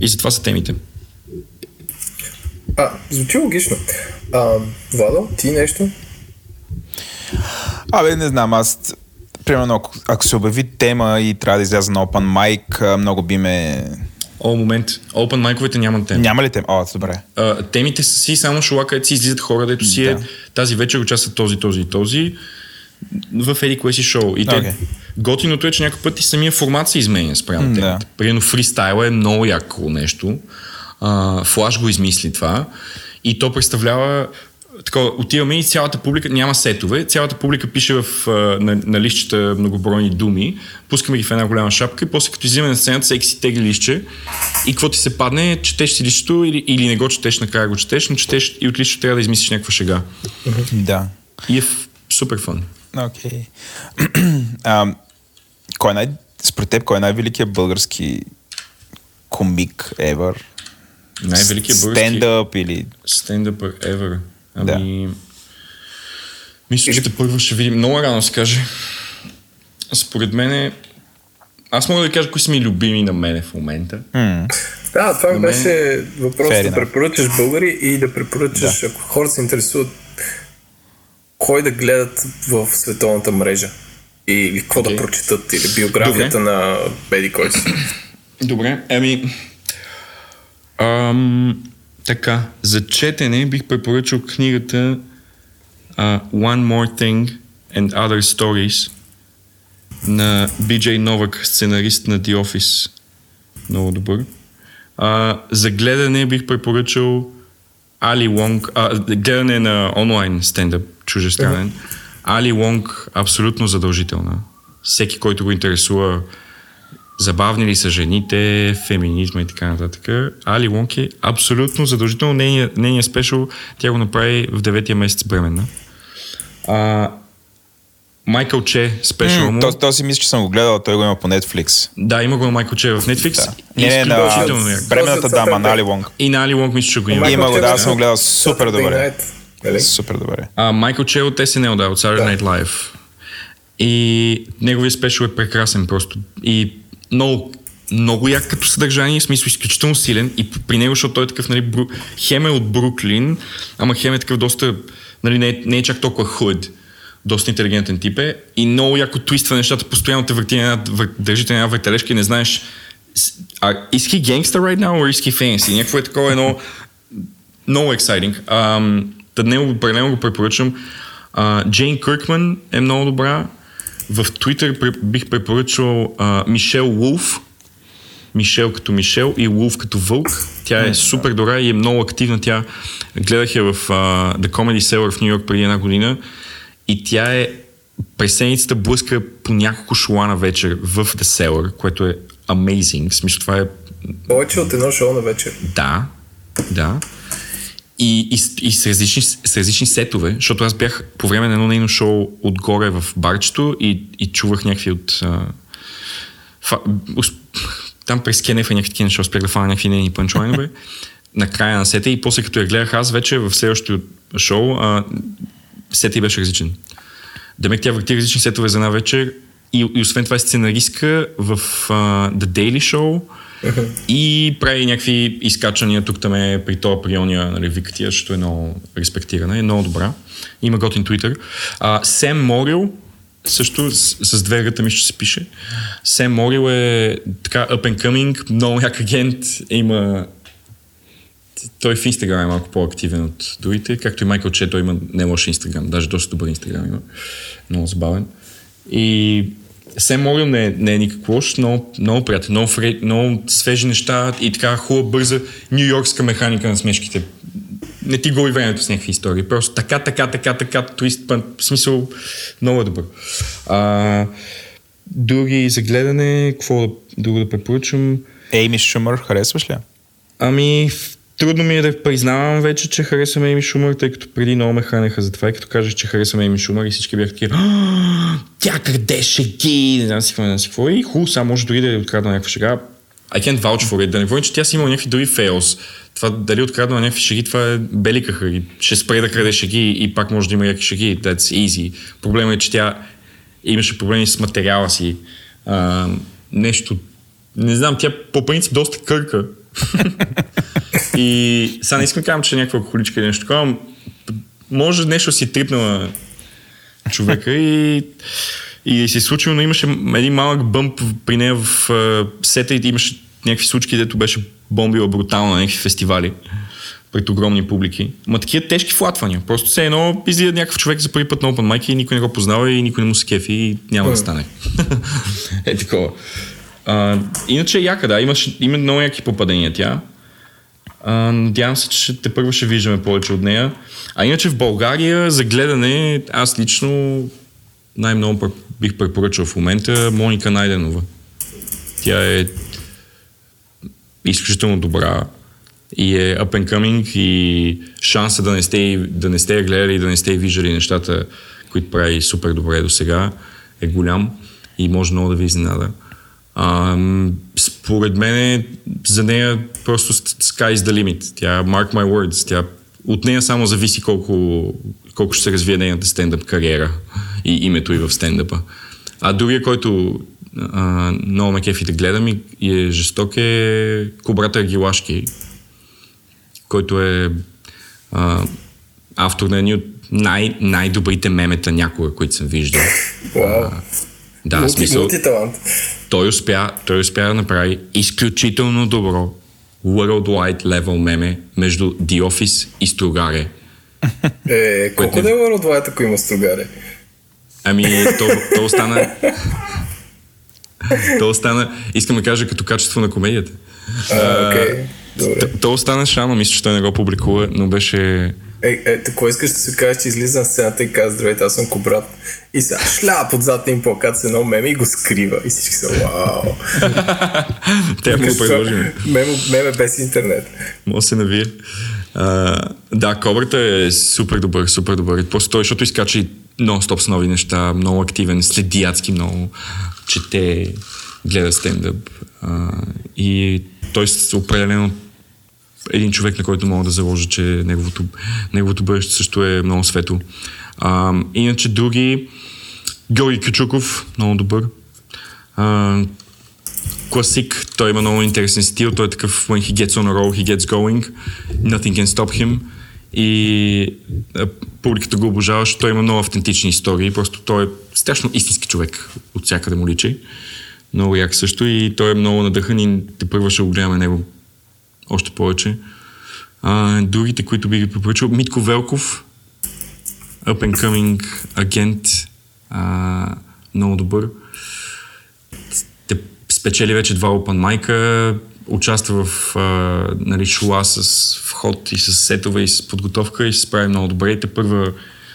И затова са темите. А, звучи логично. А, Владо, ти нещо? Абе, не знам, аз примерно ако, ако се обяви тема и трябва да изляза на Open Mic, много би ме... О, момент. Open майковете нямат тема. Няма ли тема? О, добре. А, темите са си само шола, където си излизат хора, дето си е Да. тази вечер участват този, този и този в еди кое си шоу. И те, готиното е, че някой път и самия формат се изменя спрямо М, темите. да. Примерно фристайла е много яко нещо. А, Флаш го измисли това. И то представлява такова, отиваме и цялата публика, няма сетове, цялата публика пише в, на, на лищата многобройни думи, пускаме ги в една голяма шапка и после като излизаме на сцената, всеки си тегли лище и какво ти се падне, четеш си лището или, или не го четеш, накрая го четеш, но четеш и от лището трябва да измислиш някаква шега. Да. И е супер фан. Окей. (clears throat) Okay. кой е най... Според теб, кой е най-великият български комик ever? Най-великият български Стендъп или... стендъпър ever. Ами... Мисля, че те първо ще видим. Много рано се каже. Според мен е... Аз мога да кажа кои са ми любими на мене в момента. Да, това ми За мен- беше въпрос Fair да препоръчаш българи и да препоръчаш, ако хората се интересуват, кой да гледат в световната мрежа. Или какво да Окей. прочитат, или биографията на Беди кой си. Добре, ами... Ам, така, за четене бих препоръчал книгата uh, One More Thing and Other Stories на BJ Новак, сценарист на The Office. Много добър. А, за гледане бих препоръчал Али Лонг, а, гледане на онлайн стендъп, чужестранен. Али Лонг, абсолютно задължителна. Всеки, който го интересува забавни ли са жените, феминизма и така нататък. Али Лонг е абсолютно задължително. Нейният, нейният спешъл, тя го направи в деветия месец бременна. А, Майкъл Че спешъл му. Този, този мисля, че съм го гледал, той го има по Netflix. Да, има го на Майкъл Че в Netflix. Да. Не, не, на бременната дама, на Али Лонг. И на Али Лонг мисля, че го има. Има го, да, аз съм го гледал супер добре. Нали? Супер добре. А, Майкъл Че е от SNL, да, от Saturday Night Live. И неговия спешъл е прекрасен просто. И много, много як като съдържание, в смисъл изключително силен. И при него, защото той е такъв, нали, бру... хем е от Бруклин, ама хем е такъв доста, нали, не е, не е чак толкова худ. Доста интелигентен тип е. И много яко твиства нещата, постоянно те върти на една, вър... държите на една въртележка и не знаеш а, is he gangster right now or is he fancy? Някакво е такова едно много ексайтинг. Да него определено го препоръчвам. Uh, Джейн Къркман е много добра. В Twitter бих препоръчал uh, Мишел Вулф. Мишел като Мишел и Вулф като Вълк. Тя е супер добра и е много активна. Тя гледах я в uh, The Comedy Cellar в Нью Йорк преди една година и тя е през седмицата блъска по няколко шоу на вечер в The Cellar, което е amazing. В смисъл това е Повече от едно шоу на вечер. да, да. И, и, и с, различни, с различни сетове, защото аз бях по време на едно нейно шоу отгоре в барчето и, и чувах някакви от... А, фа, ус, там през Кенефа някакви такива неща, успях да фана някакви нейни пънчлайнове (laughs) на края на сета и после като я гледах аз вече в следващото шоу, а, сета й беше различен. Демек тя върти различни сетове за една вечер и, и освен това е сценаристка в а, The Daily Show и прави някакви изкачания тук там е при това при ония, нали, вика защото е много респектирана, е много добра. Има готин Twitter. А, Сем Морил, също с, с две ръта ми ще се пише. Сем Морил е така up and coming, много як агент, има той в Инстаграм е малко по-активен от другите, както и Майкъл Че, той има не лош Инстаграм, даже доста добър Инстаграм има, много забавен. И Сем Морил не, е- не е никак лош, много, много приятен, много, фре, много свежи неща и така хубава, бърза нью-йоркска механика на смешките. Не ти губи времето с някакви истории. Просто така, така, така, така, твист, пън, в смисъл, много е добър. А, други за гледане, какво друго да препоръчам? Ейми Шумър, харесваш ли? Ами, в- трудно ми е да признавам вече, че харесвам Ейми Шумър, тъй като преди много ме хранеха за това и като кажеш, че харесвам Ейми Шумър и всички бяха такива «А, тя къде шеги, не знам си какво, не знам си какво. И хубаво, сега може дори да е открадна някаква шега. I can't vouch for it. Да не говорим, че тя си имала някакви други fails. Това дали открадна някакви шеги, това е беликаха. Ще спре да краде шеги и пак може да има някакви шеги. That's easy. Проблемът е, че тя имаше проблеми с материала си. А, нещо не знам, тя по принцип доста кърка. (laughs) и сега не искам да казвам, че е някаква алкохоличка или нещо такова. Може нещо си трипнала човека и, и се е случило, но имаше един малък бъмп при нея в сета и имаше някакви случки, дето беше бомбила брутално на някакви фестивали пред огромни публики. Ма такива тежки флатвания. Просто все едно излиза някакъв човек за първи път на Open Mic и никой не го познава и никой не му се кефи и няма да стане. (laughs) е такова. А, иначе е яка, да. Имаш, има много яки попадения тя. А, надявам се, че те първо ще виждаме повече от нея. А иначе в България за гледане аз лично най-много бих препоръчал в момента Моника Найденова. Тя е изключително добра и е up and coming и шанса да не сте, да не сте я гледали и да не сте виждали нещата, които прави супер добре до сега е голям и може много да ви изненада. А, според мен за нея просто sky is the limit. Тя mark my words. Тя, от нея само зависи колко, колко ще се развие нейната стендъп кариера и името и в стендъпа. А другия, който а, много ме кефи да гледам и, и е жесток е Кобрата Агилашки, който е а, автор на едни от най- най-добрите мемета някога, които съм виждал. Вау. Да, Мулти, смисъл, мултиталант. той успя, той успя да направи изключително добро worldwide level меме между The Office и Стругаре. Е, колко Което да е Worldwide, ако има стругаре? Ами, то, то остана... то остана, искам да кажа, като качество на комедията. А, окей. Добре. То, то остана шано, мисля, че той не го публикува, но беше... Е, е, тако искаш да се кажеш, че излиза на сцената и казва, здравейте, аз съм Кобрат. И сега шляп отзад им плакат с едно меме и го скрива. И всички са, вау. (laughs) Те му го предложим. Меме, меме без интернет. Може се навие. Да, Кобрата е супер добър, супер добър. Просто той, защото изкача и нон-стоп с нови неща, много активен, следи адски много, чете, гледа стендъп. А, и той е определено един човек, на който мога да заложа, че неговото, неговото бъдеще също е много светло. А, иначе други, Георги Кючуков, много добър. А, класик, той има много интересен стил, той е такъв when he gets on a roll, he gets going, nothing can stop him и а, публиката го обожава, защото той има много автентични истории, просто той е страшно истински човек, от всякъде му личи. Много як също и той е много надъхан и те първо ще го гледаме него още повече. А, другите, които би ги препоръчал, Митко Велков, up and coming агент, а, много добър. Спечели вече два Open майка, участва в а, нали, шуа с вход и с сетове и с подготовка и се справи много добре. Те първа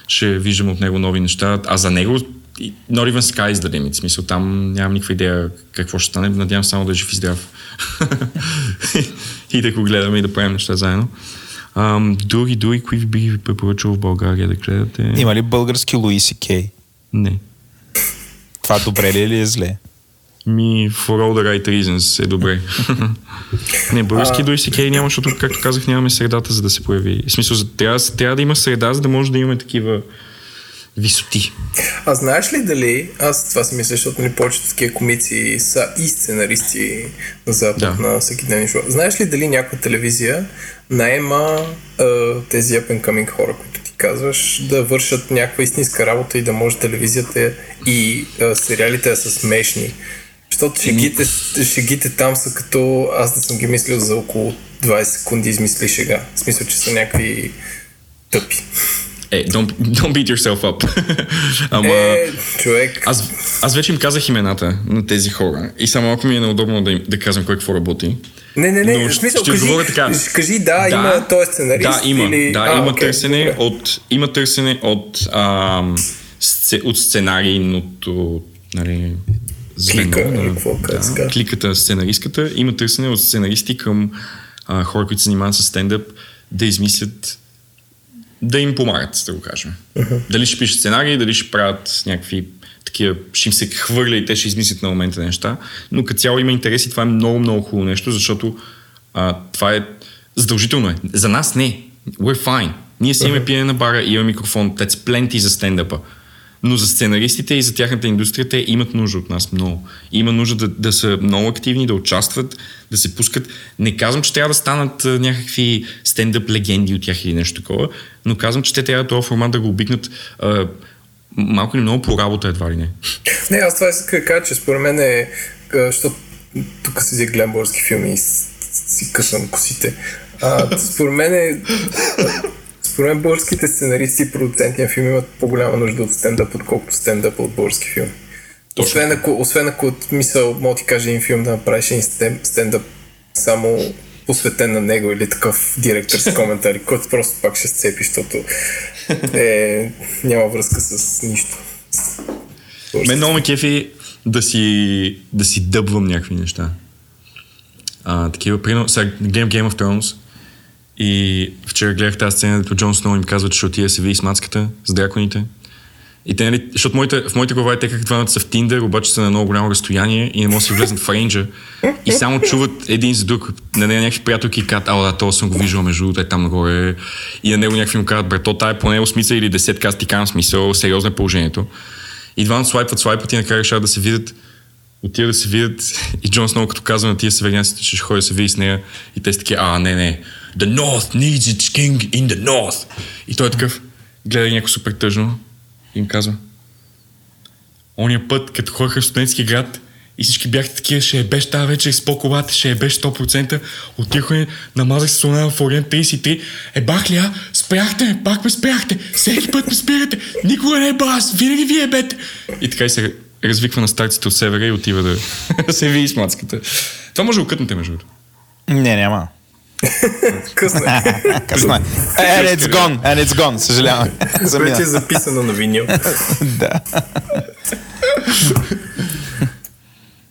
ще виждам от него нови неща. А за него not even sky the limit. Смисъл там нямам никаква идея какво ще стане. Надявам само да е жив и здрав. (laughs) и да го гледаме и да правим неща заедно. Ам, други, други, които бих ви препоръчал в България да гледате? Има ли български Луиси Кей? Не. Това добре ли е или е зле? Ми, for all the right reasons е добре. (laughs) не, български до ICK няма, защото, както казах, нямаме средата, за да се появи. В смисъл, трябва, трябва да има среда, за да може да имаме такива висоти. А знаеш ли дали, аз това си мисля, защото нали, повечето такива комици са и сценаристи на Запад Да. на всеки ден шоу. Знаеш ли дали някоя телевизия наема а, тези up and coming хора, които ти казваш, да вършат някаква истинска работа и да може телевизията и а, сериалите да са смешни? Защото шегите, шегите там са като аз да съм ги мислил за около 20 секунди измисли шега. В смисъл, че са някакви тъпи. Е, don't, don't beat yourself up. (laughs) Ама... Е, човек. Аз, аз вече им казах имената на тези хора и само малко ми е неудобно да, им, да казвам кой какво работи. Не, не, не, Но в смисъл, ще кажи, отговоря така. кажи да, има той е сценарист Да, има, или... да, а, има, окей, търсене добре. от, има търсене от, ам, сце, от сценарийното нали, звено. Клика, на- какво казва? кликата сценаристката. Има търсене от сценаристи към а, хора, които се занимават с стендъп, да измислят да им помагат, да го кажем. Дали ще пишат сценарии, дали ще правят някакви такива, ще им се хвърля и те ще измислят на момента неща, но като цяло има интерес и това е много, много хубаво нещо, защото а, това е задължително е. За нас не. We're fine. Ние си имаме пиене на бара, имаме микрофон, that's plenty за стендъпа. Но за сценаристите и за тяхната индустрия те имат нужда от нас много. Има нужда да, да са много активни, да участват, да се пускат. Не казвам, че трябва да станат някакви стендъп легенди от тях или нещо такова, но казвам, че те трябва този формат да го обикнат а, малко или много по работа едва ли не. Не, аз това исках да кажа, че според мен е, защото тук седи гледам български филми и си късам косите. А, според мен е, според българските сценаристи и продуценти на филми имат по-голяма нужда от стендъп, отколкото стендъп от български филми. Освен ако, освен ако от мисъл, мога ти кажа един филм да направиш един стен- стендъп само посветен на него или такъв директор с коментари, (laughs) който просто пак ще сцепи, защото е, няма връзка с нищо. Мен много ме кефи да си, да си дъбвам някакви неща. А, такива, примерно, сега гледам Game of Thrones и вчера гледах тази сцена, дето Джон Сноу им казва, че ще отиде се види с мацката, с драконите. И те, нали, защото моите, в моите глава е те как двамата са в Тиндер, обаче са на много голямо разстояние и не могат да си влезнат в рейнджа. И само чуват един за друг, на нея някакви приятелки и казват, ала да, това съм го виждал между другото, е там нагоре. И на него някакви му казват, брато, тая е поне 8 смисъл или 10, аз ти смисъл, сериозно е положението. И двамата свайпват, свайпват и накрая решават да се видят. Отива да се видят и Джон Сноу като казва на тия северняците, че ще ходи да се види с нея и те са такива, а, не, не, The North needs its king in the North. И той е такъв, гледа някой супер тъжно и им казва, ония път, като ходиха в студентски град и всички бяхте такива, ще е беше тази вечер с по-колата, ще е беше 100%, отихме, намазах се в Ориент 33, е бах ли а, спряхте ме, пак ме спряхте, всеки път ме спирате, никога не е бас, винаги вие бете. И така и се развиква на старците от севера и отива да (laughs) се види с мацката. Това може да окътнете между другото. Не, няма. (laughs) Късно е. (laughs) Късно е. And it's gone, and it's gone, съжалявам. Вече е записано на винил. (laughs) да.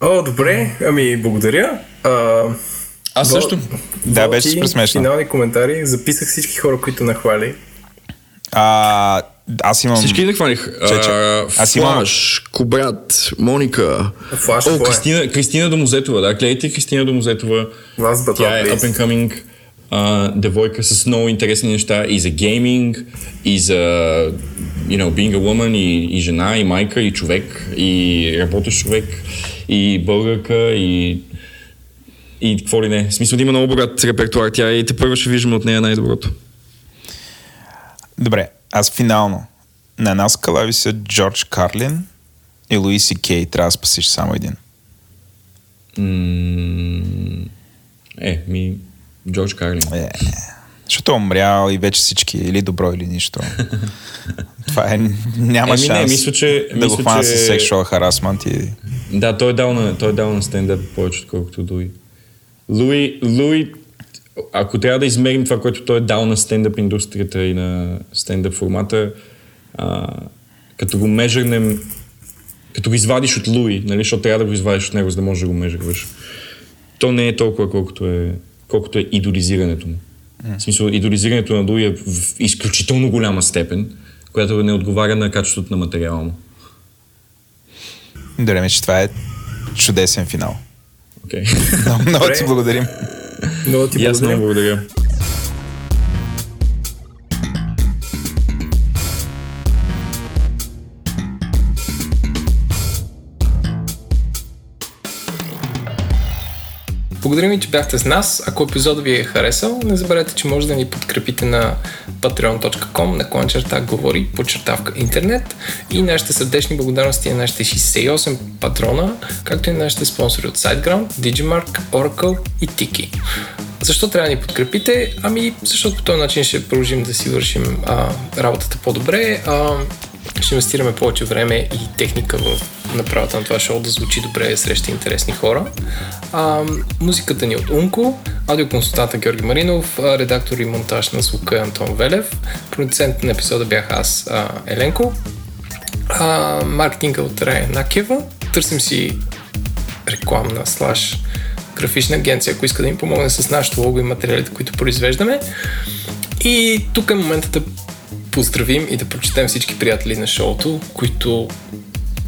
О, добре, ами благодаря. А, Аз Го- също. Да, беше супер смешно. Финални коментари. Записах всички хора, които нахвали. А, аз имам... Всички. Чече. А, Аз имам- Флаш, Кобрат, Моника. Флаш, О, е? Кристина, Кристина Домозетова, да, гледайте Кристина Домозетова. Last Тя е up and coming а, девойка с много интересни неща и за гейминг, и за you know, being a woman, и, и жена, и майка, и човек, и работещ човек, и българка, и и какво ли не. В смисъл да има много богат репертуар. Тя и те първо ще виждаме от нея най-доброто. Добре, аз финално. На една скала ви са Джордж Карлин и Луиси Кей. Трябва да спасиш само един. М, Е, ми... Джордж Карлин. Е, защото е умрял и вече всички или добро или нищо. (laughs) Това е, няма не, шанс мисля, че- да мисля, го хвана че- с sexual harassment и... Да, той е дал на, той е дал на стендъп повече, отколкото Луи. Луи, Луи, ако трябва да измерим това, което той е дал на стендъп индустрията и на стендъп формата, а, като го межърнем, като го извадиш от Луи, нали, защото трябва да го извадиш от него, за да можеш да го межърваш, то не е толкова, колкото е, колкото е идолизирането му. В смисъл, идолизирането на Луи е в изключително голяма степен, която не отговаря на качеството на материала му. Добре, че това е чудесен финал. Okay. Много, много ти благодарим. Много ти И аз много благодаря. благодаря. Благодарим ви, че бяхте с нас. Ако епизодът ви е харесал, не забравяйте, че може да ни подкрепите на patreon.com на кланчерта говори подчертавка интернет и нашите сърдечни благодарности на нашите 68 патрона, както и на нашите спонсори от SiteGround, Digimark, Oracle и Tiki. Защо трябва да ни подкрепите? Ами, защото по този начин ще продължим да си вършим а, работата по-добре. А, ще инвестираме повече време и техника в направата на това шоу да звучи добре, среща интересни хора. А, музиката ни е от Унко, аудиоконсултанта Георги Маринов, редактор и монтаж на звука е Антон Велев, продуцент на епизода бях аз, а, Еленко, а, маркетинга от Рая Накева. Търсим си рекламна слаш графична агенция, ако иска да им помогне с нашото лого и материалите, които произвеждаме. И тук е момента да поздравим и да прочетем всички приятели на шоуто, които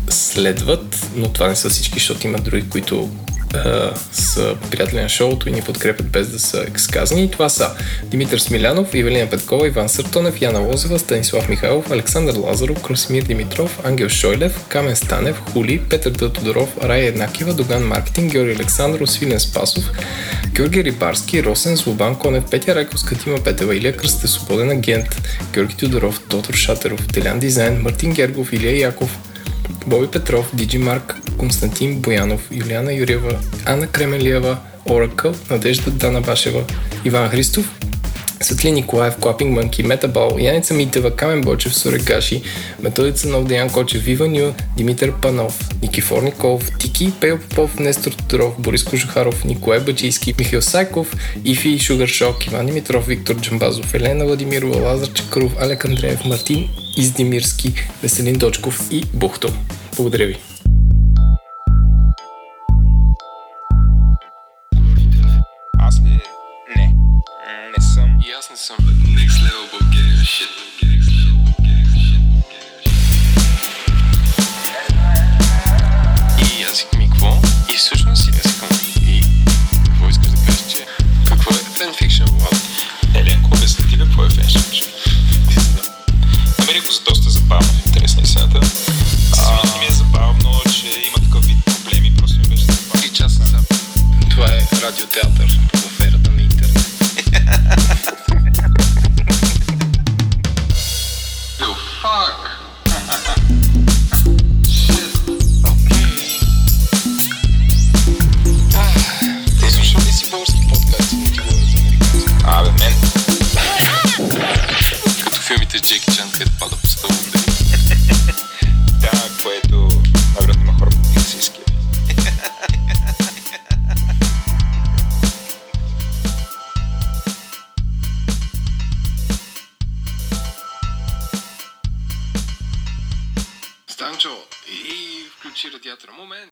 следват, но това не са всички, защото има други, които а, са приятели на шоуто и ни подкрепят без да са сказани. Това са Димитър Смилянов, Ивелина Петкова, Иван Съртонев, Яна Лозева, Станислав Михайлов, Александър Лазаров, Красимир Димитров, Ангел Шойлев, Камен Станев, Хули, Петър Д. Тодоров, Рая Еднакива, Доган Маркетинг, Георги Александров, Свилен Спасов, Георги Рибарски, Росен Злобан Конев, Петя Райков, Катима Петева, Илия Кръсте, Свободен агент, Георги Тодоров, Тодор Шатеров, Телян Дизайн, Мартин Гергов, Илия Яков, Боби Петров, Диджи Марк, Константин Боянов, Юлиана Юрьева, Анна Кременлиева, Оракъл, Надежда Дана Башева, Иван Христов, Светли Николаев, Клапинг Мънки, Метабол, Яница Митева, Камен Бочев, Сурегаши, Методица Нов, Деян Кочев, Вива Ню, Димитър Панов, Никифор Николов, Тики, Пейл Попов, Нестор Тодоров, Борис Кожухаров, Николай Бачийски, Михаил Сайков, Ифи Шугаршок, Иван Димитров, Виктор Джамбазов, Елена Владимирова, Лазар Чакров, Алек Андреев, Мартин Издимирски, Веселин Дочков и Бухто. Благодаря ви!